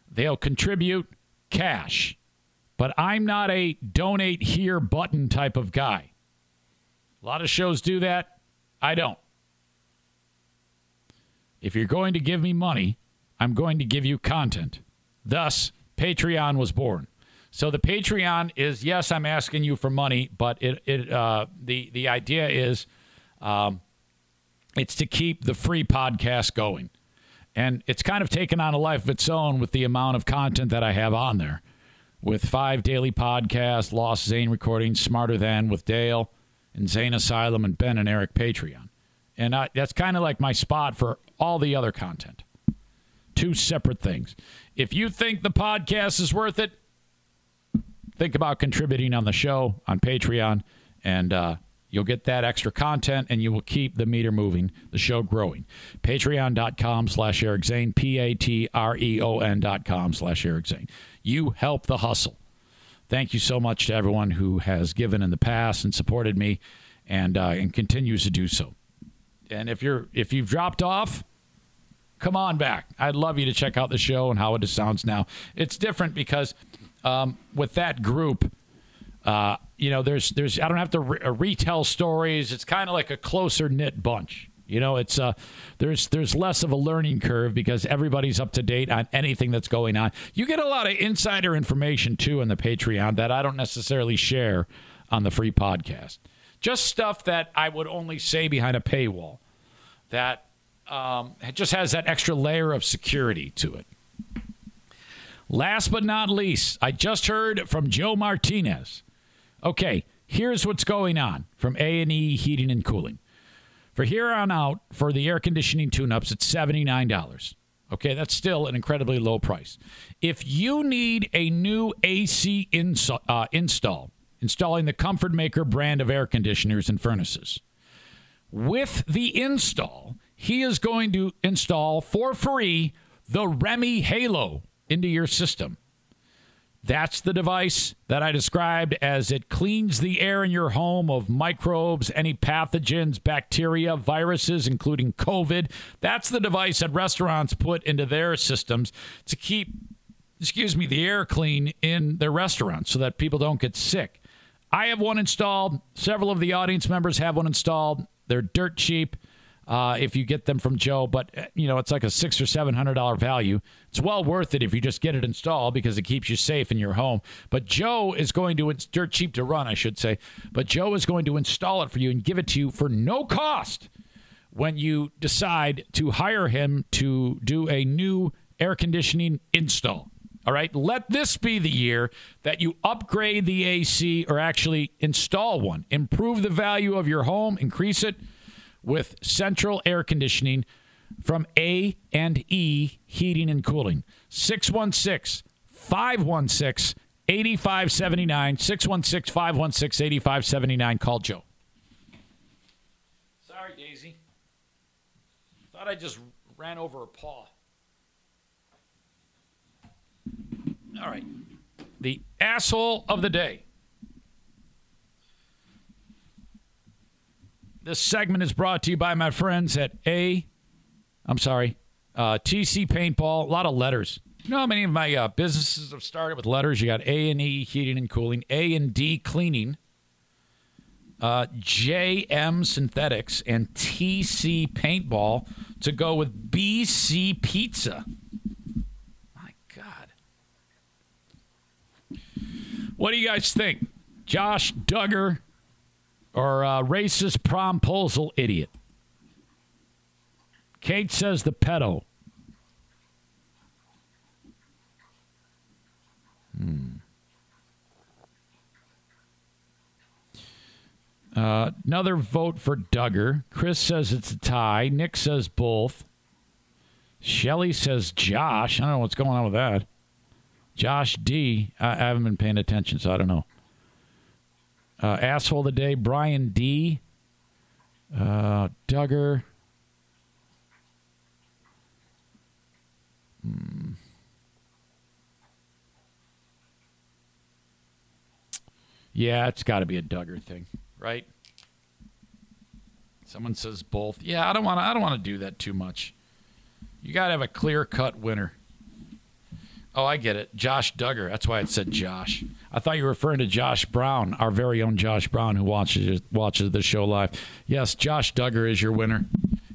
they'll contribute cash. But I'm not a donate here button type of guy. A lot of shows do that. I don't. If you're going to give me money, I'm going to give you content. Thus, Patreon was born. So the Patreon is yes, I'm asking you for money, but it it uh, the the idea is um, it's to keep the free podcast going, and it's kind of taken on a life of its own with the amount of content that I have on there, with five daily podcasts, Lost Zane recordings, Smarter Than with Dale, and Zane Asylum, and Ben and Eric Patreon, and I, that's kind of like my spot for all the other content. Two separate things. If you think the podcast is worth it, think about contributing on the show on Patreon, and uh, you'll get that extra content, and you will keep the meter moving, the show growing. Patreon.com slash Eric Zane, P-A-T-R-E-O-N dot com slash Eric Zane. You help the hustle. Thank you so much to everyone who has given in the past and supported me, and uh, and continues to do so. And if you're if you've dropped off, come on back. I'd love you to check out the show and how it sounds now. It's different because um, with that group, uh, you know, there's there's I don't have to re- uh, retell stories. It's kind of like a closer knit bunch. You know, it's uh, there's there's less of a learning curve because everybody's up to date on anything that's going on. You get a lot of insider information too in the Patreon that I don't necessarily share on the free podcast. Just stuff that I would only say behind a paywall. That um, just has that extra layer of security to it. Last but not least, I just heard from Joe Martinez. Okay, here's what's going on from A&E Heating and Cooling. For here on out, for the air conditioning tune-ups, it's $79. Okay, that's still an incredibly low price. If you need a new AC uh, install, installing the Comfortmaker brand of air conditioners and furnaces, with the install, he is going to install for free the REME HALO into your system. That's the device that I described as it cleans the air in your home of microbes, any pathogens, bacteria, viruses, including COVID. That's the device that restaurants put into their systems to keep, excuse me, the air clean in their restaurants so that people don't get sick. I have one installed. Several of the audience members have one installed. They're dirt cheap uh, if you get them from Joe, but uh, you know it's like a six or seven hundred dollar value. It's well worth it if you just get it installed because it keeps you safe in your home. But Joe is going to it's dirt cheap to run, I should say. But Joe is going to install it for you and give it to you for no cost when you decide to hire him to do a new air conditioning install. All right, let this be the year that you upgrade the AC or actually install one. Improve the value of your home, increase it with central air conditioning from A and E Heating and Cooling. 616 516 8579 616 516 8579 call Joe. Sorry Daisy. Thought I just ran over a paw. All right. The asshole of the day. This segment is brought to you by my friends at A. I'm sorry, uh, TC Paintball. A lot of letters. You know how many of my uh, businesses have started with letters? You got A and E Heating and Cooling, A and D Cleaning, uh, JM Synthetics, and TC Paintball to go with BC Pizza. My God. What do you guys think? Josh Duggar or uh, racist promposal idiot? Kate says the pedo. Hmm. Uh, another vote for Duggar. Chris says it's a tie. Nick says both. Shelly says Josh. I don't know what's going on with that. Josh D. I, I haven't been paying attention, so I don't know. Uh, asshole of the day, Brian D. Uh, Duggar. Hmm. Yeah, it's got to be a Duggar thing, right? Someone says both. Yeah, I don't want to. I don't want to do that too much. You got to have a clear cut winner. Oh, I get it. Josh Duggar. That's why it said Josh. I thought you were referring to Josh Brown, our very own Josh Brown, who watches watches the show live. Yes, Josh Duggar is your winner.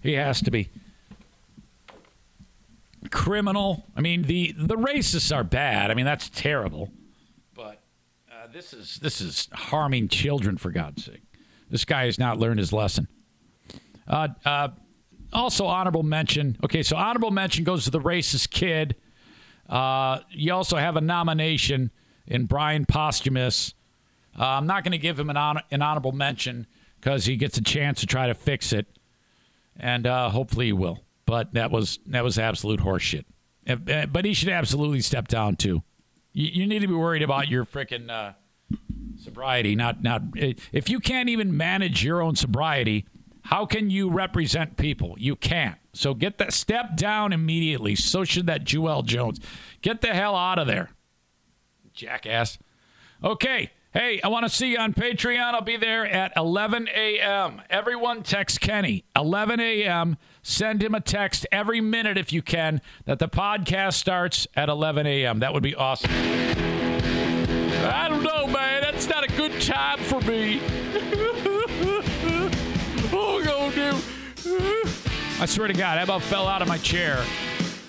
He has to be. Criminal. I mean, the the racists are bad. I mean, that's terrible. But uh, this is this is harming children for God's sake. This guy has not learned his lesson. Uh, uh, also, honorable mention. Okay, so honorable mention goes to the racist kid. Uh, you also have a nomination in Bryan Posthumus. Uh, I'm not going to give him an, an honorable mention because he gets a chance to try to fix it, and uh, hopefully he will. But that was that was absolute horseshit. But he should absolutely step down too. You, you need to be worried about your freaking uh, sobriety. Not not if you can't even manage your own sobriety, how can you represent people? You can't. So get that step down immediately. So should that Jewel Jones. Get the hell out of there, jackass. Okay. Hey, I want to see you on Patreon. I'll be there at 11 a.m. Everyone text Kenny. 11 a.m. Send him a text every minute if you can that the podcast starts at 11 a.m. That would be awesome. I don't know, man. That's not a good time for me. Oh, gonna do? I swear to God, I about fell out of my chair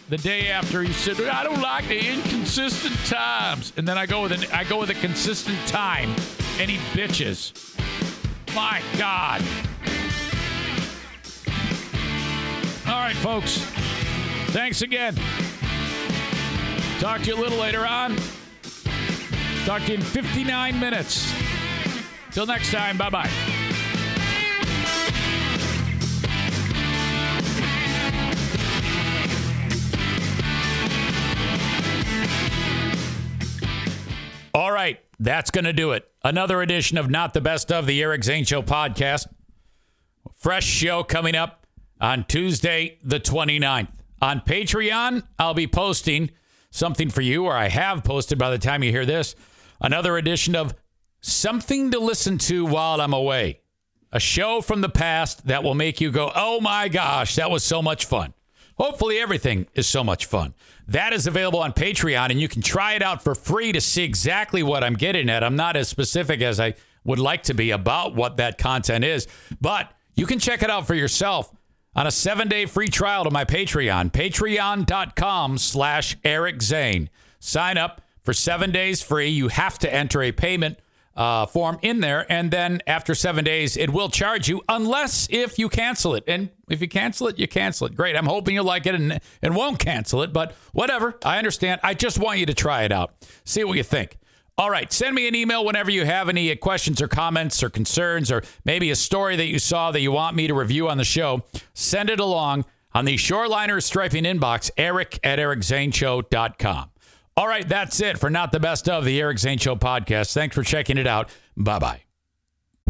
the day after he said, "I don't like the inconsistent times," and then I go with an I go with a consistent time, he bitches. My God. All right, folks. Thanks again. Talk to you a little later on. Talk to you in 59 minutes. Till next time, bye bye. All right, that's going to do it. Another edition of Not the Best of the Eric Zane Show podcast. Fresh show coming up on Tuesday, the 29th. On Patreon, I'll be posting something for you, or I have posted by the time you hear this, another edition of Something to Listen to While I'm Away. A show from the past that will make you go, oh my gosh, that was so much fun. Hopefully, everything is so much fun. That is available on Patreon, and you can try it out for free to see exactly what I'm getting at. I'm not as specific as I would like to be about what that content is, but you can check it out for yourself on a seven-day free trial to my Patreon, patreon.com slash Eric Zane. Sign up for seven days free. You have to enter a payment uh, form in there, and then after seven days, it will charge you unless if you cancel it. And if you cancel it, you cancel it. Great. I'm hoping you'll like it and, and won't cancel it, but whatever. I understand. I just want you to try it out. See what you think. All right, send me an email whenever you have any questions or comments or concerns, or maybe a story that you saw that you want me to review on the show. Send it along on the Shoreliner Striping inbox, eric at ericzaneshow.com. All right, that's it for Not the Best of the Eric Zane Show podcast. Thanks for checking it out. Bye bye.